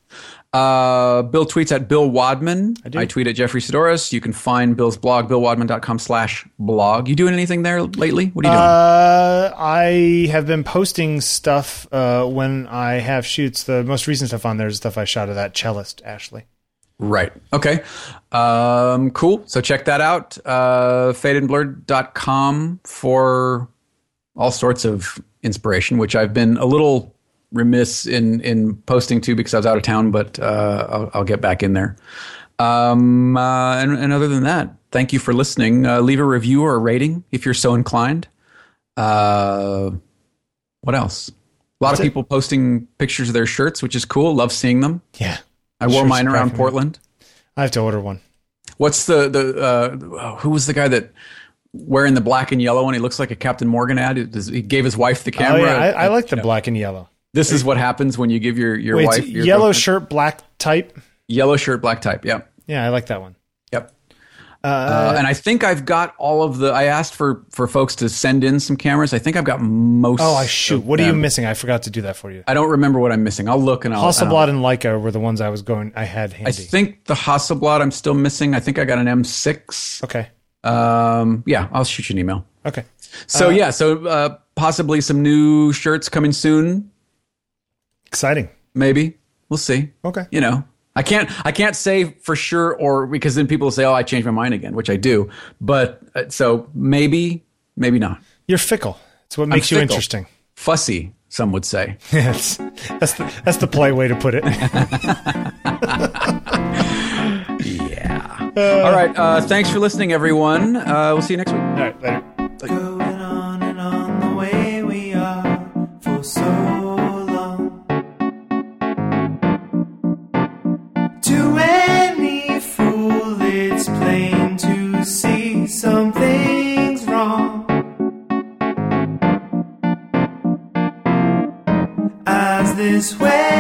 Uh, Bill tweets at Bill Wadman. I, do. tweet at Jeffrey Saddoris. You can find Bill's blog, billwadman.com slash blog. You doing anything there lately? What are you doing? Uh, I have been posting stuff uh, when I have shoots. The most recent stuff on there is stuff I shot of that cellist Ashley. Right. Okay. Um, cool. So check that out. Uh, fadedandblurred.com for all sorts of inspiration, which I've been a little remiss in, in posting to because I was out of town, but uh, I'll, I'll get back in there. Um, uh, and, and other than that, thank you for listening. Uh, leave a review or a rating if you're so inclined. Uh, what else? A lot of people posting pictures of their shirts, which is cool. Love seeing them. Yeah, I wore Shirts mine around cracking me. Portland. I have to order one. What's the the uh, who was the guy that wearing the black and yellow and he looks like a Captain Morgan ad? He gave his wife the Oh camera. yeah, I, I like the black and yellow. This is what happens when you give your your Wait, wife your yellow girlfriend- shirt, black type. yellow shirt, black type. Yeah. Yeah, I like that one. yep. Uh, and I think I've got all of the. I asked for for folks to send in some cameras. I think I've got most. Oh, I shoot. What are you missing? I forgot to do that for you. I don't remember what I'm missing. I'll look and I'll. and I'll- Hasselblad and Leica were the ones I was going. I had handy. I think the Hasselblad I'm still missing. I think I got an M6. okay. Um, yeah, I'll shoot you an email. Okay. So yeah, so uh, possibly some new shirts coming soon. Exciting. Maybe we'll see. Okay. You know, I can't I can't say for sure, or because then people say, "Oh, I changed my mind again," which I do. But uh, so maybe, maybe not. You're fickle. It's what makes you fickle. interesting. Fussy, some would say. Yes. That's the, that's the polite way to put it. Yeah. All right. Uh, thanks for listening, everyone. Uh, we'll see you next week. All right. Later. Going this way,